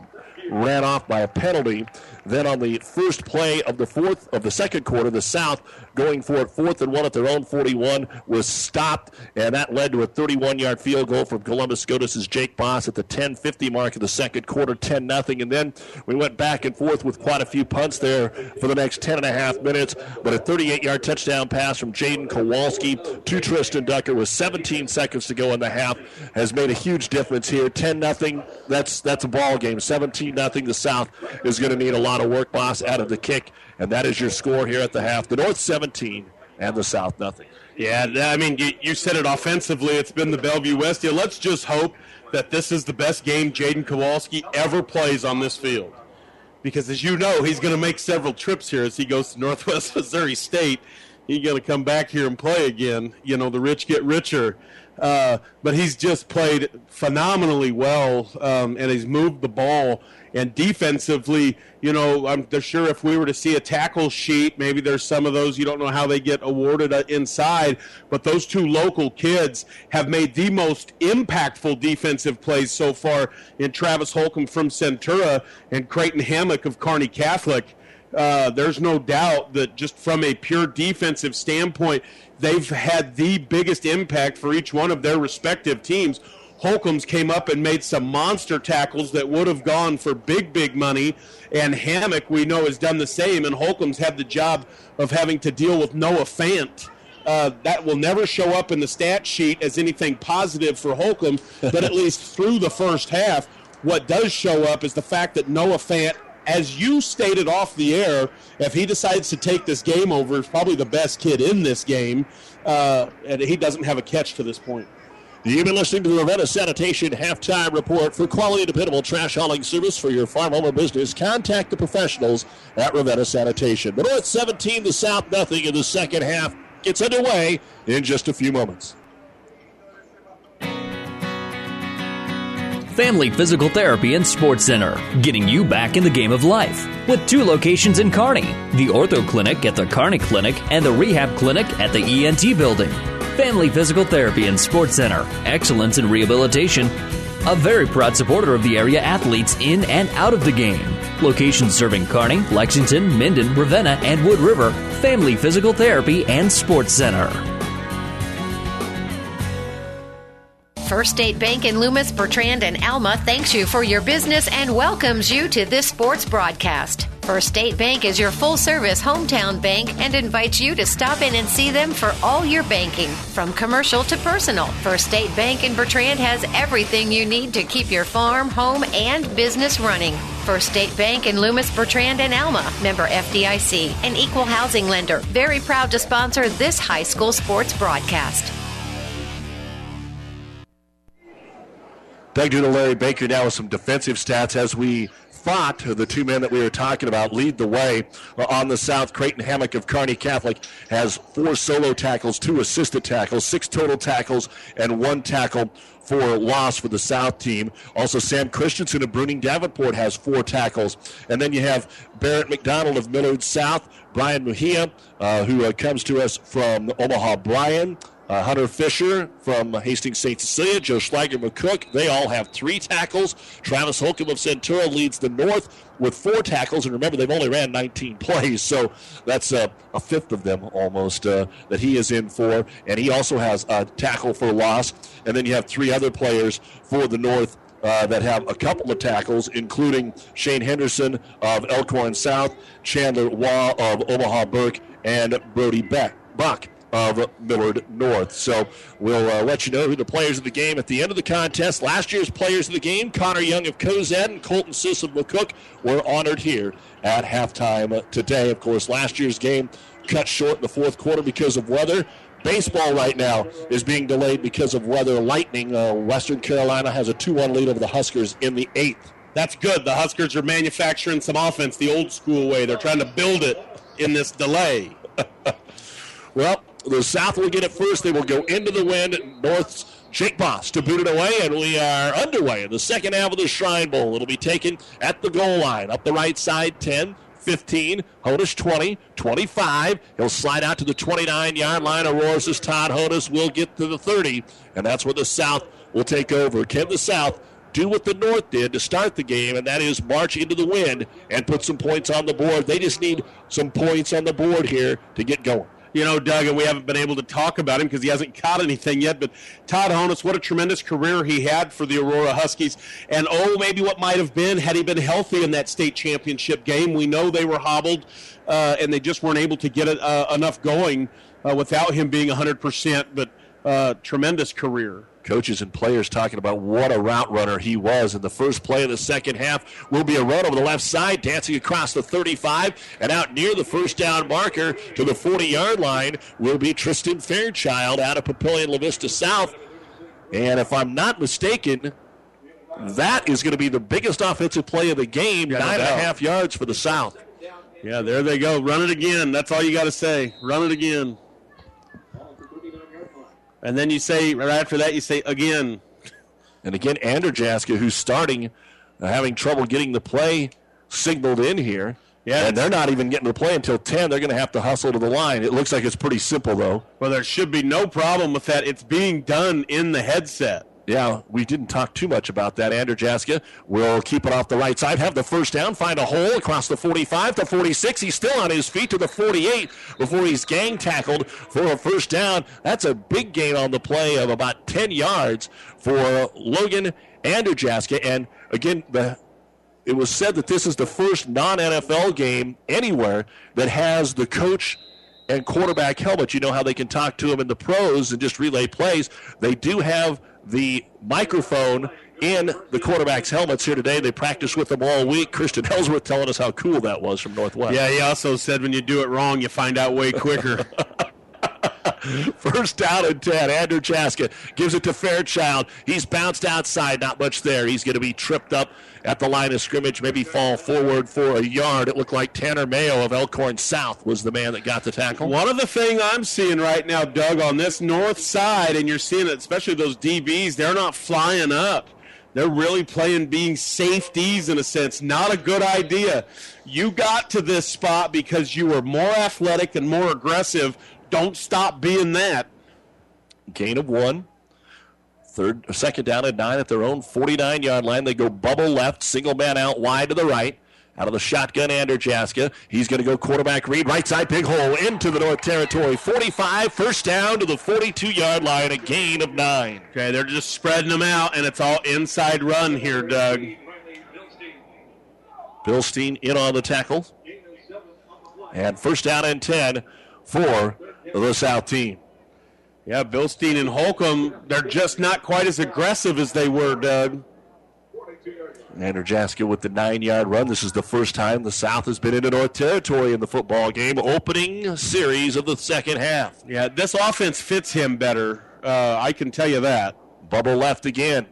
ran off by a penalty. Then on the first play of the fourth of the second quarter, the South going for it fourth and one at their own 41 was stopped, and that led to a 31-yard field goal from Columbus SCOTUS' Jake Boss at the 10:50 mark of the second quarter, 10 nothing. And then we went back and forth with quite a few punts there for the next 10 and a half minutes. But a 38-yard touchdown pass from Jaden Kowalski to Tristan Ducker with 17 seconds to go in the half has made a huge difference here. 10 nothing. That's that's a ball game. 17 nothing. The South is going to need a lot of work, boss, out of the kick, and that is your score here at the half. The North 17 and the South nothing. Yeah, I mean, you, you said it offensively. It's been the Bellevue West deal. Let's just hope that this is the best game Jaden Kowalski ever plays on this field. Because as you know, he's going to make several trips here as he goes to Northwest Missouri State. He's going to come back here and play again. You know, the rich get richer. Uh, but he's just played phenomenally well, um, and he's moved the ball. And defensively, you know, I'm sure if we were to see a tackle sheet, maybe there's some of those you don't know how they get awarded uh, inside. But those two local kids have made the most impactful defensive plays so far in Travis Holcomb from Centura and Creighton Hammock of Kearney Catholic. Uh, there's no doubt that just from a pure defensive standpoint, they've had the biggest impact for each one of their respective teams. Holcomb's came up and made some monster tackles that would have gone for big, big money. And Hammock, we know, has done the same. And Holcomb's had the job of having to deal with Noah Fant. Uh, that will never show up in the stat sheet as anything positive for Holcomb, but at least through the first half, what does show up is the fact that Noah Fant as you stated off the air, if he decides to take this game over, is probably the best kid in this game, uh, and he doesn't have a catch to this point. You've been listening to the Ravenna Sanitation Halftime Report. For quality, dependable trash hauling service for your farm, home, or business, contact the professionals at Ravenna Sanitation. The North 17, the South nothing in the second half gets underway in just a few moments. Family Physical Therapy and Sports Center, getting you back in the game of life. With two locations in Kearney the Ortho Clinic at the Kearney Clinic and the Rehab Clinic at the ENT Building. Family Physical Therapy and Sports Center, excellence in rehabilitation. A very proud supporter of the area athletes in and out of the game. Locations serving Kearney, Lexington, Minden, Ravenna, and Wood River. Family Physical Therapy and Sports Center. First State Bank in Loomis, Bertrand, and Alma thanks you for your business and welcomes you to this sports broadcast. First State Bank is your full service hometown bank and invites you to stop in and see them for all your banking, from commercial to personal. First State Bank in Bertrand has everything you need to keep your farm, home, and business running. First State Bank in Loomis, Bertrand, and Alma, member FDIC, an equal housing lender. Very proud to sponsor this high school sports broadcast. Doug Duda, Larry Baker now with some defensive stats as we thought the two men that we were talking about lead the way on the South. Creighton Hammock of Kearney Catholic has four solo tackles, two assisted tackles, six total tackles, and one tackle for loss for the South team. Also, Sam Christensen of Bruning Davenport has four tackles. And then you have Barrett McDonald of Millard South, Brian Mejia, uh, who uh, comes to us from Omaha Bryan. Uh, Hunter Fisher from Hastings St. Cecilia, Joe Schlager McCook, they all have three tackles. Travis Holcomb of Centura leads the North with four tackles. And remember, they've only ran 19 plays, so that's uh, a fifth of them almost uh, that he is in for. And he also has a tackle for loss. And then you have three other players for the North uh, that have a couple of tackles, including Shane Henderson of Elkhorn South, Chandler Waugh of Omaha Burke, and Brody Beck. Buck of Millard North. So we'll uh, let you know who the players of the game at the end of the contest. Last year's players of the game, Connor Young of Cozad and Colton Sis of McCook, were honored here at halftime today. Of course, last year's game cut short in the fourth quarter because of weather. Baseball right now is being delayed because of weather. Lightning, uh, Western Carolina has a 2 1 lead over the Huskers in the eighth. That's good. The Huskers are manufacturing some offense the old school way. They're trying to build it in this delay. well, the South will get it first. They will go into the wind. North's Jake Boss to boot it away, and we are underway in the second half of the Shrine Bowl. It'll be taken at the goal line, up the right side, 10, 15, Honus 20, 25. He'll slide out to the 29 yard line. Aurora's Todd Honus will get to the 30, and that's where the South will take over. Can the South do what the North did to start the game, and that is march into the wind and put some points on the board? They just need some points on the board here to get going you know, Doug, and we haven't been able to talk about him because he hasn't caught anything yet. But Todd Honus, what a tremendous career he had for the Aurora Huskies. And oh, maybe what might have been had he been healthy in that state championship game. We know they were hobbled uh, and they just weren't able to get uh, enough going uh, without him being 100%. But uh, tremendous career Coaches and players talking about what a route runner he was. And the first play of the second half will be a run over the left side, dancing across the 35 and out near the first down marker to the 40 yard line will be Tristan Fairchild out of Papillion La Vista South. And if I'm not mistaken, that is going to be the biggest offensive play of the game, Yeah, no and a half yards for the South. Yeah, there they go. Run it again. That's all you got to say. Run it again. And then you say, right after that, you say again. And again, Anderjaska, who's starting, uh, having trouble getting the play signaled in here. Yeah, and they're not even getting the play until 10. They're going to have to hustle to the line. It looks like it's pretty simple, though. Well, there should be no problem with that. It's being done in the headset. Yeah, we didn't talk too much about that. Anderjaska will keep it off the right side, have the first down, find a hole across the 45 to 46. He's still on his feet to the 48 before he's gang tackled for a first down. That's a big gain on the play of about 10 yards for Logan Anderjaska. And again, the it was said that this is the first non-NFL game anywhere that has the coach and quarterback helmet. You know how they can talk to him in the pros and just relay plays. They do have the microphone in the quarterback's helmets here today. They practiced with them all week. Christian Ellsworth telling us how cool that was from Northwest. Yeah, he also said when you do it wrong, you find out way quicker. First down and 10. Anderjaska gives it to Fairchild. He's bounced outside, not much there. He's going to be tripped up at the line of scrimmage, maybe fall forward for a yard. It looked like Tanner Mayo of Elkhorn South was the man that got the tackle. One of the thing I'm seeing right now, Doug, on this north side, and you're seeing it, especially those DBs, they're not flying up. They're really playing being safeties in a sense. Not a good idea. You got to this spot because you were more athletic and more aggressive. Don't stop being that. Gain of one. Third, second down and nine at their own 49 yard line. They go bubble left, single man out wide to the right. Out of the shotgun, Anderjaska. He's going to go quarterback read, right side, big hole into the North Territory. 45, first down to the 42 yard line, a gain of nine. Okay, they're just spreading them out, and it's all inside run here, Doug. Bilstein in on the tackle. And first down and 10 for the South team. Yeah, Bilstein and Holcomb, they're just not quite as aggressive as they were, Doug. Anderjaska with the nine yard run. This is the first time the South has been into North Territory in the football game. Opening series of the second half. Yeah, this offense fits him better. Uh, I can tell you that. Bubble left again.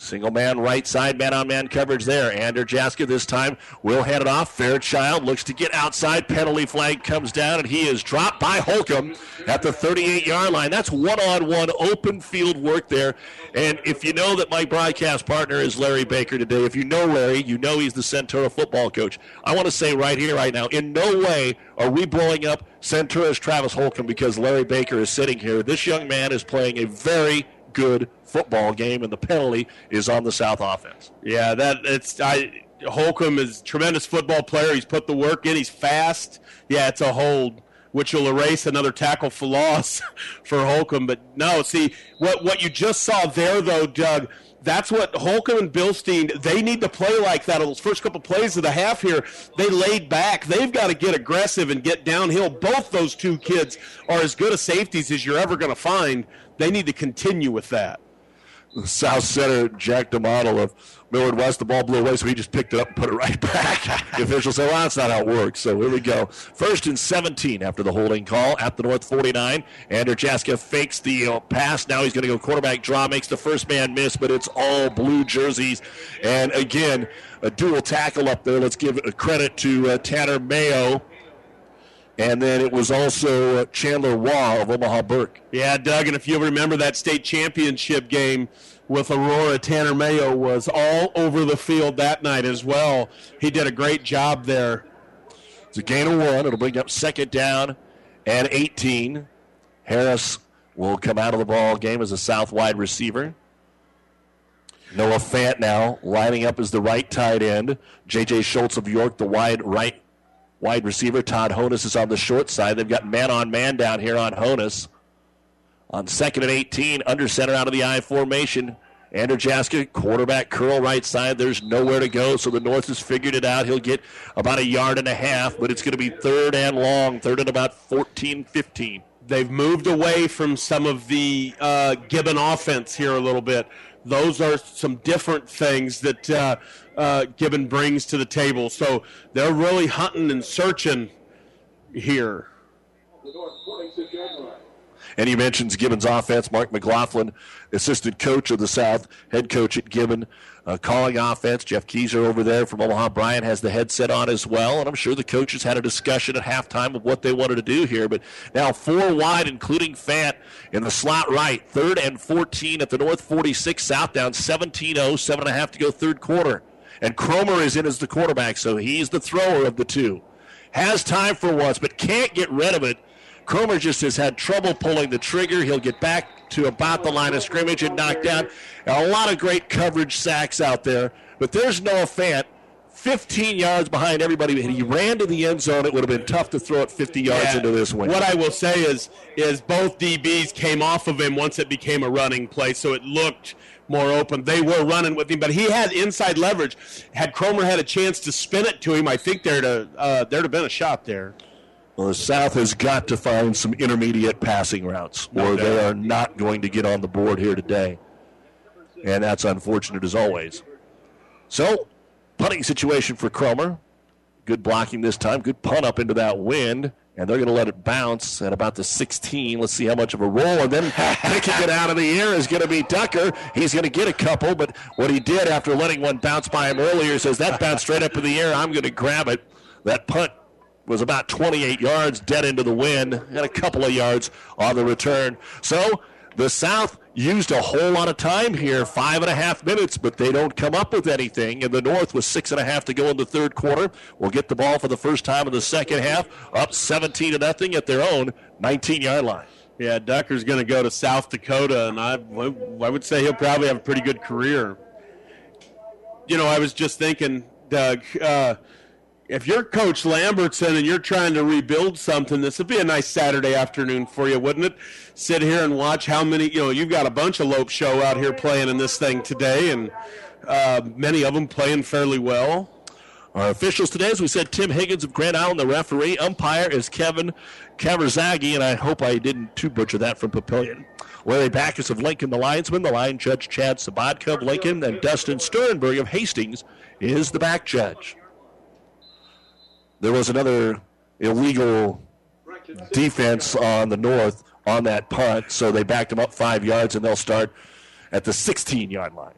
Single man right side, man on man coverage there. Anderjaska this time will hand it off. Fairchild looks to get outside. Penalty flag comes down, and he is dropped by Holcomb at the 38 yard line. That's one on one open field work there. And if you know that my broadcast partner is Larry Baker today, if you know Larry, you know he's the Centura football coach. I want to say right here, right now, in no way are we blowing up Centura's Travis Holcomb because Larry Baker is sitting here. This young man is playing a very good football game, and the penalty is on the South offense. Yeah, that it's I Holcomb is a tremendous football player. He's put the work in. He's fast. Yeah, it's a hold, which will erase another tackle for loss for Holcomb. But no, see what what you just saw there, though, Doug. That's what Holcomb and Bilstein, they need to play like that. Those first couple plays of the half here, they laid back. They've got to get aggressive and get downhill. Both those two kids are as good a safeties as you're ever going to find. They need to continue with that. South center Jack DeModel of Millard West. The ball blew away, so he just picked it up and put it right back. the official said, well, that's not how it works. So here we go. First and 17 after the holding call at the North 49. Anderjaska fakes the uh, pass. Now he's going to go quarterback draw, makes the first man miss, but it's all blue jerseys. And again, a dual tackle up there. Let's give credit to uh, Tanner Mayo. And then it was also uh, Chandler Waugh of Omaha Burke. Yeah, Doug, and if you remember that state championship game with Aurora, Tanner Mayo was all over the field that night as well. He did a great job there. It's a gain of one. It'll bring up second down and 18. Harris will come out of the ball game as a south wide receiver. Noah Fant now lining up as the right tight end. J.J. Schultz of York, the wide right wide receiver. Todd Honus is on the short side. They've got man on man down here on Honus. On second and 18, under center out of the I formation. Anderjaska, quarterback curl right side. There's nowhere to go, so the North has figured it out. He'll get about a yard and a half, but it's going to be third and long, third and about 14, 15. they've moved away from some of the uh, Gibbon offense here a little bit. Those are some different things that uh, uh, Gibbon brings to the table. So they're really hunting and searching here. And he mentions Gibbon's offense. Mark McLaughlin, assistant coach of the South, head coach at Gibbon, uh, calling offense. Jeff Keyser over there from Omaha Bryan has the headset on as well. And I'm sure the coaches had a discussion at halftime of what they wanted to do here. But now four wide, including Fant in the slot right. Third and 14 at the North 46. South down 17 0, seven and a half to go third quarter. And Cromer is in as the quarterback, so he's the thrower of the two. Has time for once, but can't get rid of it. Cromer just has had trouble pulling the trigger. He'll get back to about the line of scrimmage and knock down. A lot of great coverage sacks out there, but there's Noah Fant. 15 yards behind everybody, and he ran to the end zone. It would have been tough to throw it 50 yards Yeah. into this one. What I will say is, is both DBs came off of him once it became a running play, so it looked more open. They were running with him, but he had inside leverage. Had Cromer had a chance to spin it to him, I think there'd have, uh, there'd have been a shot there. Well, the South has got to find some intermediate passing routes, or they are not going to get on the board here today. And that's unfortunate as always. So, punting situation for Cromer. Good blocking this time. Good punt up into that wind. And they're going to let it bounce at about the 16. Let's see how much of a roll. And then picking it out of the air is going to be Ducker. He's going to get a couple, but what he did after letting one bounce by him earlier says that bounced straight up in the air. I'm going to grab it. That punt was about 28 yards dead into the wind and a couple of yards on the return. So the South used a whole lot of time here, five and a half minutes, but they don't come up with anything. And the North was six and a half to go in the third quarter will get the ball for the first time in the second half, up 17 to nothing at their own 19 yard line. Yeah, Ducker's going to go to South Dakota, and I, I would say he'll probably have a pretty good career. You know, I was just thinking, Doug, uh, if you're Coach Lamberson and you're trying to rebuild something, this would be a nice Saturday afternoon for you, wouldn't it? Sit here and watch how many, you know, you've got a bunch of Lope Show out here playing in this thing today, and uh, many of them playing fairly well. Our officials today, as we said, Tim Higgins of Grand Island, the referee. Umpire is Kevin Kavarzagi, and I hope I didn't too butcher that from Papillion. Larry Backus of Lincoln, the linesman. The line judge, Chad Sabatka of Lincoln, and Dustin Sternberg of Hastings is the back judge. There was another illegal defense on the north on that punt, so they backed them up five yards, and they'll start at the 16 yard line.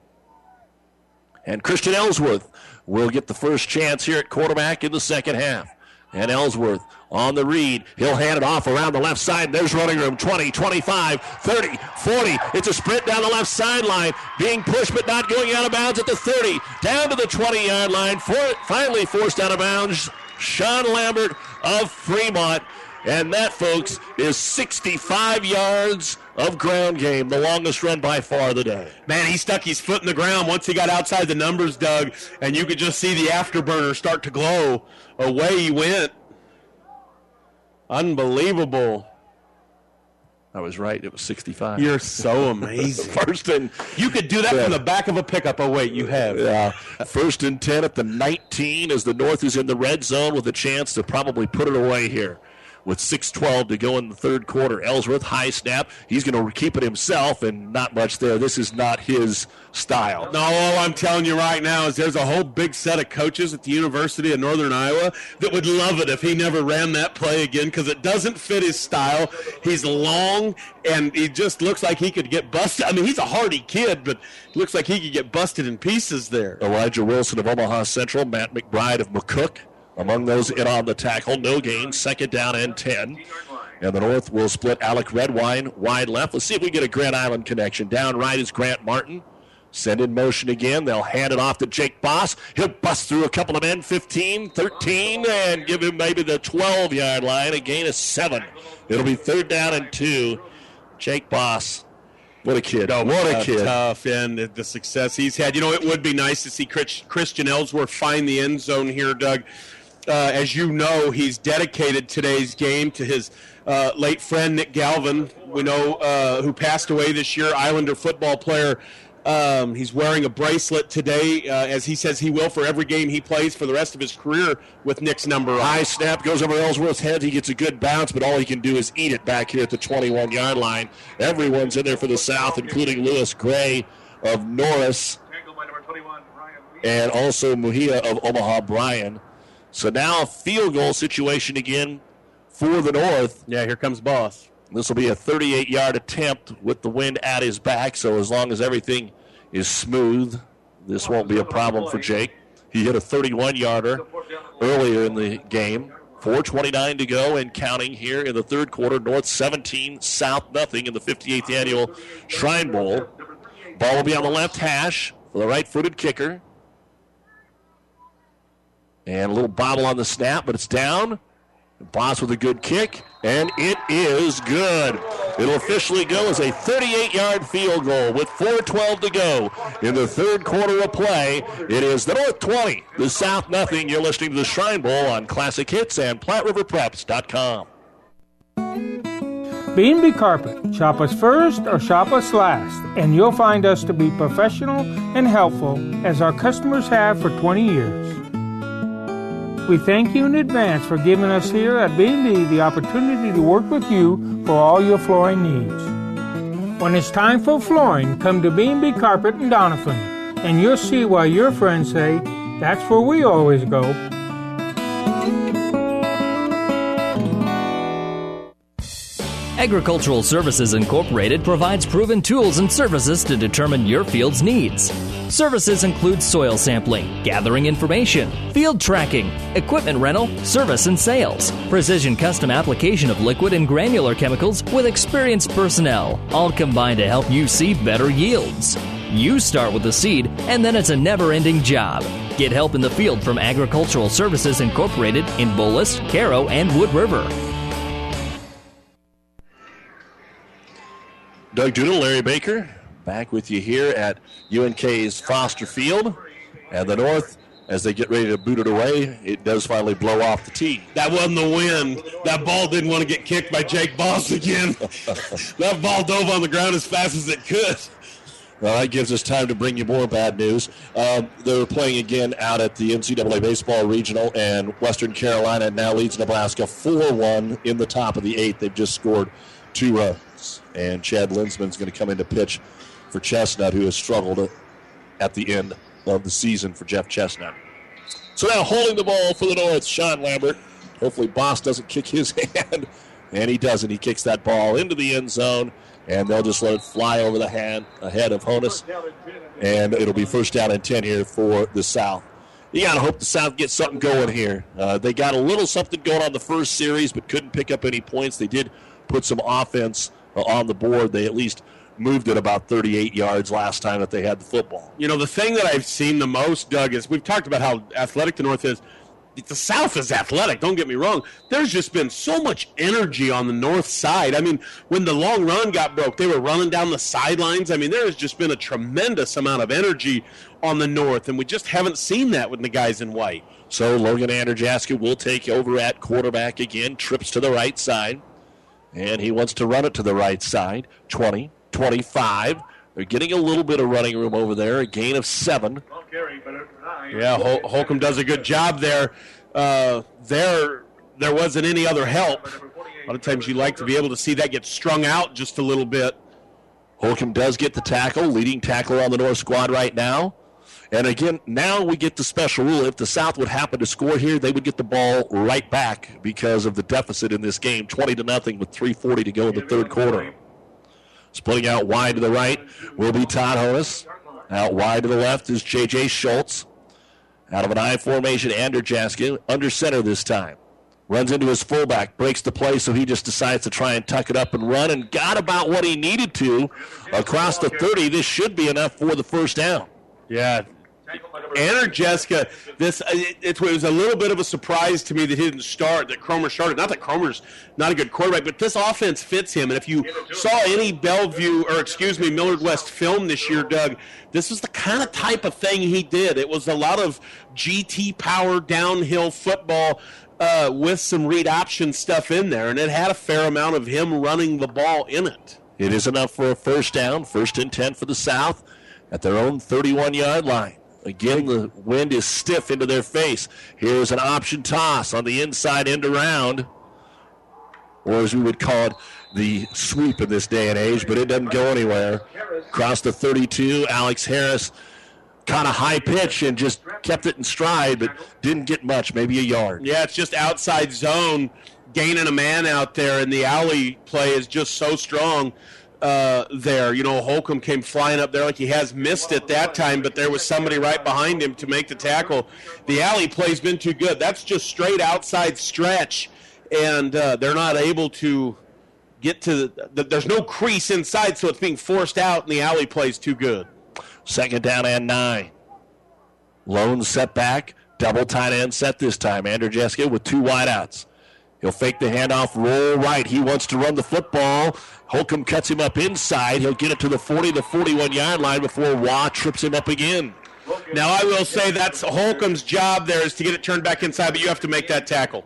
And Christian Ellsworth will get the first chance here at quarterback in the second half. And Ellsworth on the read. He'll hand it off around the left side. There's running room 20, 25, 30, 40. It's a sprint down the left sideline. Being pushed but not going out of bounds at the 30. Down to the 20 yard line. For, finally forced out of bounds. Sean Lambert of Fremont. And that, folks, is 65 yards of ground game, the longest run by far of the day. Man, he stuck his foot in the ground once he got outside the numbers, Doug, and you could just see the afterburner start to glow. Away he went. Unbelievable. I was right. It was 65. You're so amazing. First and you could do that from the back of a pickup. Oh wait, you have. Yeah. First and 10 at the 19 as the North is in the red zone with a chance to probably put it away here. With 6.12 to go in the third quarter. Ellsworth, high snap. He's going to keep it himself, and not much there. This is not his style. No, all I'm telling you right now is there's a whole big set of coaches at the University of Northern Iowa that would love it if he never ran that play again because it doesn't fit his style. He's long and he just looks like he could get busted. I mean, he's a hardy kid, but looks like he could get busted in pieces there. Elijah Wilson of Omaha Central, Matt McBride of McCook among those in on the tackle. No gain, second down and 10. And the North will split Alec Redwine wide left. Let's see if we get a Grand Island connection. Down right is Grant Martin. Send in motion again. They'll hand it off to Jake Boss. He'll bust through a couple of men, 15, 13, and give him maybe the 12 yard line. A gain of seven. It'll be third down and two. Jake Boss. What a kid. No, what a uh, kid. Tough and the- the success he's had. You know, it would be nice to see Chris- Christian Ellsworth find the end zone here, Doug. Uh, as you know, he's dedicated today's game to his uh, late friend Nick Galvin. We know uh, who passed away this year, Islander football player Um, he's wearing a bracelet today, uh, as he says he will for every game he plays for the rest of his career with Nick's number on. High snap goes over Ellsworth's head. He gets a good bounce, but all he can do is eat it back here at the 21 yard line. Everyone's in there for the South, including Lewis Gray of Norris and also Mejia of Omaha Bryan. So now a field goal situation again for the North. Yeah, here comes Boss. This will be a 38 yard attempt with the wind at his back, so as long as everything is smooth, this won't be a problem for Jake. He hit a 31 yarder earlier in the game. 4.29 to go and counting here in the third quarter. North 17, South nothing in the 58th annual Shrine Bowl. Ball will be on the left hash for the right footed kicker. And a little bobble on the snap, but it's down. Boss with a good kick, and it is good. It'll officially go as a 38 yard field goal with 4.12 to go in the third quarter of play. It is the North 20, the South nothing. You're listening to the Shrine Bowl on Classic Hits and PlatteRiverPreps.com. B&B Carpet. Shop us first or shop us last, and you'll find us to be professional and helpful as our customers have for 20 years. We thank you in advance for giving us here at B&B the opportunity to work with you for all your flooring needs. When it's time for flooring, come to B&B Carpet in Doniphan, and you'll see why your friends say, that's where we always go. Agricultural Services Incorporated provides proven tools and services to determine your field's needs. Services include soil sampling, gathering information, field tracking, equipment rental, service and sales, precision custom application of liquid and granular chemicals with experienced personnel, all combined to help you see better yields. You start with the seed, and then it's a never ending job. Get help in the field from Agricultural Services Incorporated in Boelus, Cairo, and Wood River. Doug Duda, Larry Baker, back with you here at UNK's Foster Field. And the North, as they get ready to boot it away, it does finally blow off the tee. That wasn't the wind. That ball didn't want to get kicked by Jake Boss again. that ball dove on the ground as fast as it could. Well, that gives us time to bring you more bad news. Um, they're playing again out at the NCAA Baseball Regional, and Western Carolina now leads Nebraska 4 1 in the top of the eighth. They've just scored two and Chad Luensmann's going to come in to pitch for Chestnut, who has struggled at the end of the season for Jeff Chestnut. So now holding the ball for the North, Sean Lambert. Hopefully, Boss doesn't kick his hand, and he doesn't. He kicks that ball into the end zone and they'll just let it fly over the hand ahead of Honus, and it'll be first down and 10 here for the South. You got to hope the South gets something going here. Uh, they got a little something going on the first series, but couldn't pick up any points. They did put some offense on the board. They at least moved it about 38 yards last time that they had the football. You know, the thing that I've seen the most, Doug, is we've talked about how athletic the North is the South is athletic. Don't get me wrong. There's just been so much energy on the North side. I mean, when the long run got broke, they were running down the sidelines. I mean, there has just been a tremendous amount of energy on the North, and we just haven't seen that with the guys in white. So Logan Anderjaska will take over at quarterback again. Trips to the right side, and he wants to run it to the right side. 20, 25. They're getting a little bit of running room over there. A gain of seven. Yeah, Hol- Holcomb does a good job there. Uh, there, there wasn't any other help. A lot of times you like to be able to see that get strung out just a little bit. Holcomb does get the tackle, leading tackler on the North squad right now. And again, now we get the special rule. If the South would happen to score here, they would get the ball right back because of the deficit in this game, 20 to nothing with 3:40 to go in the third quarter. Splitting out wide to the right will be Todd Honus. Out wide to the left is J.J. Schultz. Out of an I formation, Anderjaska under center this time. Runs into his fullback, breaks the play, so he just decides to try and tuck it up and run and got about what he needed to across the 30. This should be enough for the first down. Yeah. Anderjaska, this it, it, was a little bit of a surprise to me that he didn't start, that Cromer started. Not that Cromer's not a good quarterback, but this offense fits him. And if you saw any Bellevue, or excuse me, Millard West film this year, Doug, this is the kind of type of thing he did. It was a lot of GT power downhill football uh, with some read option stuff in there, and it had a fair amount of him running the ball in it. It is enough for a first down, first and 10 for the South. at their own 31 yard line. Again, the wind is stiff into their face. Here's an option toss on the inside end around, or as we would call it, the sweep in this day and age, but it doesn't go anywhere. Across the 32, Alex Harris caught a high pitch and just kept it in stride, but didn't get much, maybe a yard. Yeah, it's just outside zone, gaining a man out there, and the alley play is just so strong uh, there. You know, Holcomb came flying up there like he has missed it that time, but there was somebody right behind him to make the tackle. The alley play's been too good. That's just straight outside stretch, and uh, they're not able to get to the, the. There's no crease inside, so it's being forced out, and the alley play's too good. Second down and nine. Lone setback, double tight end set this time. Anderjaska with two wideouts. He'll fake the handoff, roll right. He wants to run the football. Holcomb cuts him up inside. He'll get it to the 40 to 41 yard line before Waugh trips him up again. Now I will say that's Holcomb's job there is to get it turned back inside, but you have to make that tackle.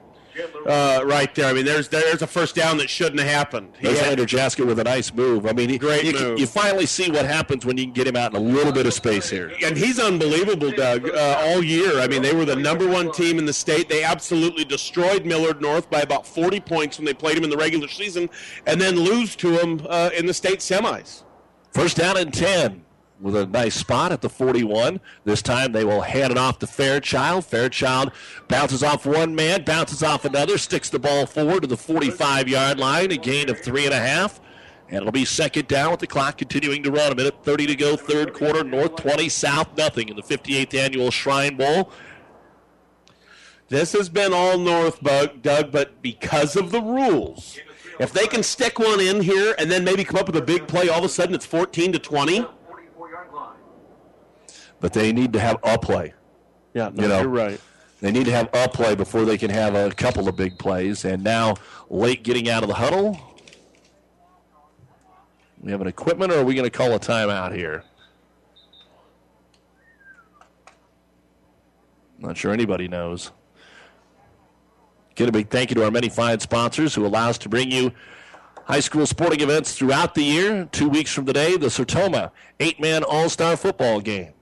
Uh, right there. I mean, there's there's a first down that shouldn't have happened. He There's had- Anderjaska with a nice move. I mean, he, Great you, move. you finally see what happens when you can get him out in a little bit of space here. and he's unbelievable, Doug, uh, all year. I mean, they were the number one team in the state. They absolutely destroyed Millard North by about 40 points when they played him in the regular season, and then lose to him uh, in the state semis. First down and 10 with a nice spot at the 41. This time they will hand it off to Fairchild. Fairchild bounces off one man, bounces off another, sticks the ball forward to the 45 yard line, a gain of three and a half. And it'll be second down with the clock continuing to run. A minute 30 to go, third quarter. North 20, South nothing in the 58th annual Shrine Bowl. This has been all North, Doug, but because of the rules, if they can stick one in here and then maybe come up with a big play, all of a sudden it's 14 to 20. But they need to have a play. Yeah, you know, you're right. They need to have a play before they can have a couple of big plays. And now, late getting out of the huddle. We have an equipment, or are we going to call a timeout here? Not sure anybody knows. Get a big thank you to our many fine sponsors who allow us to bring you high school sporting events throughout the year. Two weeks from today, the Sertoma eight man all star football game.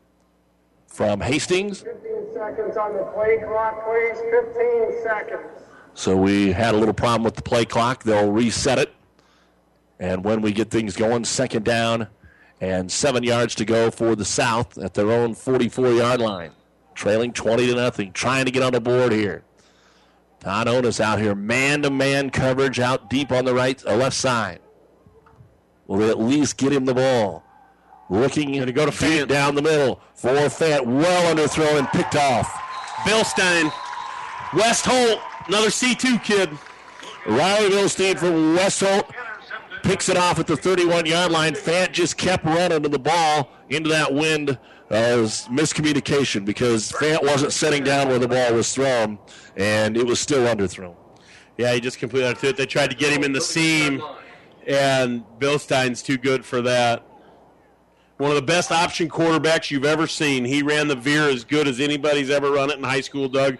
From Hastings, 15 seconds on the play clock, please. 15 seconds. So we had a little problem with the play clock. They'll reset it. And when we get things going, second down and seven yards to go for the South at their own 44 yard line. Trailing 20 to nothing, trying to get on the board here. Todd Otis out here, man to man coverage out deep on the right, uh, left side. Will they at least get him the ball? Looking to go to Fant down the middle for Fant, well underthrown and picked off. Bilstein, West Holt, another C2 kid. Riley Bilstein from West Holt picks it off at the 31 yard line. Fant just kept running to the ball into that wind. Uh, was miscommunication because Fant wasn't setting down where the ball was thrown, and it was still underthrown. Yeah, he just completely underthrew it. They tried to get him in the seam, and Bilstein's too good for that. One of the best option quarterbacks you've ever seen. He ran the veer as good as anybody's ever run it in high school, Doug.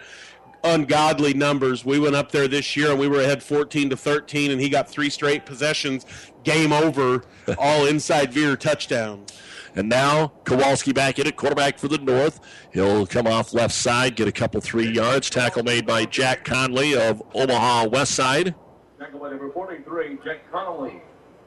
Ungodly numbers. We went up there this year and we were ahead 14 to 13, and he got three straight possessions. Game over. All inside veer touchdown. And now Kowalski back in it, quarterback for the North. He'll come off left side, get a couple three yards. Tackle made by Jack Conley of Omaha West Side. Tackle by number 43, Jack Connolly.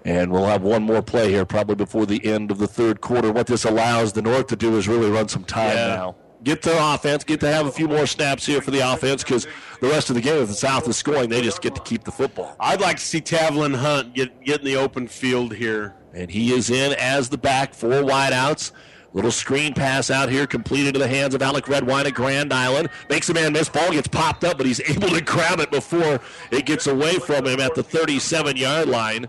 And we'll have one more play here probably before the end of the third quarter. What this allows the North to do is really run some time Yeah. now. Get the offense, get to have a few more snaps here for the offense because the rest of the game, if the South is scoring, they just get to keep the football. I'd like to see Tavlin Hunt get, get in the open field here. And he is in as the back, four wideouts. Little screen pass out here, completed to the hands of Alec Redwine at Grand Island. Makes a man miss. Ball gets popped up, but he's able to grab it before it gets away from him at the 37 yard line.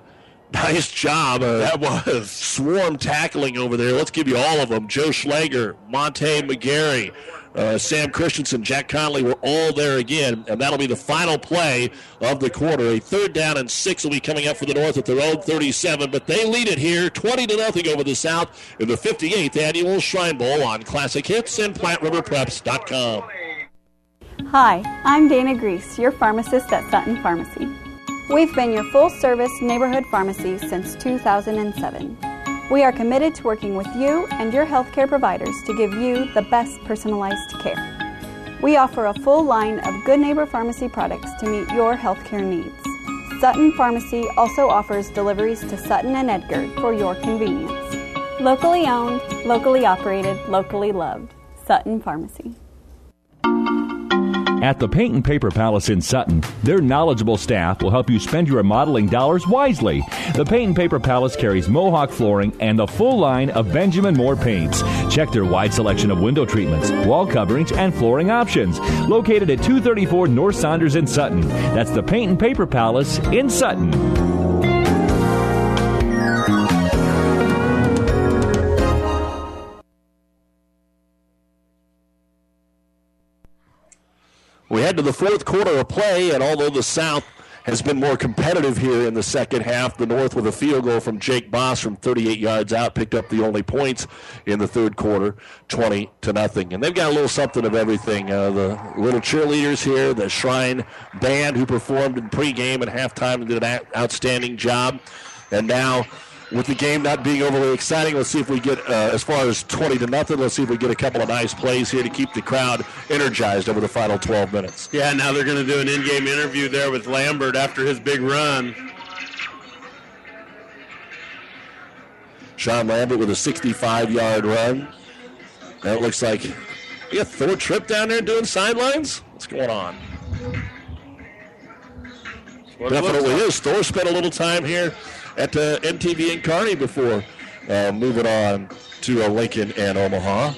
Nice job. Uh, That was. swarm tackling over there. Let's give you all of them. Joe Schlager, Monte McGarry, uh, Sam Christensen, Jack Conley were all there again, and that'll be the final play of the quarter. A third down and six will be coming up for the North at their own 37, but they lead it here 20 to nothing over the South in the 58th annual Shrine Bowl on Classic Hits and PlatteRiverPreps.com. Hi, I'm Dana Grease, your pharmacist at Sutton Pharmacy. We've been your full service neighborhood pharmacy since 2007. We are committed to working with you and your healthcare providers to give you the best personalized care. We offer a full line of Good Neighbor Pharmacy products to meet your healthcare needs. Sutton Pharmacy also offers deliveries to Sutton and Edgar for your convenience. Locally owned, locally operated, locally loved. Sutton Pharmacy. At the Paint and Paper Palace in Sutton, their knowledgeable staff will help you spend your remodeling dollars wisely. The Paint and Paper Palace carries Mohawk flooring and the full line of Benjamin Moore paints. Check their wide selection of window treatments, wall coverings, and flooring options. Located at 234 North Saunders in Sutton. That's the Paint and Paper Palace in Sutton. We head to the fourth quarter of play, and although the South has been more competitive here in the second half, the North with a field goal from Jake Boss from 38 yards out picked up the only points in the third quarter, 20 to nothing. And they've got a little something of everything. Uh, the little cheerleaders here, the Shrine band who performed in pregame and halftime and did an outstanding job, and now with the game not being overly exciting. Let's see if we get uh, as far as 20 to nothing. Let's see if we get a couple of nice plays here to keep the crowd energized over the final 12 minutes. Yeah, now they're going to do an in-game interview there with Lambert after his big run. Sean Lambert with a 65-yard run. That looks like you got Thor Tripp down there doing sidelines. What's going on? Definitely is. Thor spent a little time here at uh, NTV and Kearney before uh, moving on to uh, Lincoln and Omaha.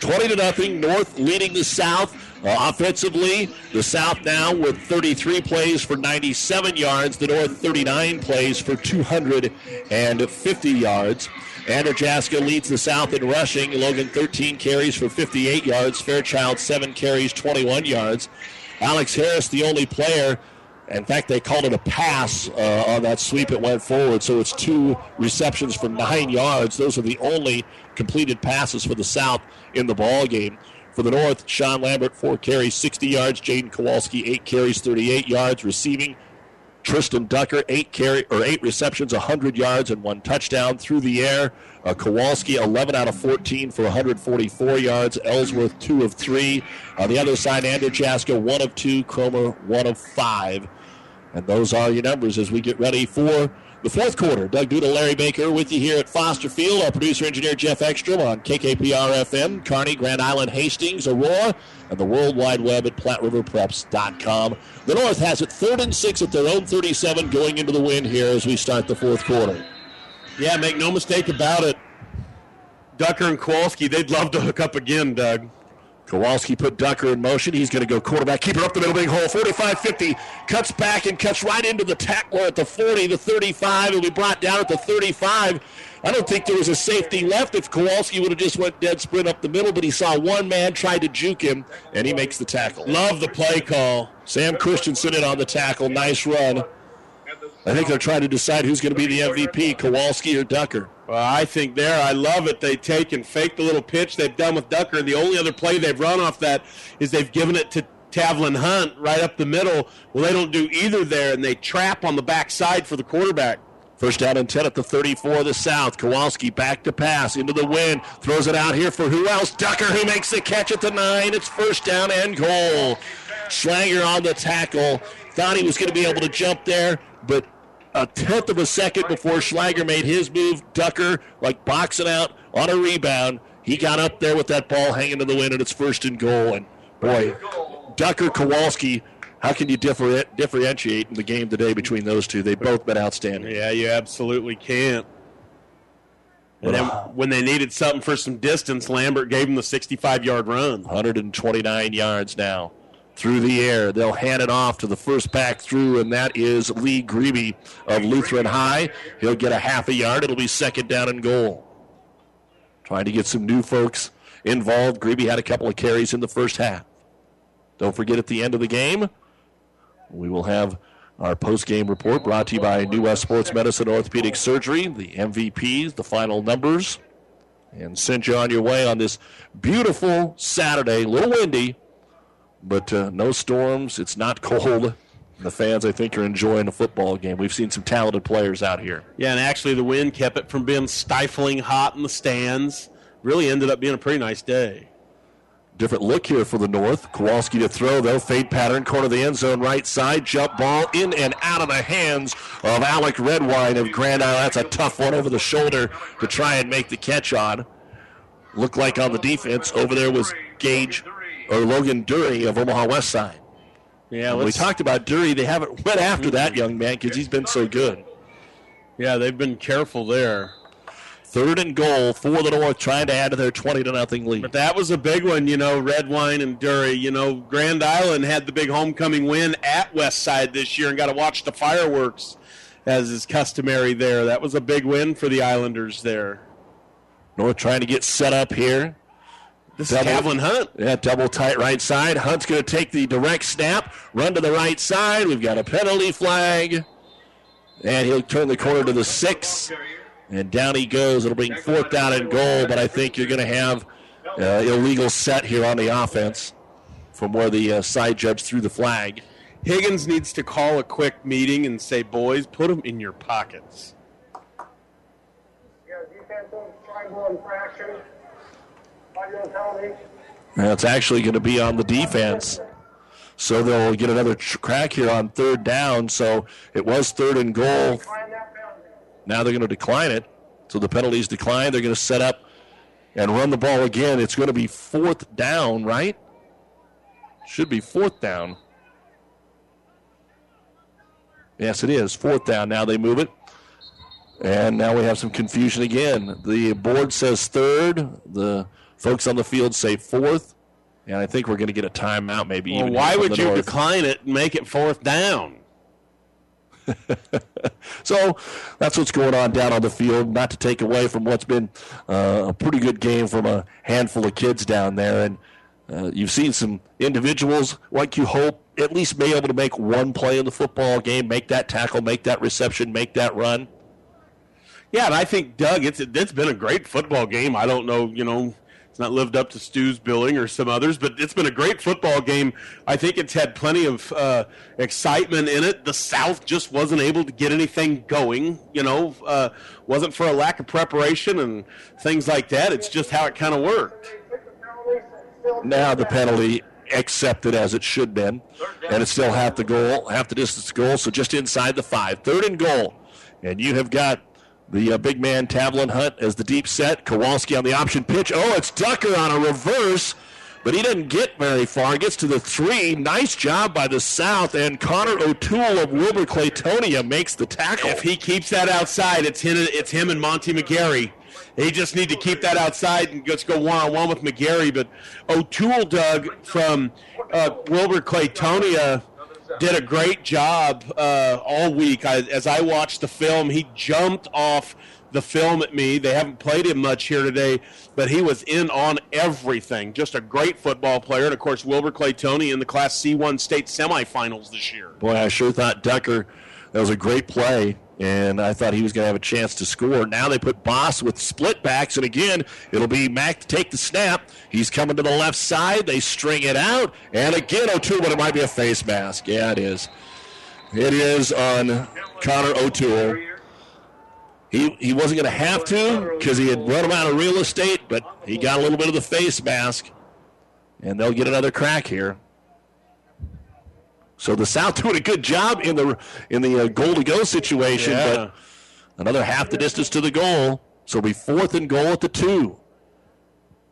20 to nothing. North leading the South uh, offensively. The South now with 33 plays for 97 yards. The North 39 plays for 250 yards. Andrew leads the South in rushing. Logan 13 carries for 58 yards. Fairchild 7 carries, 21 yards. Alex Harris, the only player in fact, they called it a pass uh, on that sweep. It went forward, so it's two receptions for nine yards. Those are the only completed passes for the South in the ball game. For the North, Sean Lambert four carries, 60 yards. Jaden Kowalski eight carries, 38 yards. Receiving, Tristan Ducker eight carry or eight receptions, 100 yards and one touchdown through the air. Uh, Kowalski 11 out of 14 for 144 yards. Ellsworth two of three. On the other side, Anderjaska one of two. Cromer one of five. And those are your numbers as we get ready for the fourth quarter. Doug Duda, Larry Baker with you here at Foster Field. Our producer engineer Jeff Ekstrom on KKPR FM, Kearney, Grand Island, Hastings, Aurora, and the World Wide Web at PlatteRiverPreps.com. The North has it third and six at their own 37 going into the win here as we start the fourth quarter. Yeah, make no mistake about it. Ducker and Kowalski, they'd love to hook up again, Doug. Kowalski put Ducker in motion. He's going to go quarterback, keep it up the middle, big hole, 45 50. Cuts back and cuts right into the tackler at the 40, the 35. It'll be brought down at the 35. I don't think there was a safety left if Kowalski would have just went dead sprint up the middle, but he saw one man try to juke him, and he makes the tackle. Love the play call. Sam Christensen in on the tackle. Nice run. I think they're trying to decide who's going to be the MVP, Kowalski or Ducker. Well, I think there, I love it. They take and fake the little pitch they've done with Ducker. The only other play they've run off that is they've given it to Tavlin Hunt right up the middle. Well, they don't do either there, and they trap on the backside for the quarterback. First down and 10 at the 34 of the South. Kowalski back to pass into the wind. Throws it out here for who else? Ducker who makes the catch at the nine. It's first down and goal. Schlager on the tackle. Thought he was going to be able to jump there, but a tenth of a second before Schlager made his move. Ducker, like boxing out on a rebound, he got up there with that ball hanging in the wind, and it's first and goal. And boy, Ducker Kowalski, how can you differ, differentiate in the game today between those two? They've both been outstanding. Yeah, you absolutely can't. And then when they needed something for some distance, Lambert gave them the 65 yard run. 129 yards now through the air. They'll hand it off to the first back through, and that is Lee Greeby of Lutheran High. He'll get a half a yard. It'll be second down and goal. Trying to get some new folks involved. Greeby had a couple of carries in the first half. Don't forget at the end of the game, we will have our post-game report brought to you by New West Sports Medicine Orthopedic Surgery, the MVPs, the final numbers, and send you on your way on this beautiful Saturday, a little windy, but uh, no storms. It's not cold. The fans, I think, are enjoying the football game. We've seen some talented players out here. Yeah, and actually the wind kept it from being stifling hot in the stands. Really ended up being a pretty nice day. Different look here for the North. Kowalski to throw, though. Fade pattern, corner of the end zone, right side. Jump ball in and out of the hands of Alec Redwine of Grand Isle. That's a tough one over the shoulder to try and make the catch on. Looked like on the defense over there was Gage or Logan Dury of Omaha West Side. Yeah, we talked about Dury. They haven't went after that young man because he's been so good. Yeah, they've been careful there. Third and goal for the North, trying to add to their twenty to nothing lead. But that was a big one, you know, Redwine and Dury. You know, Grand Island had the big homecoming win at West Side this year and got to watch the fireworks as is customary there. That was a big win for the Islanders there. North trying to get set up here. This is Tavlin Hunt. Yeah, double tight right side. Hunt's going to take the direct snap, run to the right side. We've got a penalty flag. And he'll turn the corner to the six. And down he goes. It'll bring fourth down and goal, but I think you're going to have uh, illegal set here on the offense from where the uh, side judge threw the flag. Higgins needs to call a quick meeting and say, boys, put them in your pockets. You got a defensive triangle infraction. It's actually going to be on the defense. So they'll get another crack here on third down. So it was third and goal. Now they're going to decline it. So the penalties decline. They're going to set up and run the ball again. It's going to be fourth down, right? Should be fourth down. Yes, it is. Fourth down. Now they move it. And now we have some confusion again. The board says third. The folks on the field say fourth. And I think we're going to get a timeout maybe. Well, even why would you North. decline it and make it fourth down? So that's what's going on down on the field. Not to take away from what's been uh, a pretty good game from a handful of kids down there, and uh, you've seen some individuals like you hope at least be able to make one play in the football game, make that tackle, make that reception, make that run. Yeah, and I think Doug, it's it's been a great football game. I don't know, you know, it's not lived up to Stu's billing or some others, but it's been a great football game. I think it's had plenty of uh, excitement in it. The South just wasn't able to get anything going, you know, uh, wasn't for a lack of preparation and things like that. It's just how it kind of worked. Now the penalty accepted as it should been, and it's still half the goal, half the distance goal, so just inside the five. Third and goal, and you have got the uh, big man Tavlin Hunt as the deep set. Kowalski on the option pitch. Oh, it's Ducker on a reverse, but he doesn't get very far. Gets to the three. Nice job by the South, and Connor O'Toole of Wilber-Clatonia makes the tackle. If he keeps that outside, it's him, it's him and Monty McGarry. They just need to keep that outside and just go one on one with McGarry. But O'Toole, Doug, from uh, Wilber-Clatonia, did a great job uh, all week. I, as I watched the film, he jumped off the film at me. They haven't played him much here today, but he was in on everything. Just a great football player. And of course, Wilber-Clatonia in the Class C1 state semifinals this year. Boy, I sure thought Ducker, that was a great play, and I thought he was going to have a chance to score. Now they put Boss with split backs, and again, it'll be Mack to take the snap. He's coming to the left side. They string it out, and again, O'Toole, but it might be a face mask. Yeah, it is. It is on Connor O'Toole. He, he wasn't going to have to because he had run him out of real estate, but he got a little bit of the face mask, and they'll get another crack here. So the South doing a good job in the in the uh, goal to go situation, Yeah. but another half the distance to the goal. So it'll be fourth and goal at the two.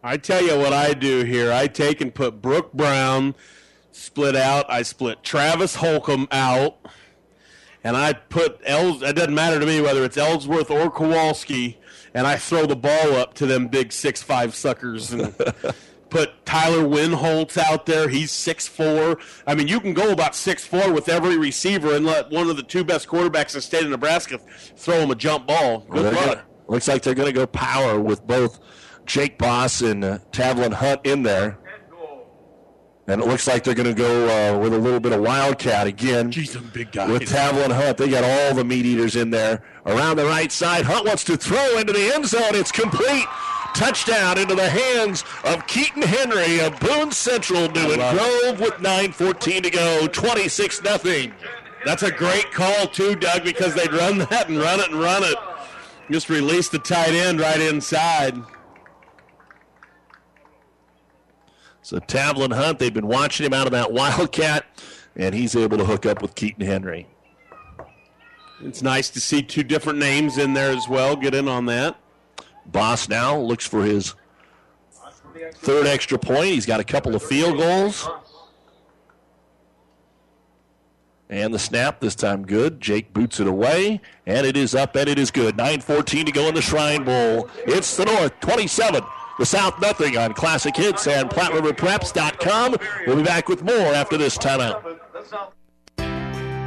I tell you what I do here. I take and put Brooke Brown split out. I split Travis Holcomb out. And I put Els it doesn't matter to me whether it's Ellsworth or Kowalski, and I throw the ball up to them big six five suckers and put Tyler Winholtz out there. He's six four. I mean, you can go about six four with every receiver and let one of the two best quarterbacks in the state of Nebraska throw him a jump ball. Good luck. gonna- looks like they're going to go power with both Jake Boss and uh, Tavlin Hunt in there. And it looks like they're going to go uh, with a little bit of wildcat again. Jeez, them big guys. With Tavlin Hunt, they got all the meat eaters in there. Around the right side, Hunt wants to throw into the end zone. It's complete touchdown into the hands of Keaton Henry of Boone Central Newman Grove with 9.14 to go, 26 nothing. That's a great call, too, Doug, because they'd run that and run it and run it. Just release the tight end right inside. So Tavlin Hunt, they've been watching him out of that Wildcat, and he's able to hook up with Keaton Henry. It's nice to see two different names in there as well. Get in on that. Boss now looks for his third extra point. He's got a couple of field goals. And the snap this time good. Jake boots it away, and it is up and it is good. 9.14 to go in the Shrine Bowl. It's the North 27, the South nothing on Classic Hits and PlatteRiverPreps.com. We'll be back with more after this timeout.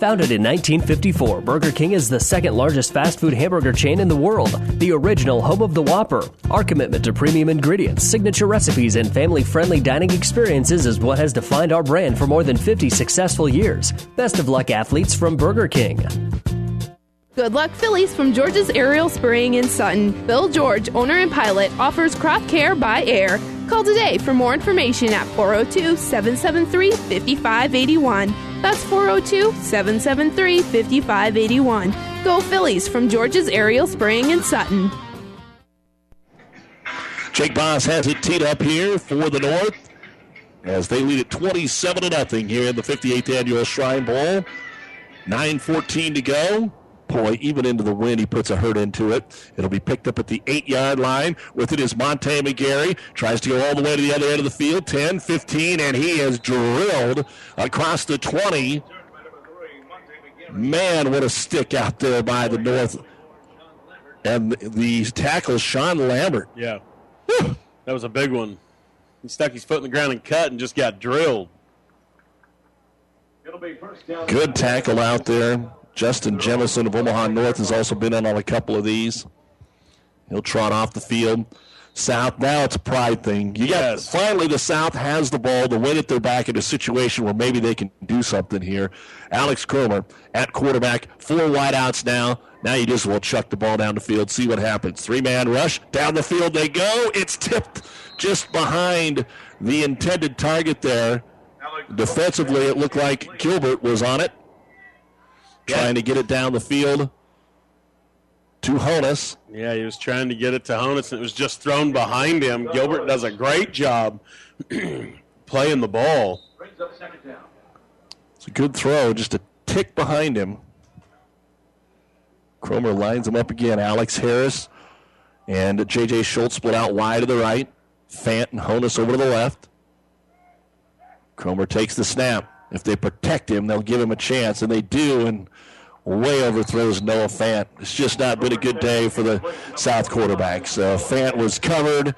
Founded in 1954, Burger King is the second largest fast food hamburger chain in the world, the original home of the Whopper. Our commitment to premium ingredients, signature recipes, and family friendly dining experiences is what has defined our brand for more than 50 successful years. Best of luck, athletes from Burger King. Good Luck Phillies from George's Aerial Spraying in Sutton. Bill George, owner and pilot, offers crop care by air. Call today for more information at 402 773 5581. That's 402 773 5581. Go Phillies from George's Aerial Spraying in Sutton. Jake Boss has it teed up here for the North as they lead at 27 to nothing here in the 58th annual Shrine Bowl. 9:14 to go. Boy, even into the wind, he puts a hurt into it. It'll be picked up at the eight yard line. With it is Monte McGarry. Tries to go all the way to the other end of the field. 10, 15, and he is drilled across the 20. Man, what a stick out there by the North. And the tackle, Sean Lambert. Yeah. that was a big one. He stuck his foot in the ground and cut and just got drilled. Good tackle out there. Justin Jemison of Omaha North has also been in on a couple of these. He'll trot off the field. South, now it's a pride thing. You got finally the South has the ball. The win they're back in a situation where maybe they can do something here. Alex Cromer at quarterback, four wideouts now. Now you just will chuck the ball down the field, see what happens. Three man rush, down the field they go. It's tipped just behind the intended target there. Defensively, it looked like Gilbert was on it, trying to get it down the field to Honus. Yeah, he was trying to get it to Honus, and it was just thrown behind him. Gilbert does a great job playing the ball. It's a good throw, just a tick behind him. Cromer lines him up again. Alex Harris and J.J. Schultz split out wide to the right. Fant and Honus over to the left. Cromer takes the snap. If they protect him, they'll give him a chance, and they do, and way overthrows Noah Fant. It's just not been a good day for the South quarterbacks. Uh, Fant was covered,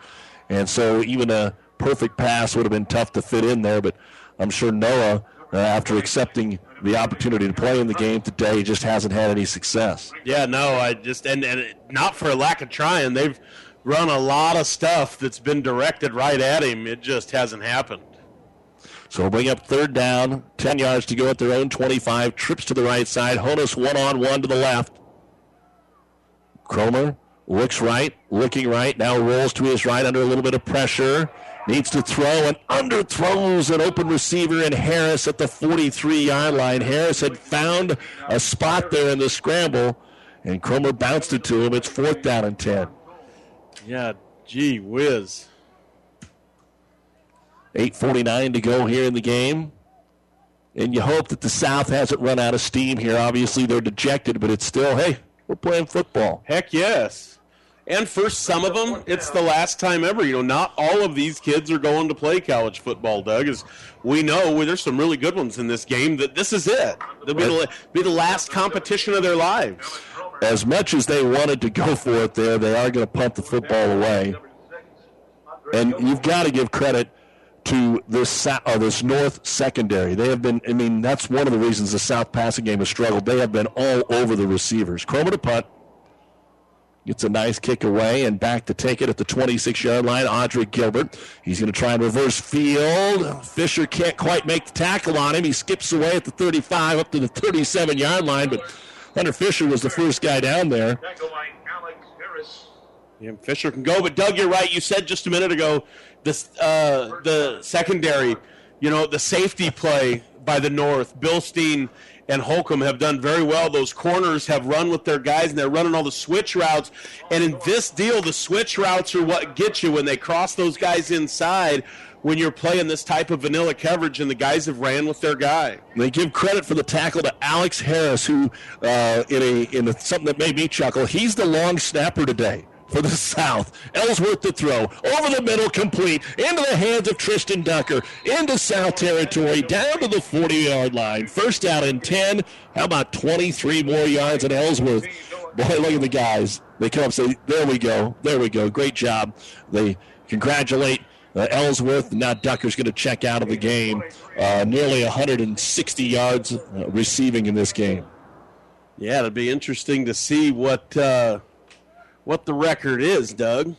and so even a perfect pass would have been tough to fit in there, but I'm sure Noah, uh, after accepting the opportunity to play in the game today, just hasn't had any success. Yeah, no, I just and and not for a lack of trying. They've run a lot of stuff that's been directed right at him. It just hasn't happened. So we'll bring up third down, 10 yards to go at their own 25. Trips to the right side. Honus one on one to the left. Cromer looks right, looking right, now rolls to his right under a little bit of pressure. Needs to throw and underthrows an open receiver in Harris at the 43 yard line. Harris had found a spot there in the scramble, and Cromer bounced it to him. It's fourth down and 10. Yeah, gee whiz. 8.49 to go here in the game. And you hope that the South hasn't run out of steam here. Obviously, they're dejected, but it's still, hey, we're playing football. Heck yes. And for some of them, it's the last time ever. You know, not all of these kids are going to play college football, Doug. As we know, well, there's some really good ones in this game. That this is it. They'll be the, be the last competition of their lives. As much as they wanted to go for it there, they are going to pump the football away. And you've got to give credit to this uh, this North secondary. They have been. I mean, that's one of the reasons the South passing game has struggled. They have been all over the receivers. Cromer to punt. Gets a nice kick away and back to take it at the 26 yard line. Andre Gilbert. He's going to try and reverse field. Fisher can't quite make the tackle on him. He skips away at the 35 up to the 37 yard line, but Hunter Fisher was the first guy down there. Yeah, Fisher can go, but Doug, you're right. You said just a minute ago this uh, the secondary, you know, the safety play by the North. Bilstein and Holcomb have done very well. Those corners have run with their guys, and they're running all the switch routes. And in this deal, the switch routes are what get you when they cross those guys inside. When you're playing this type of vanilla coverage, and the guys have ran with their guy. They give credit for the tackle to Alex Harris, who uh, in a in a, something that made me chuckle. He's the long snapper today for the South. Ellsworth to throw over the middle, complete into the hands of Tristan Ducker into South territory, down to the 40-yard line. First out and 10. How about 23 more yards at Ellsworth? Boy, look at the guys. They come up say, "There we go, there we go, great job." They congratulate. Uh, Ellsworth, now Ducker's going to check out of the game. Uh, nearly 160 yards uh, receiving in this game. Yeah, it'll be interesting to see what uh, what the record is, Doug.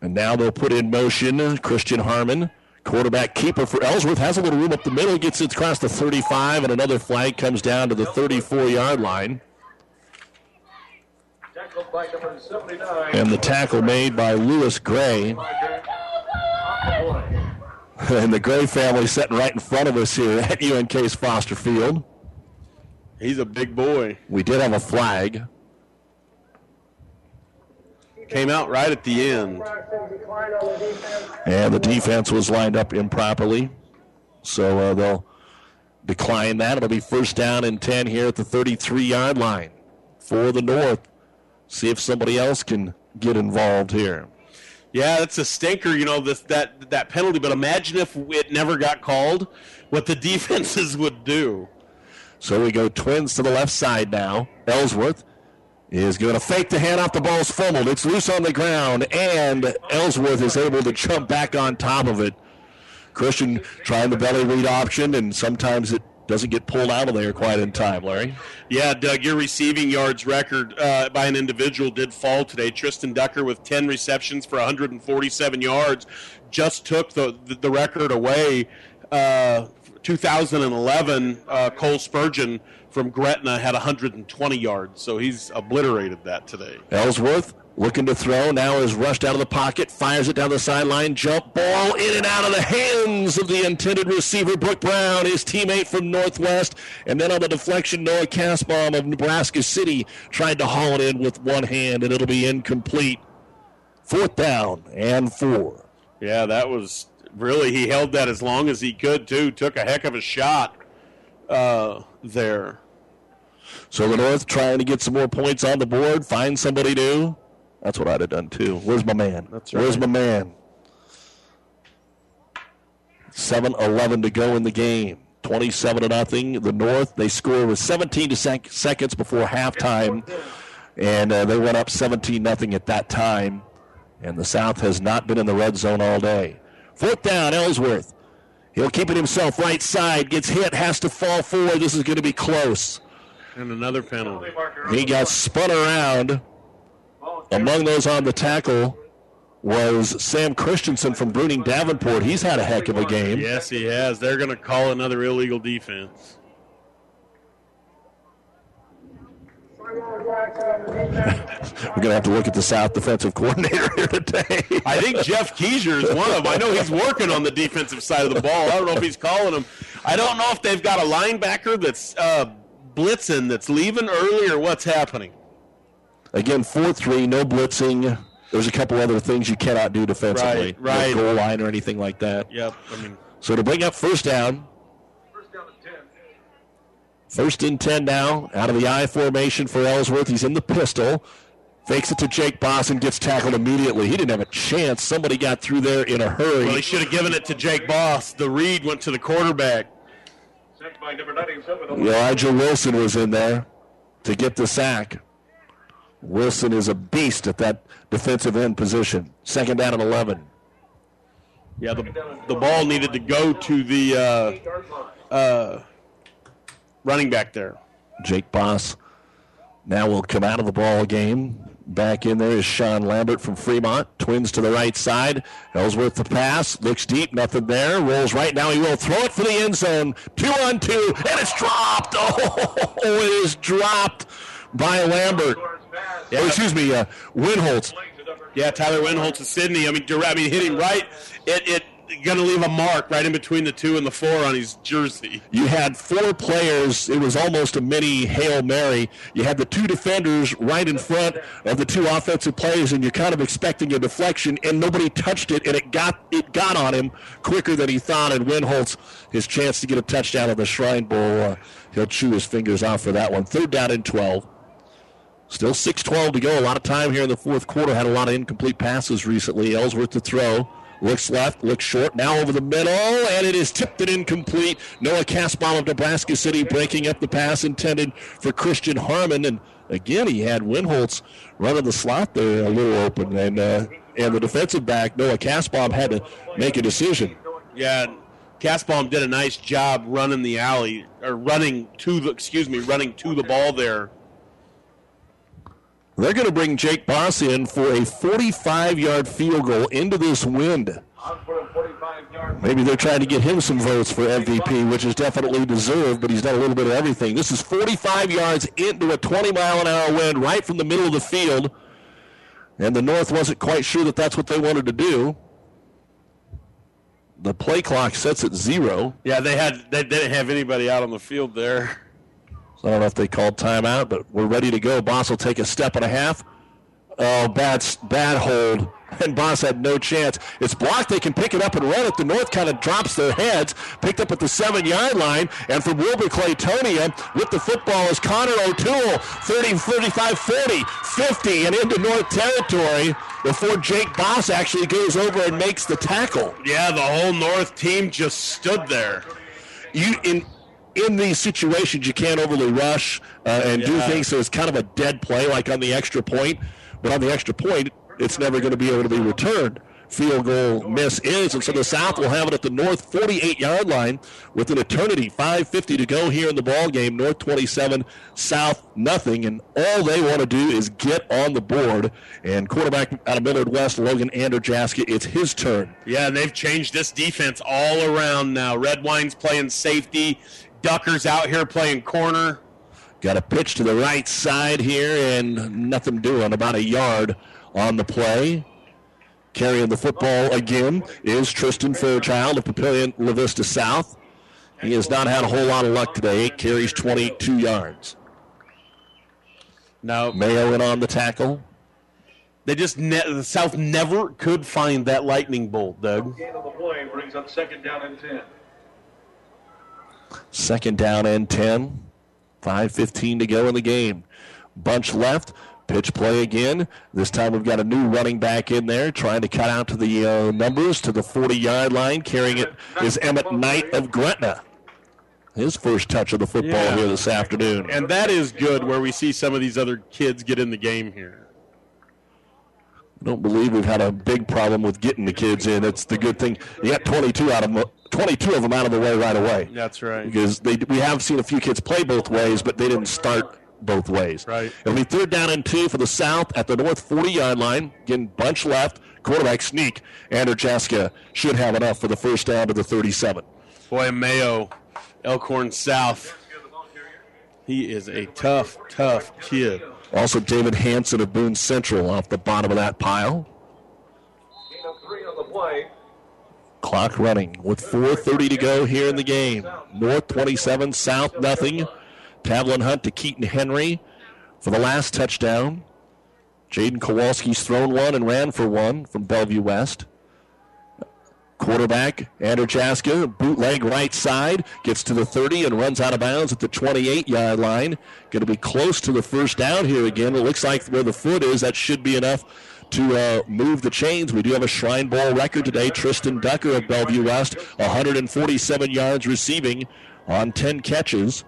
And now they'll put in motion Christian Harmon, quarterback keeper for Ellsworth, has a little room up the middle, gets it across the 35, and another flag comes down to the 34 yard line. Tackled by number 79. And the tackle made by Lewis Gray. And the Gray family sitting right in front of us here at UNK's Foster Field. He's a big boy. We did have a flag. Came out right at the end. And the defense was lined up improperly. So uh, they'll decline that. It'll be first down and 10 here at the 33 yard line for the North. See if somebody else can get involved here. Yeah, that's a stinker, you know, this that that penalty. But imagine if it never got called, what the defenses would do. So we go twins to the left side now. Ellsworth is going to fake the hand off The ball ball's fumbled. It's loose on the ground, and Ellsworth is able to jump back on top of it. Christian trying the belly read option, and sometimes it doesn't get pulled out of there quite in time, Larry. Yeah, Doug, your receiving yards record uh, by an individual did fall today. Tristan Ducker with 10 receptions for 147 yards just took the, the, the record away. Uh, 2011, uh, Cole Spurgeon from Gretna had 120 yards, so he's obliterated that today. Ellsworth looking to throw, now is rushed out of the pocket, fires it down the sideline, jump ball in and out of the hands of the intended receiver, Brooke Brown, his teammate from Northwest. And then on the deflection, Noah Casbaum of Nebraska City tried to haul it in with one hand, and it'll be incomplete. Fourth down and four. Yeah, that was really, he held that as long as he could, too. Took a heck of a shot uh, there. So the North trying to get some more points on the board, find somebody new. That's what I'd have done too. Where's my man? That's right. Where's my man? 7 11 to go in the game. 27 to nothing. The North, they score with 17 to sec- seconds before halftime, and uh, they went up 17 nothing at that time. And the South has not been in the red zone all day. Fourth down, Ellsworth. He'll keep it himself, right side, gets hit, has to fall forward. This is going to be close. And another penalty. He got spun around. Among those on the tackle was Sam Christensen from Bruning Davenport. He's had a heck of a game. Yes, he has. They're going to call another illegal defense. We're going to have to look at the South defensive coordinator here today. I think Jeff Keiser is one of them. I know he's working on the defensive side of the ball. I don't know if he's calling them. I don't know if they've got a linebacker that's uh, blitzing that's leaving early or what's happening. Again, 4 3, no blitzing. There's a couple other things you cannot do defensively. Right, right. No goal line or anything like that. Yep. I mean, So to bring up first down. First and 10 now, out of the I formation for Ellsworth. He's in the pistol. Fakes it to Jake Boss and gets tackled immediately. He didn't have a chance. Somebody got through there in a hurry. well, he should have given it to Jake Boss. The read went to the quarterback. Sent by number 97. Elijah Wilson was in there to get the sack. Wilson is a beast at that defensive end position. Second down and 11. Yeah, the, the ball needed to go to the uh, uh, running back there. Jake Boss now will come out of the ball game. Back in there is Sean Lambert from Fremont. Twins to the right side. Ellsworth the pass. Looks deep. Nothing there. Rolls right now. He will throw it for the end zone. Two on two. And it's dropped. Oh, it is dropped by Lambert. Oh, excuse me, uh, Winholtz. Yeah, Tyler Winholtz of Sidney. I mean, dir- I mean, hitting right. It it going to leave a mark right in between the two and the four on his jersey. You had four players. It was almost a mini Hail Mary. You had the two defenders right in front of the two offensive players, and you're kind of expecting a deflection, and nobody touched it, and it got it got on him quicker than he thought. And Winholtz, his chance to get a touchdown on the Shrine Bowl, uh, he'll chew his fingers off for that one. Third down and 12. Still 6-12 to go. A lot of time here in the fourth quarter. Had a lot of incomplete passes recently. Ellsworth to throw. Looks left, looks short, now over the middle, and it is tipped and incomplete. Noah Casball of Nebraska City breaking up the pass intended for Christian Harmon. And again, he had Winholtz running the slot there a little open. And uh, and the defensive back, Noah Casball, had to make a decision. Yeah, Casbaum did a nice job running the alley or running to the excuse me, running to the ball there. They're going to bring Jake Boss in for a 45 yard field goal into this wind. Maybe they're trying to get him some votes for MVP, which is definitely deserved, but he's done a little bit of everything. This is 45 yards into a 20 mile an hour wind right from the middle of the field. And the North wasn't quite sure that that's what they wanted to do. The play clock sets at zero. Yeah, they had they didn't have anybody out on the field there. I don't know if they called timeout, but we're ready to go. Boss will take a step and a half. Oh, bad, bad hold. And Boss had no chance. It's blocked. They can pick it up and run it. The North kind of drops their heads. Picked up at the seven yard line. And from Wilber-Clatonia with the football is Connor O'Toole. 30, 35, 40, 50, and into North territory before Jake Boss actually goes over and makes the tackle. Yeah, the whole North team just stood there. You in in these situations, you can't overly rush uh, and do things. So it's kind of a dead play, like on the extra point. But on the extra point, it's never going to be able to be returned. Field goal miss is, and so the South will have it at the North 48 yard line with an eternity. 5:50 to go here in the ball game. North 27, South nothing, and all they want to do is get on the board. And quarterback out of Millard West, Logan Anderjaska, it's his turn. Yeah, and they've changed this defense all around now. Redwine's playing safety. Duckers out here playing corner. Got a pitch to the right side here, and nothing doing. About a yard on the play. Carrying the football again is Tristan Fairchild of Papillion La Vista South. He has not had a whole lot of luck today. Eight carries, 22 yards. No. Mayo in on the tackle. They just ne- the South never could find that lightning bolt, Doug. Gain of the play brings up second down and 10. Second down and 10. 5.15 to go in the game. Bunch left. Pitch play again. This time we've got a new running back in there trying to cut out to the uh, numbers to the 40 yard line. Carrying it is Emmett Knight of Gretna. His first touch of the football Yeah. here this afternoon. And that is good where we see some of these other kids get in the game here. I don't believe we've had a big problem with getting the kids in. It's the good thing. You got 22 out of 22 of them out of the way right away. That's right. because they we have seen a few kids play both ways, but they didn't start both ways. Right. It'll be third down and two for the South at the North 40 yard line. Again, bunch left. Quarterback sneak. Anderjaska should have enough for the first down to the 37. Boy, Mayo, Elkhorn South. He is a tough, tough kid. Also, David Hanson of Boone Central off the bottom of that pile. Gain of three on the play. Clock running with 4.30 to go here in the game. North 27, South nothing. Tavlin Hunt to Keaton Henry for the last touchdown. Jaden Kowalski's thrown one and ran for one from Bellevue West. Quarterback, Anderjaska, bootleg right side, gets to the 30 and runs out of bounds at the 28 yard line. Going to be close to the first down here again. It looks like where the foot is, that should be enough to uh, move the chains. We do have a Shrine Bowl record today. Tristan Ducker of Bellevue West, 147 yards receiving on 10 catches.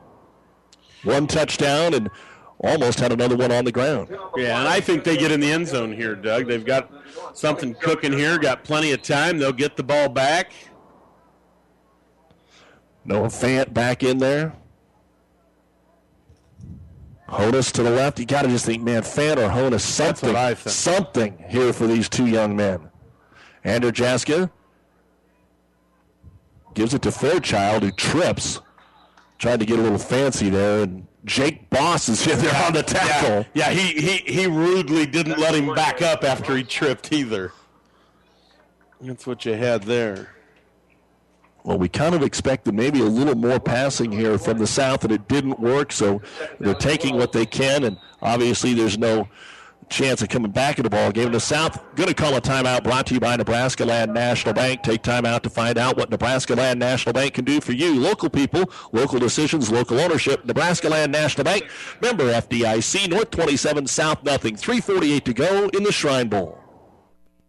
One touchdown and almost had another one on the ground. Yeah, and I think they get in the end zone here, Doug. They've got something cooking here, got plenty of time. They'll get the ball back. Noah Fant back in there. Honus to the left. You got to just think, man, Fant or Honus, something, something here for these two young men. Anderjaska gives it to Fairchild, who trips. Tried to get a little fancy there, and Jake Boss is in there on the tackle. Yeah, he, he, he rudely didn't let him back up after he tripped either. That's what you had there. Well, we kind of expected maybe a little more passing here from the South, and it didn't work. So they're taking what they can, and obviously there's no chance of coming back in the ball game. The South going to call a timeout brought to you by Nebraska Land National Bank. Take time out to find out what Nebraska Land National Bank can do for you. Local people, local decisions, local ownership. Nebraska Land National Bank, member FDIC, North 27 South nothing. 348 to go in the Shrine Bowl.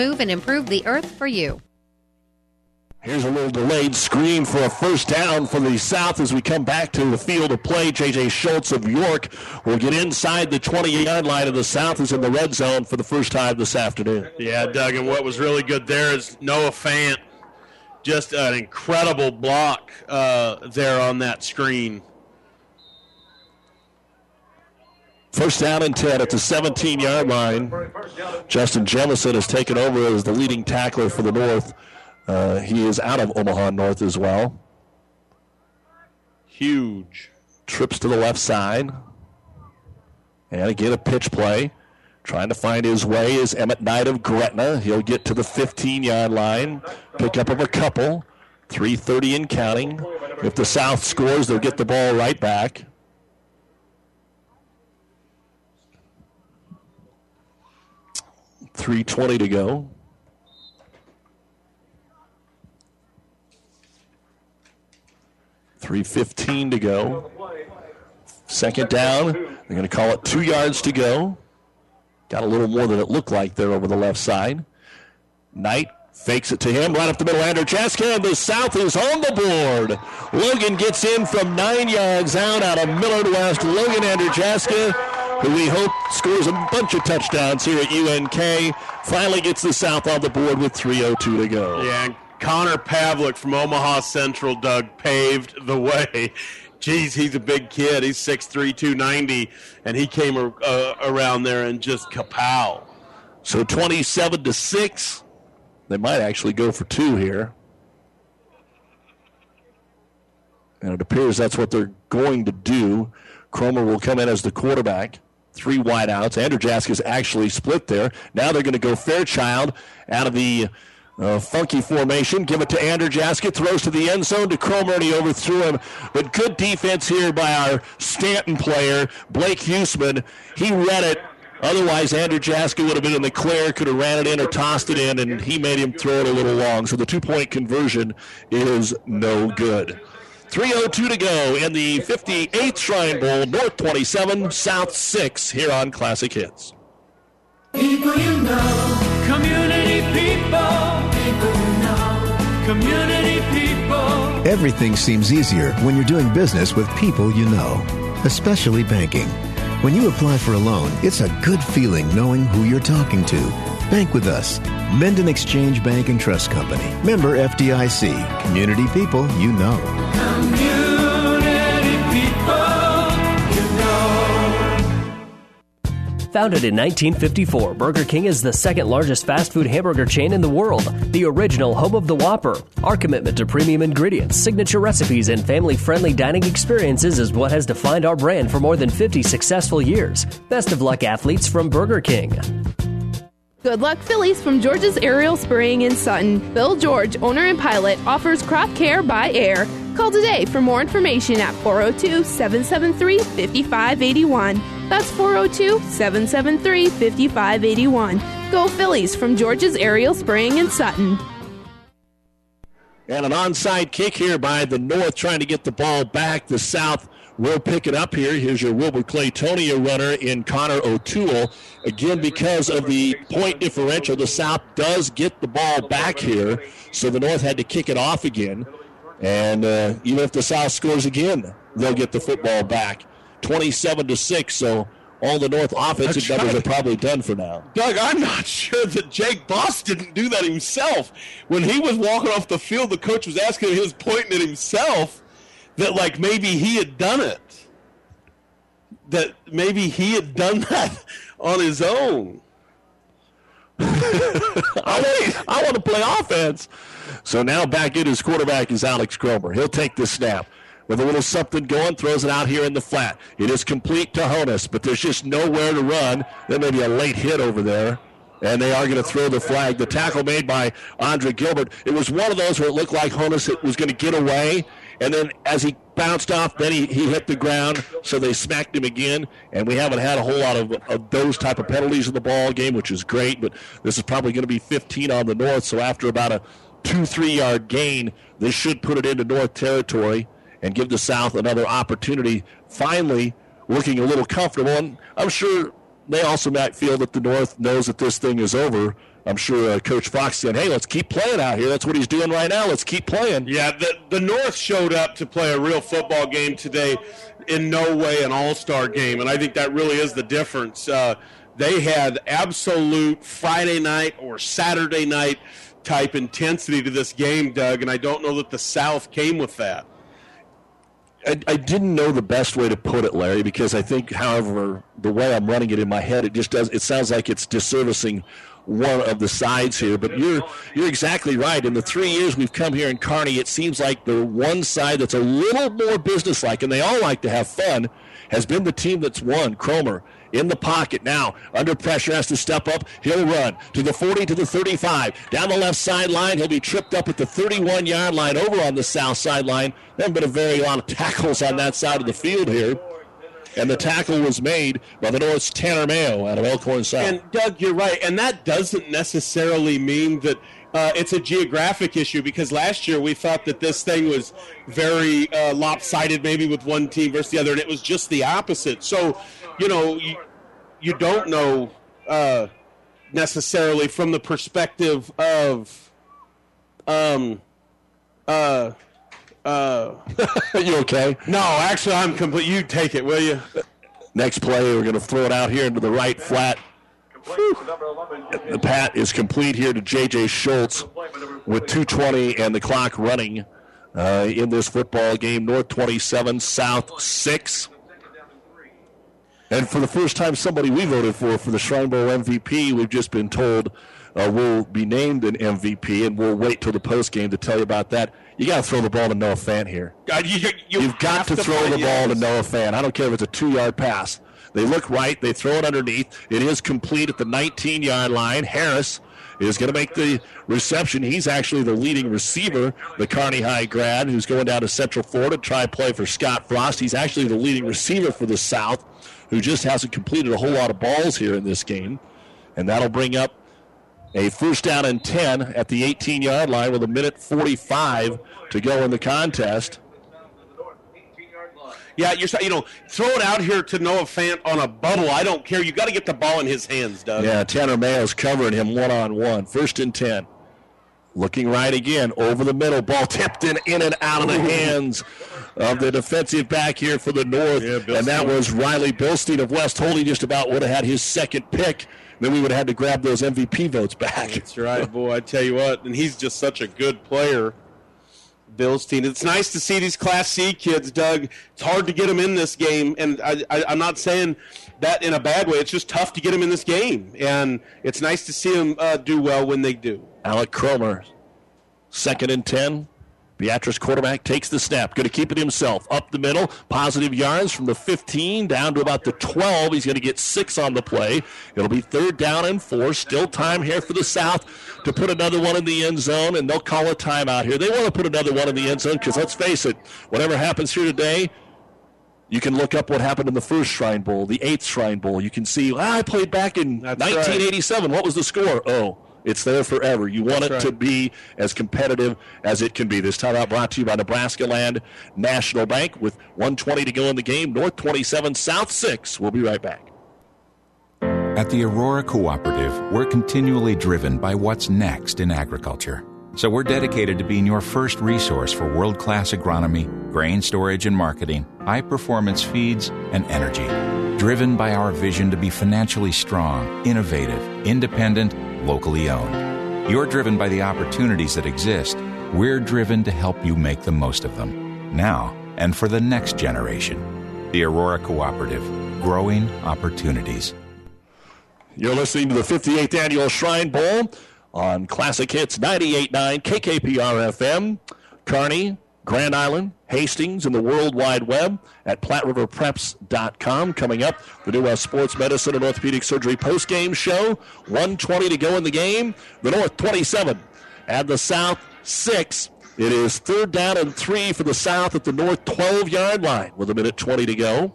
move and improve the earth for you. Here's a little delayed screen for a first down for the South as we come back to the field of play. J.J. Schultz of York will get inside the 20-yard line of the South is in the red zone for the first time this afternoon. Yeah, Doug, and what was really good there is Noah Fant, just an incredible block uh, there on that screen. First down and 10 at the 17 yard line. Justin Jemison has taken over as the leading tackler for the North. Uh, he is out of Omaha North as well. Huge. Trips to the left side. And again, a pitch play. Trying to find his way is Emmett Knight of Gretna. He'll get to the 15 yard line. Pick up of a couple. 3.30 and counting. If the South scores, they'll get the ball right back. Three twenty to go. Three fifteen to go. Second down. They're going to call it two yards to go. Got a little more than it looked like there over the left side. Knight fakes it to him right up the middle. Anderjaska, the South is on the board. Logan gets in from nine yards out out of Millard West. Logan Anderjaska, who we hope scores a bunch of touchdowns here at UNK, finally gets the South on the board with 3.02 to go. Yeah, and Connor Pavlik from Omaha Central, Doug, paved the way. Geez, he's a big kid. He's 6'3", 290, and he came uh, around there and just kapow. So 27 to 6. They might actually go for two here. And it appears that's what they're going to do. Cromer will come in as the quarterback. Three wideouts. Andrew is actually split there. Now they're going to go Fairchild out of the uh, funky formation. Give it to Anderjaska. Throws to the end zone to Cromer, and he overthrew him. But good defense here by our Stanton player, Blake Huseman. He read it. Otherwise, Anderjaska would have been in the clear, could have ran it in or tossed it in, and he made him throw it a little long. So the two point conversion is no good. 3.02 to go in the 58th Shrine Bowl, North 27, South 6, here on Classic Hits. People you know, community people, people you know, community people. Everything seems easier when you're doing business with people you know, especially banking. When you apply for a loan, it's a good feeling knowing who you're talking to. Bank with us. Minden Exchange Bank and Trust Company. Member FDIC. Community people you know. Community people, you know. Founded in 1954, Burger King is the second largest fast food hamburger chain in the world, the original home of the Whopper. Our commitment to premium ingredients, signature recipes, and family friendly dining experiences is what has defined our brand for more than 50 successful years. Best of luck, athletes from Burger King. Good Luck Phillies from George's Aerial Spraying in Sutton. Bill George, owner and pilot, offers crop care by air. Call today for more information at 402 773 5581. That's 402 773 5581. Go Phillies from George's Aerial Spraying in Sutton. And an onside kick here by the North trying to get the ball back. The South will pick it up here. Here's your Wilber-Clatonia runner in Connor O'Toole. Again, because of the point differential, the South does get the ball back here. So the North had to kick it off again. And uh, even if the South scores again, they'll get the football back. 27 to 6. So all the North offensive That's numbers right. are probably done for now. Doug, I'm not sure that Jake Boss didn't do that himself. When he was walking off the field, the coach was asking him, he was pointing at himself that, like, maybe he had done it. That maybe he had done that on his own. I, want, I want to play offense. So now back in his quarterback is Alex Cromer. He'll take the snap. With a little something going, throws it out here in the flat. It is complete to Honus, but there's just nowhere to run. There may be a late hit over there. And they are going to throw the flag. The tackle made by Andre Gilbert. It was one of those where it looked like Honus was going to get away. And then as he bounced off, then he, he hit the ground. So they smacked him again. And we haven't had a whole lot of, of those type of penalties in the ball game, which is great. But this is probably going to be 15 on the North. So after about a two, three yard gain, this should put it into North territory and give the South another opportunity. Finally, looking a little comfortable. And I'm sure they also might feel that the North knows that this thing is over. I'm sure uh, Coach Fox said, "Hey, let's keep playing out here. That's what he's doing right now. Let's keep playing." Yeah, the, the North showed up to play a real football game today. In no way an all star game. And I think that really is the difference. Uh, they had absolute Friday night or Saturday night type intensity to this game, Doug, and I don't know that the South came with that. I, I didn't know the best way to put it, Larry, because I think, however, the way I'm running it in my head, it just does. It sounds like it's disservicing one of the sides here. But you're you're exactly right. In the three years we've come here in Kearney, it seems like the one side that's a little more businesslike, and they all like to have fun, has been the team that's won. Cromer in the pocket now, under pressure, has to step up. He'll run to the 40 to the 35. Down the left sideline, he'll be tripped up at the 31 yard line over on the south sideline. There have been a very lot of tackles on that side of the field here. And the tackle was made by the North's Tanner Mayo out of Elkhorn South. And Doug, you're right, and that doesn't necessarily mean that uh, it's a geographic issue because last year we thought that this thing was very uh, lopsided, maybe with one team versus the other, and it was just the opposite. So, you know, you, you don't know uh, necessarily from the perspective of, um, uh, uh, you okay? No, actually, I'm complete. You take it, will you? Next play, we're going to throw it out here into the right flat. The pat is complete here to J.J. Schultz with 2.20 and the clock running uh, in this football game. North 27, South 6. And for the first time, somebody we voted for for the Shrine Bowl MVP, we've just been told uh, will be named an MVP, and we'll wait till the post game to tell you about that. You got to throw the ball to Noah Fant here. God, you, you You've got have to, throw the ball to. Noah Fant. I don't care if it's a two yard pass. They look right. They throw it underneath. It is complete at the 19 yard line. Harris is going to make the reception. He's actually the leading receiver, the Kearney High grad, who's going down to Central Florida to try play for Scott Frost. He's actually the leading receiver for the South, who just hasn't completed a whole lot of balls here in this game. And that'll bring up a first down and 10 at the 18 yard line with a minute 45 to go in the contest. Yeah, you're you know throw it out here to Noah Fant on a bubble. I don't care. You got to get the ball in his hands, Doug. Yeah, Tanner Mayo's covering him one on one. First and 10. Looking right again, over the middle. Ball tipped in, in and out of the hands of the defensive back here for the North. and that was Riley Bilstein of West Holding just about would have had his second pick. Then we would have had to grab those MVP votes back. That's right, boy. I tell you what, and he's just such a good player Bilstein. It's nice to see these Class C kids, Doug. It's hard to get them in this game, and I, I, I'm not saying that in a bad way. It's just tough to get them in this game, and it's nice to see them uh, do well when they do. Alec Cromer, second and 10. Beatrice quarterback takes the snap. Going to keep it himself. Up the middle. Positive yards from the 15 down to about the 12. He's going to get six on the play. It'll be third down and four. Still time here for the South to put another one in the end zone, and they'll call a timeout here. They want to put another one in the end zone because let's face it, whatever happens here today, you can look up what happened in the first Shrine Bowl, the eighth Shrine Bowl. You can see, well, I played back in That's 1987. What was the score? Oh, it's there forever. You want That's it to be as competitive as it can be. This timeout brought to you by Nebraska Land National Bank with 120 to go in the game. North 27, South 6. We'll be right back. At the Aurora Cooperative, we're continually driven by what's next in agriculture. So we're dedicated to being your first resource for world class agronomy, grain storage and marketing, high performance feeds, and energy. Driven by our vision to be financially strong, innovative, independent, locally owned. You're driven by the opportunities that exist. We're driven to help you make the most of them. Now and for the next generation. The Aurora Cooperative, growing opportunities. You're listening to the 58th Annual Shrine Bowl on Classic Hits 98.9 KKPR FM, Kearney, Grand Island, Hastings, and the World Wide Web at PlatteRiverPreps.com. Coming up, the New Sports Medicine and Orthopedic Surgery post-game show. 120 to go in the game. The North 27 and the South 6. It is third down and three for the South at the North 12-yard line with a minute 20 to go.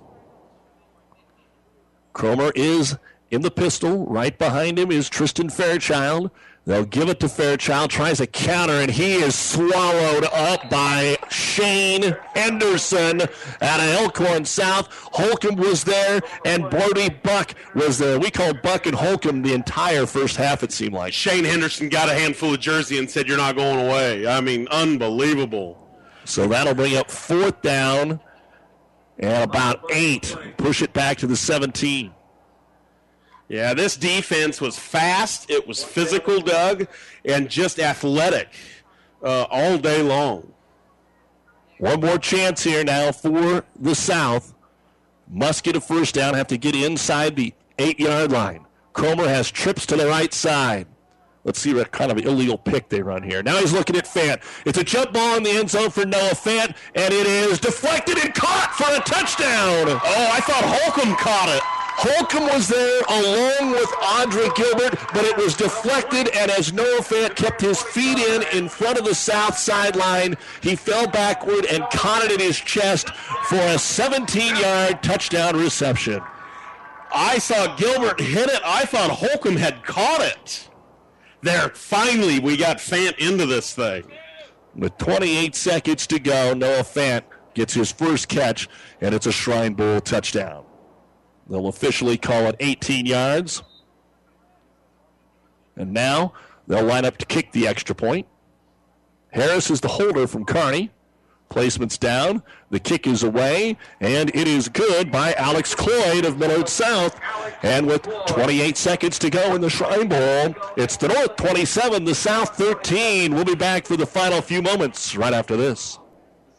Cromer is in the pistol. Right behind him is Tristan Fairchild. They'll give it to Fairchild, tries a counter, and he is swallowed up by Shane Henderson out of Elkhorn South. Holcomb was there, and Brody Buck was there. We called Buck and Holcomb the entire first half, it seemed like. Shane Henderson got a handful of jersey and said, "You're not going away." I mean, unbelievable. So that'll bring up fourth down and about eight. Push it back to the 17. Yeah, this defense was fast. It was physical, Doug, and just athletic uh, all day long. One more chance here now for the South. Must get a first down, have to get inside the eight yard line. Cromer has trips to the right side. Let's see what kind of illegal pick they run here. Now he's looking at Fant. It's a jump ball in the end zone for Noah Fant, and it is deflected and caught for a touchdown. Oh, I thought Holcomb caught it. Holcomb was there along with Andre Gilbert, but it was deflected, and as Noah Fant kept his feet in in front of the south sideline, he fell backward and caught it in his chest for a 17 yard touchdown reception. I saw Gilbert hit it. I thought Holcomb had caught it. There, finally, we got Fant into this thing. With 28 seconds to go, Noah Fant gets his first catch, and it's a Shrine Bowl touchdown. They'll officially call it 18 yards. And now they'll line up to kick the extra point. Harris is the holder from Kearney. Placement's down. The kick is away, and it is good by Alex Cloyd of Millard South. And with 28 seconds to go in the Shrine Bowl, it's the North 27, the South 13. We'll be back for the final few moments right after this.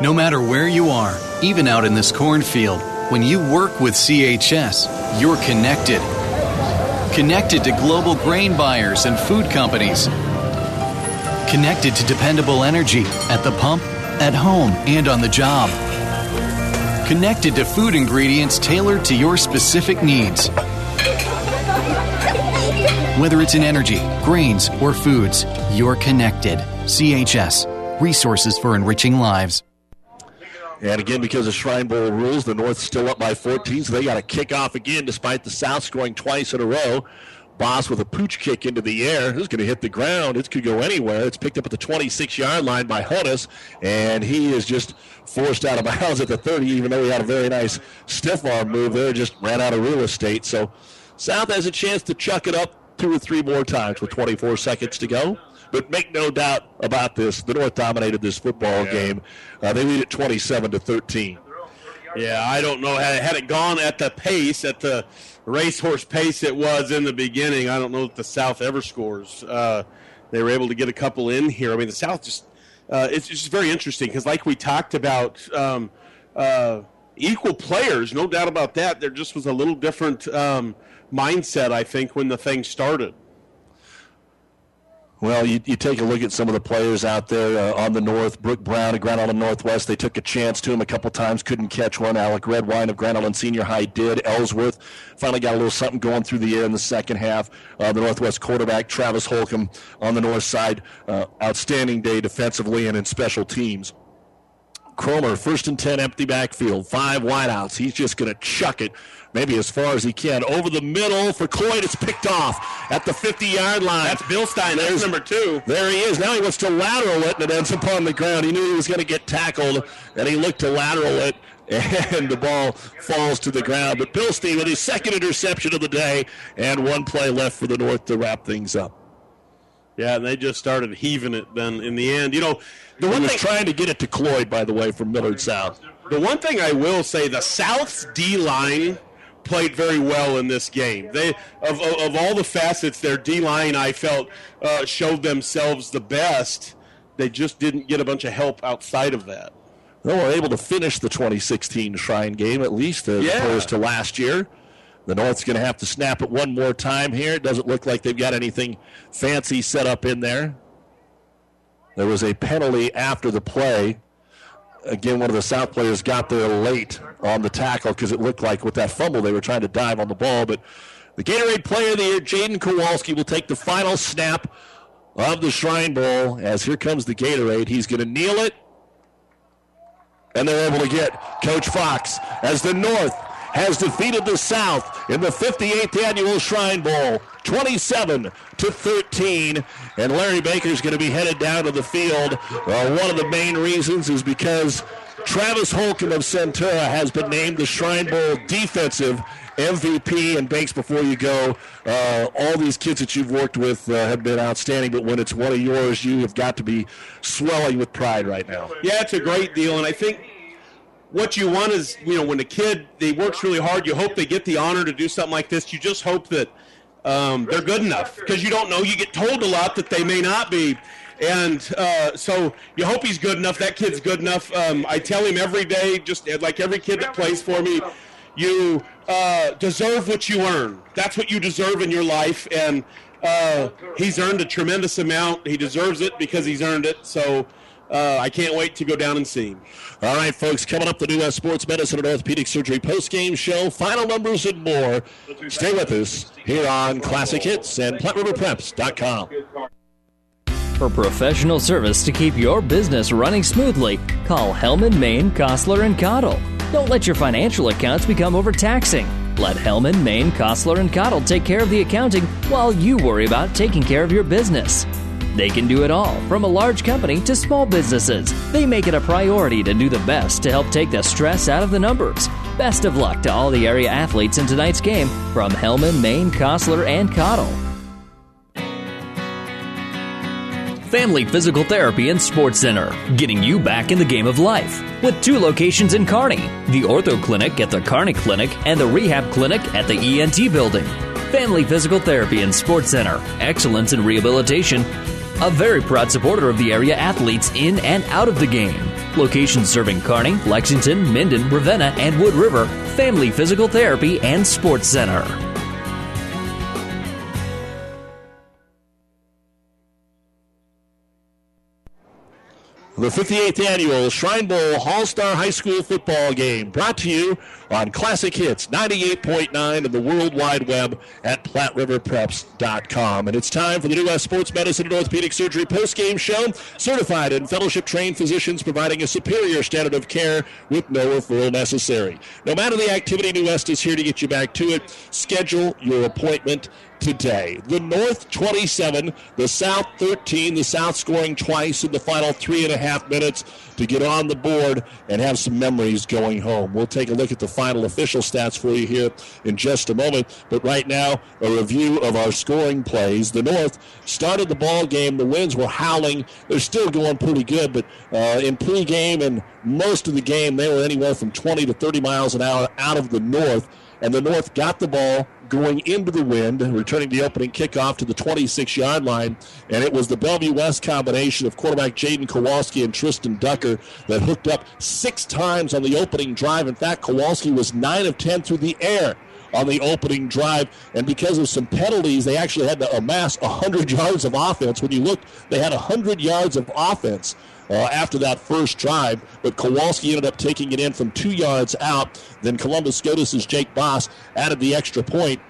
No matter where you are, even out in this cornfield, when you work with CHS, you're connected. Connected to global grain buyers and food companies. Connected to dependable energy at the pump, at home, and on the job. Connected to food ingredients tailored to your specific needs. Whether it's in energy, grains, or foods, you're connected. CHS, resources for enriching lives. And again, because of Shrine Bowl rules, the North's still up by 14, so they got to kick off again despite the South scoring twice in a row. Boss with a pooch kick into the air. It's going to hit the ground. It could go anywhere. It's picked up at the 26 yard line by Honus, and he is just forced out of bounds at the 30, even though he had a very nice stiff arm move there. Just ran out of real estate. So South has a chance to chuck it up two or three more times with 24 seconds to go. But make no doubt about this, the North dominated this football yeah. game. Uh, they lead at 27 to 13. Yeah, I don't know. Had, had it gone at the pace, at the racehorse pace it was in the beginning, I don't know if the South ever scores. Uh, they were able to get a couple in here. I mean, the South just, uh, it's just very interesting because, like we talked about, um, uh, equal players, no doubt about that. There just was a little different um, mindset, I think, when the thing started. Well, you, you take a look at some of the players out there uh, on the north. Brooke Brown of Grand Island Northwest, they took a chance to him a couple times, couldn't catch one. Alec Redwine of Grand Island Senior High did. Ellsworth finally got a little something going through the air in the second half. Uh, the Northwest quarterback, Travis Holcomb, on the north side, uh, outstanding day defensively and in special teams. Cromer, first and 10, empty backfield, five wideouts. He's just going to chuck it maybe as far as he can. Over the middle for Cloyd. It's picked off at the 50 yard line. That's Bilstein. That's number two. There he is. Now he wants to lateral it, and it ends up on the ground. He knew he was going to get tackled, and he looked to lateral it. And the ball falls to the ground. But Bilstein with his second interception of the day, and one play left for the North to wrap things up. Yeah, and they just started heaving it then in the end. You know, the one thing trying to get it to Cloyd, by the way, from Millard South. The one thing I will say, the South's D line played very well in this game. They of, of, of all the facets, their D line I felt uh, showed themselves the best. They just didn't get a bunch of help outside of that. They were able to finish the 2016 Shrine game at least as yeah. opposed to last year. The North's going to have to snap it one more time here. It doesn't look like they've got anything fancy set up in there. There was a penalty after the play again, one of the South players got there late on the tackle because it looked like with that fumble they were trying to dive on the ball. But the Gatorade Player of the Year, Jaden Kowalski, will take the final snap of the Shrine Bowl as here comes the Gatorade. He's going to kneel it, and they're able to get Coach Fox as the North has defeated the South in the 58th annual Shrine Bowl, 27 to 13. And Larry Baker is going to be headed down to the field. Uh, one of the main reasons is because Travis Holcomb of Centura has been named the Shrine Bowl defensive MVP. And Banks, before you go, uh, all these kids that you've worked with uh, have been outstanding. But when it's one of yours, you have got to be swelling with pride right now. Yeah, it's a great deal, and I think what you want is, you know, when a kid they works really hard, you hope they get the honor to do something like this. You just hope that um, they're good enough because you don't know. You get told a lot that they may not be. And uh, so you hope he's good enough. That kid's good enough. Um, I tell him every day, just like every kid that plays for me, you uh, deserve what you earn. That's what you deserve in your life. And uh, he's earned a tremendous amount. He deserves it because he's earned it. So uh, I can't wait to go down and see. All right, folks, coming up the new Sports Medicine and Orthopedic Surgery post-game show, final numbers and more. Stay with us here on Classic Hits and PlatteRiverPreps.com. For professional service to keep your business running smoothly, call Hellman, Maine, Kostler, and Cottle. Don't let your financial accounts become overtaxing. Let Hellman, Maine, Kostler, and Cottle take care of the accounting while you worry about taking care of your business. They can do it all, from a large company to small businesses. They make it a priority to do the best to help take the stress out of the numbers. Best of luck to all the area athletes in tonight's game from Hellman, Maine, Kostler, and Cottle. Family Physical Therapy and Sports Center, getting you back in the game of life. With two locations in Kearney the Ortho Clinic at the Kearney Clinic and the Rehab Clinic at the ENT Building. Family Physical Therapy and Sports Center, excellence in rehabilitation a very proud supporter of the area athletes in and out of the game. Locations serving Kearney, Lexington, Minden, Ravenna, and Wood River, Family Physical Therapy and Sports Center. The 58th annual Shrine Bowl All Star High School football game brought to you on Classic Hits 98.9 and the World Wide Web at PlatteRiverPreps.com. And it's time for the New West Sports Medicine and Orthopedic Surgery post-game show. Certified and fellowship-trained physicians providing a superior standard of care with no referral necessary. No matter the activity, New West is here to get you back to it. Schedule your appointment today. The North 27, the South 13, the South scoring twice in the final three and a half minutes to get on the board and have some memories going home. We'll take a look at the final official stats for you here in just a moment. But right now, a review of our scoring plays. The North started the ball game. The winds were howling. They're still going pretty good, but uh, in pregame and most of the game, they were anywhere from 20 to 30 miles an hour out of the North and the North got the ball going into the wind, returning the opening kickoff to the 26 yard line. And it was the Bellevue West combination of quarterback Jaden Kowalski and Tristan Ducker that hooked up six times on the opening drive. In fact, Kowalski was 9 of 10 through the air on the opening drive. And because of some penalties, they actually had to amass 100 yards of offense. When you look, they had 100 yards of offense uh, after that first drive. But Kowalski ended up taking it in from two yards out. Then Columbus SCOTUS's Jake Boss added the extra point.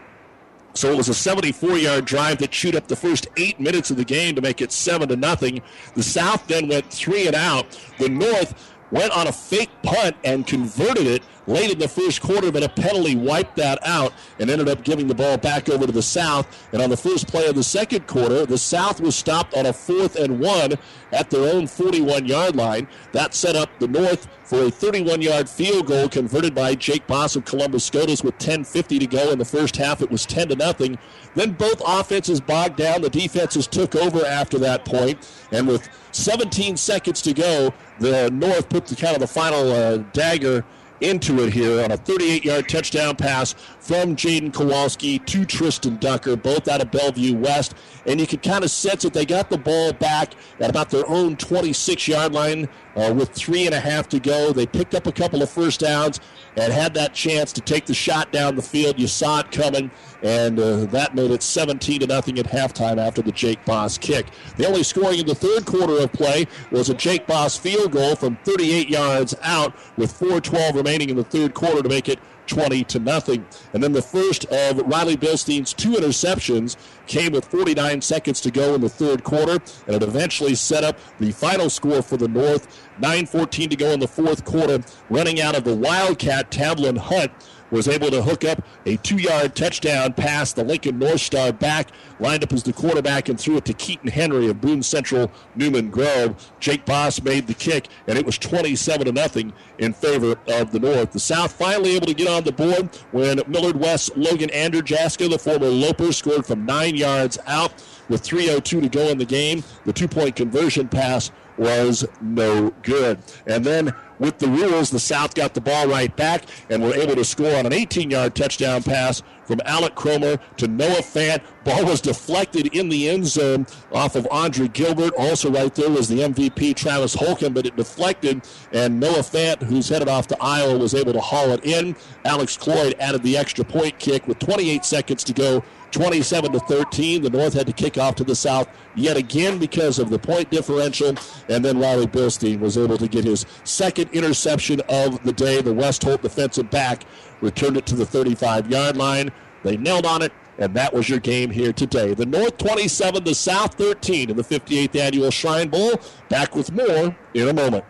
So it was a 74-yard drive that chewed up the first eight minutes of the game to make it seven to nothing. The South then went three and out. The North went on a fake punt and converted it late in the first quarter, but a penalty wiped that out and ended up giving the ball back over to the South. And on the first play of the second quarter, the South was stopped on a fourth and one at their own 41 yard line. That set up the North for a 31 yard field goal converted by Jake Boss of Columbus SCOTUS with 10.50 to go in the first half. It was 10 to nothing. Then both offenses bogged down. The defenses took over after that point. point, and with 17 seconds to go, the North put the kind of the final uh, dagger into it here on a 38 yard touchdown pass from Jaden Kowalski to Tristan Ducker, both out of Bellevue West. And you can kind of sense that they got the ball back at about their own 26 yard line uh, with three and a half to go. They picked up a couple of first downs and had that chance to take the shot down the field. You saw it coming, and uh, that made it 17 to nothing at halftime after the Jake Boss kick. The only scoring in the third quarter of play was a Jake Boss field goal from 38 yards out with 4:12 remaining in the third quarter to make it 20 to nothing. And then the first of Riley Bilstein's two interceptions came with 49 seconds to go in the third quarter, and it eventually set up the final score for the North. 9:14 to go in the fourth quarter. Running out of the Wildcat, Tamlin Hunt was able to hook up a two yard touchdown pass. The Lincoln North Star back lined up as the quarterback and threw it to Keaton Henry of Boone Central Newman Grove. Jake Boss made the kick, and it was 27 to nothing in favor of the North. The South finally able to get on the board when Millard West Logan Anderjaska, the former Loper, scored from nine yards out with 3.02 to go in the game. The two point conversion pass was no good. And then with the rules, the South got the ball right back and were able to score on an 18 yard touchdown pass from Alec Cromer to Noah Fant. Ball was deflected in the end zone off of Andre Gilbert. Also, right there was the MVP, Travis Holcomb, but it deflected, and Noah Fant, who's headed off to Iowa, was able to haul it in. Alex Cloyd added the extra point kick with 28 seconds to go 27 to 13. The North had to kick off to the South yet again because of the point differential. And then Riley Bilstein was able to get his second interception of the day. The West Holt defensive back returned it to the 35 yard line. They nailed on it. And that was your game here today. The North 27, the South 13 in the 58th Annual Shrine Bowl. Back with more in a moment.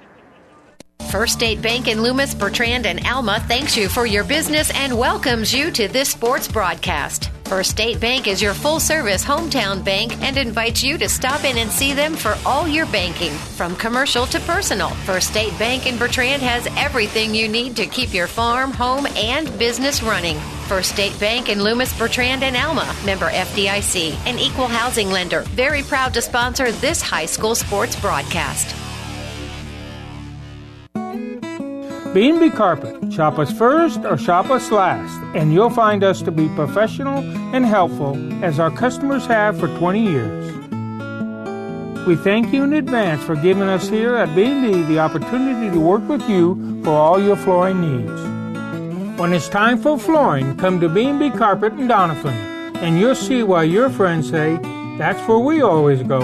First State Bank in Loomis, Bertrand, and Alma thanks you for your business and welcomes you to this sports broadcast. First State Bank is your full service hometown bank and invites you to stop in and see them for all your banking, from commercial to personal. First State Bank in Bertrand has everything you need to keep your farm, home, and business running. First State Bank in Loomis, Bertrand, and Alma, member FDIC, an equal housing lender. Very proud to sponsor this high school sports broadcast. B&B Carpet. Shop us first or shop us last, and you'll find us to be professional and helpful as our customers have for 20 years. We thank you in advance for giving us here at B&B the opportunity to work with you for all your flooring needs. When it's time for flooring, come to B&B Carpet in Doniphan, and you'll see why your friends say, that's where we always go.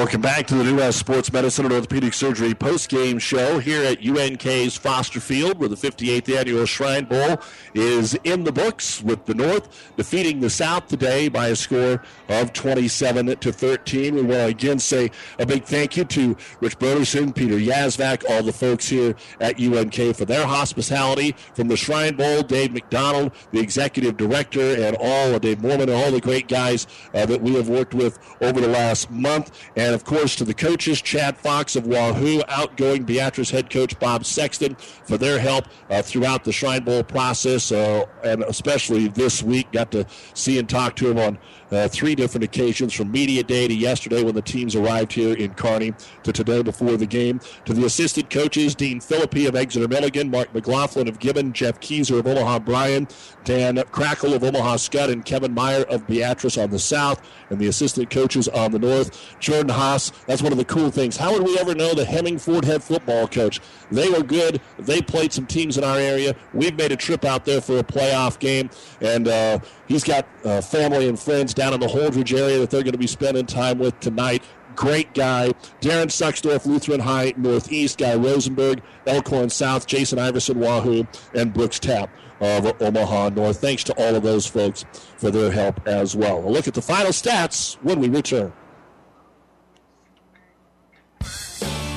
Welcome back to the New West Sports Medicine and Orthopedic Surgery post-game show here at UNK's Foster Field, where the 58th annual Shrine Bowl is in the books, with the North defeating the South today by a score of 27 to 13. We want to again say a big thank you to Rich Broderson, Peter Yazvac, all the folks here at UNK for their hospitality. From the Shrine Bowl, Dave McDonald, the executive director, and all of Dave Mormon and all the great guys uh, that we have worked with over the last month. And and of course, to the coaches, Chad Fox of Wahoo, outgoing Beatrice head coach Bob Sexton for their help uh, throughout the Shrine Bowl process, uh, and especially this week. Got to see and talk to him on uh, three different occasions from media day to yesterday when the teams arrived here in Kearney to today before the game. To the assistant coaches, Dean Philippi of Exeter Milligan, Mark McLaughlin of Gibbon, Jeff Keyser of Omaha Bryan, Dan Crackle of Omaha Skutt, and Kevin Meyer of Beatrice on the south, and the assistant coaches on the north. Jordan Haas, that's one of the cool things. How would we ever know the Hemingford head football coach? They were good. They played some teams in our area. We've made a trip out there for a playoff game, and uh, he's got uh, family and friends down in the Holdrege area that they're going to be spending time with tonight. Great guy. Darren Suxdorf, Lutheran High, Northeast, Guy Rosenberg, Elkhorn South, Jason Iverson, Wahoo, and Brooks Tapp of Omaha North. Thanks to all of those folks for their help as well. A look at the final stats when we return.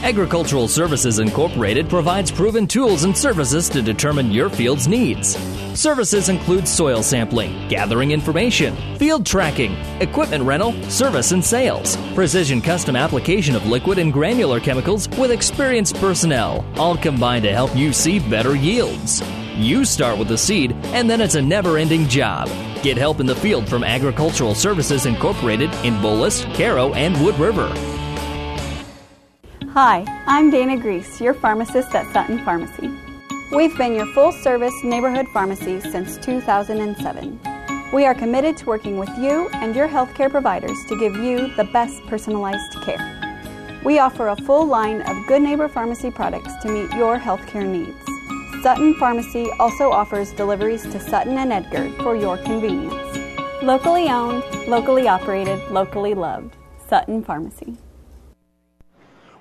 Agricultural Services Incorporated provides proven tools and services to determine your field's needs. Services include soil sampling, gathering information, field tracking, equipment rental, service and sales, precision custom application of liquid and granular chemicals with experienced personnel, all combined to help you see better yields. You start with the seed, and then it's a never ending job. Get help in the field from Agricultural Services Incorporated in Boelus, Cairo, and Wood River. Hi, I'm Dana Grease, your pharmacist at Sutton Pharmacy. We've been your full service neighborhood pharmacy since 2007. We are committed to working with you and your healthcare providers to give you the best personalized care. We offer a full line of Good Neighbor Pharmacy products to meet your healthcare needs. Sutton Pharmacy also offers deliveries to Sutton and Edgar for your convenience. Locally owned, locally operated, locally loved. Sutton Pharmacy.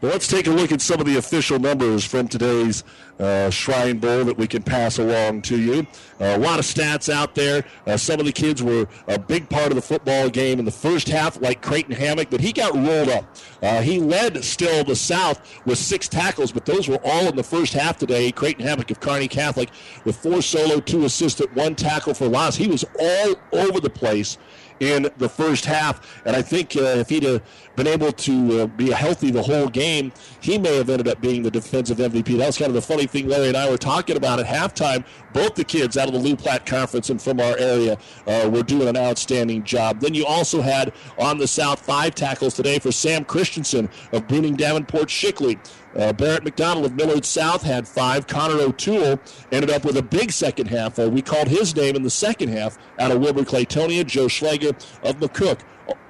Well, let's take a look at some of the official numbers from today's uh, Shrine Bowl that we can pass along to you. Uh, a lot of stats out there. Uh, some of the kids were a big part of the football game in the first half, like Creighton Hammock, but he got rolled up. Uh, he led still the South with six tackles, but those were all in the first half today. Creighton Hammock of Kearney Catholic with four solo, two assistant, one tackle for loss. He was all over the place in the first half. And I think uh, if he'd have been able to uh, be healthy the whole game, he may have ended up being the defensive MVP. That was kind of the funny thing Larry and I were talking about at halftime. Both the kids out of the Loup Platte Conference and from our area uh, were doing an outstanding job. Then you also had on the South five tackles today for Sam Christensen of Bruning Davenport Shickley. Uh, Barrett McDonald of Millard South had five. Connor O'Toole ended up with a big second half. Uh, we called his name in the second half out of Wilber-Clatonia. Joe Schlager of McCook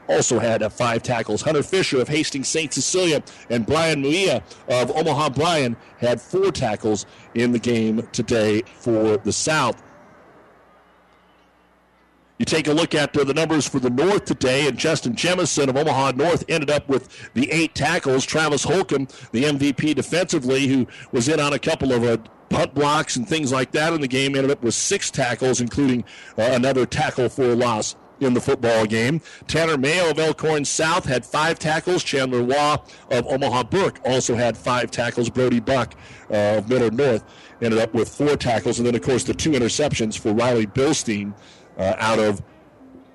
also had uh, five tackles. Hunter Fisher of Hastings St. Cecilia and Brian Mejia of Omaha Bryan had four tackles in the game today for the South. You take a look at uh, the numbers for the North today, and Justin Jemison of Omaha North ended up with the eight tackles. Travis Holcomb, the MVP defensively, who was in on a couple of uh, punt blocks and things like that in the game, ended up with six tackles, including uh, another tackle for a loss in the football game. Tanner Mayo of Elkhorn South had five tackles. Chandler Waugh of Omaha Burke also had five tackles. Brody Buck uh, of Millard North ended up with four tackles. And then, of course, the two interceptions for Riley Bilstein uh, out of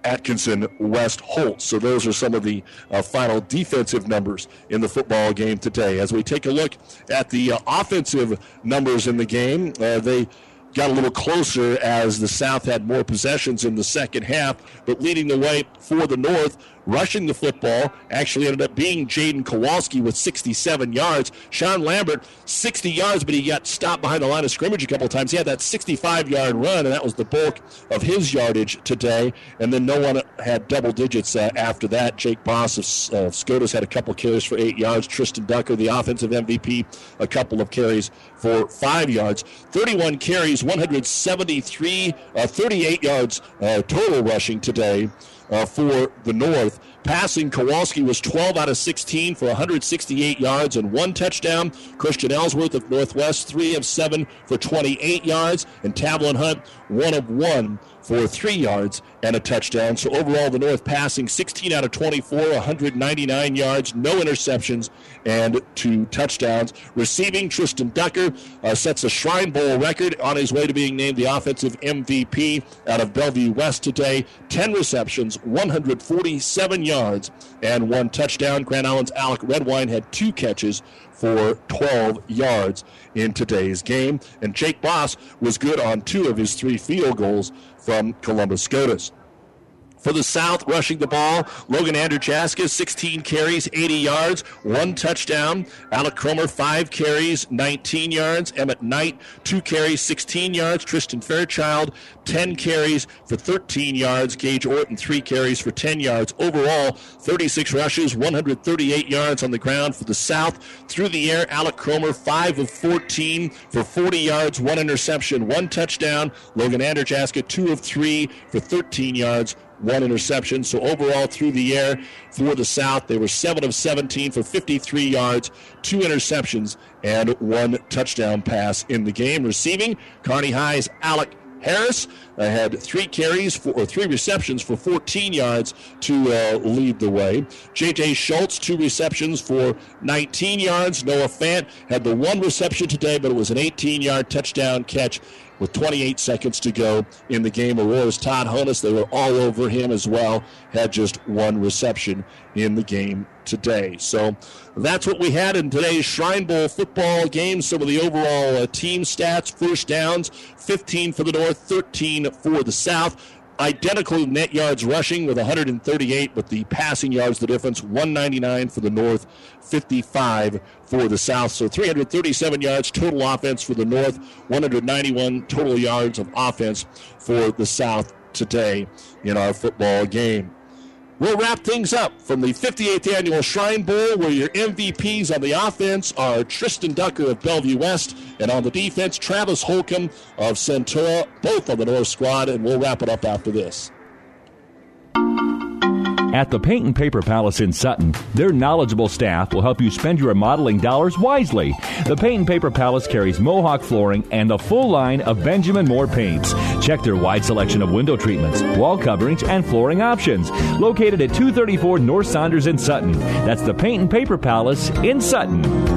Atkinson West Holt. So those are some of the uh, final defensive numbers in the football game today. As we take a look at the uh, offensive numbers in the game, uh, they got a little closer as the South had more possessions in the second half, but leading the way for the North rushing the football actually ended up being Jaden Kowalski with 67 yards. Sean Lambert, 60 yards, but he got stopped behind the line of scrimmage a couple times. He had that 65 yard run, and that was the bulk of his yardage today. And then no one had double digits uh, after that. Jake Boss of uh, SCOTUS had a couple carries for eight yards. Tristan Ducker, the offensive MVP, a couple of carries for five yards. 31 carries, 173, uh, 38 yards uh, total rushing today uh, for the North. Passing, Kowalski was 12 out of 16 for 168 yards and one touchdown. Christian Ellsworth of Northwest, 3 of 7 for 28 yards. And Tavlin Hunt, 1 of 1 for three yards and a touchdown. So overall, the North passing 16 out of 24, 199 yards, no interceptions, and two touchdowns. Receiving, Tristan Ducker uh, sets a Shrine Bowl record on his way to being named the offensive MVP out of Bellevue West today. 10 receptions, 147 yards, and one touchdown. Grand Island's Alec Redwine had two catches for 12 yards in today's game. And Jake Boss was good on two of his three field goals from Columbus SCOTUS. For the South, rushing the ball, Logan Andrzejewski, 16 carries, 80 yards, one touchdown. Alec Cromer, five carries, 19 yards. Emmett Knight, two carries, 16 yards. Tristan Fairchild, 10 carries for 13 yards. Gage Orton, three carries for 10 yards. Overall, 36 rushes, 138 yards on the ground for the South. Through the air, Alec Cromer, 5 of 14 for 40 yards, one interception, one touchdown. Logan Andrzejewski, 2 of 3 for 13 yards, one interception. So overall, through the air for the South, they were 7 of 17 for 53 yards, two interceptions, and one touchdown pass in the game. Receiving, Kearney High's Alec Harris uh, had three carries for, or three receptions for 14 yards to uh, lead the way. J.J. Schultz, two receptions for 19 yards. Noah Fant had the one reception today, but it was an 18 yard touchdown catch with 28 seconds to go in the game. Aurora's Todd Honus, they were all over him as well, had just one reception in the game today. So that's what we had in today's Shrine Bowl football game. Some of the overall uh, team stats first downs 15 for the North, 13 for the South identical net yards rushing with 138, but the passing yards, the difference 199 for the North, 55 for the South. So 337 yards total offense for the North, 191 total yards of offense for the South today in our football game. We'll wrap things up from the 58th annual Shrine Bowl, where your MVPs on the offense are Tristan Ducker of Bellevue West, and on the defense, Travis Holcomb of Centura, both on the North squad, and we'll wrap it up after this. At the Paint and Paper Palace in Sutton, their knowledgeable staff will help you spend your remodeling dollars wisely. The Paint and Paper Palace carries Mohawk flooring and a full line of Benjamin Moore paints. Check their wide selection of window treatments, wall coverings, and flooring options. Located at 234 North Saunders in Sutton. That's the Paint and Paper Palace in Sutton.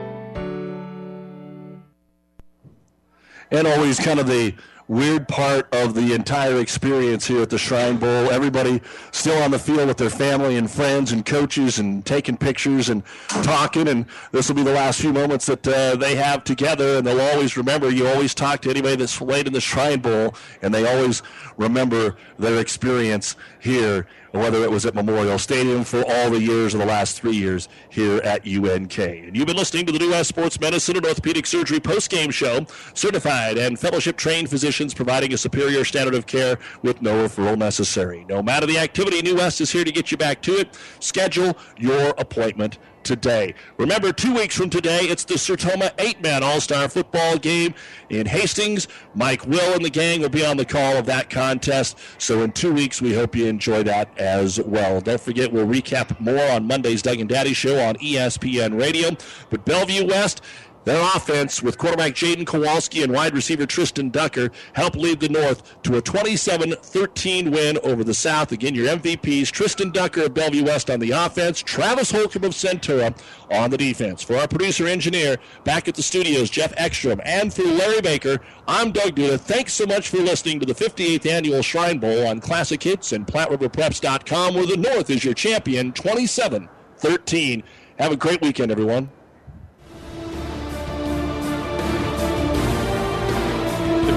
And always kind of the weird part of the entire experience here at the Shrine Bowl. Everybody still on the field with their family and friends and coaches and taking pictures and talking. And this will be the last few moments that uh, they have together. And they'll always remember you always talk to anybody that's played in the Shrine Bowl, and they always remember their experience here whether it was at Memorial Stadium for all the years of the last three years here at UNK. And you've been listening to the New West Sports Medicine and Orthopedic Surgery post-game show. Certified and fellowship trained physicians providing a superior standard of care with no referral necessary. No matter the activity, New West is here to get you back to it. Schedule your appointment today. Remember, two weeks from today, it's the Sertoma eight man All Star football game in Hastings. Mike Will and the gang will be on the call of that contest. So, in two weeks, we hope you enjoy that as well. Don't forget, we'll recap more on Monday's Doug and Daddy show on ESPN Radio. But Bellevue West, their offense, with quarterback Jaden Kowalski and wide receiver Tristan Ducker, helped lead the North to a 27 13 win over the South. Again, your MVPs Tristan Ducker of Bellevue West on the offense, Travis Holcomb of Centura on the defense. For our producer engineer back at the studios, Jeff Ekstrom, and for Larry Baker, I'm Doug Duda. Thanks so much for listening to the 58th annual Shrine Bowl on Classic Hits and PlatteRiverPreps.com, where the North is your champion 27 13. Have a great weekend, everyone.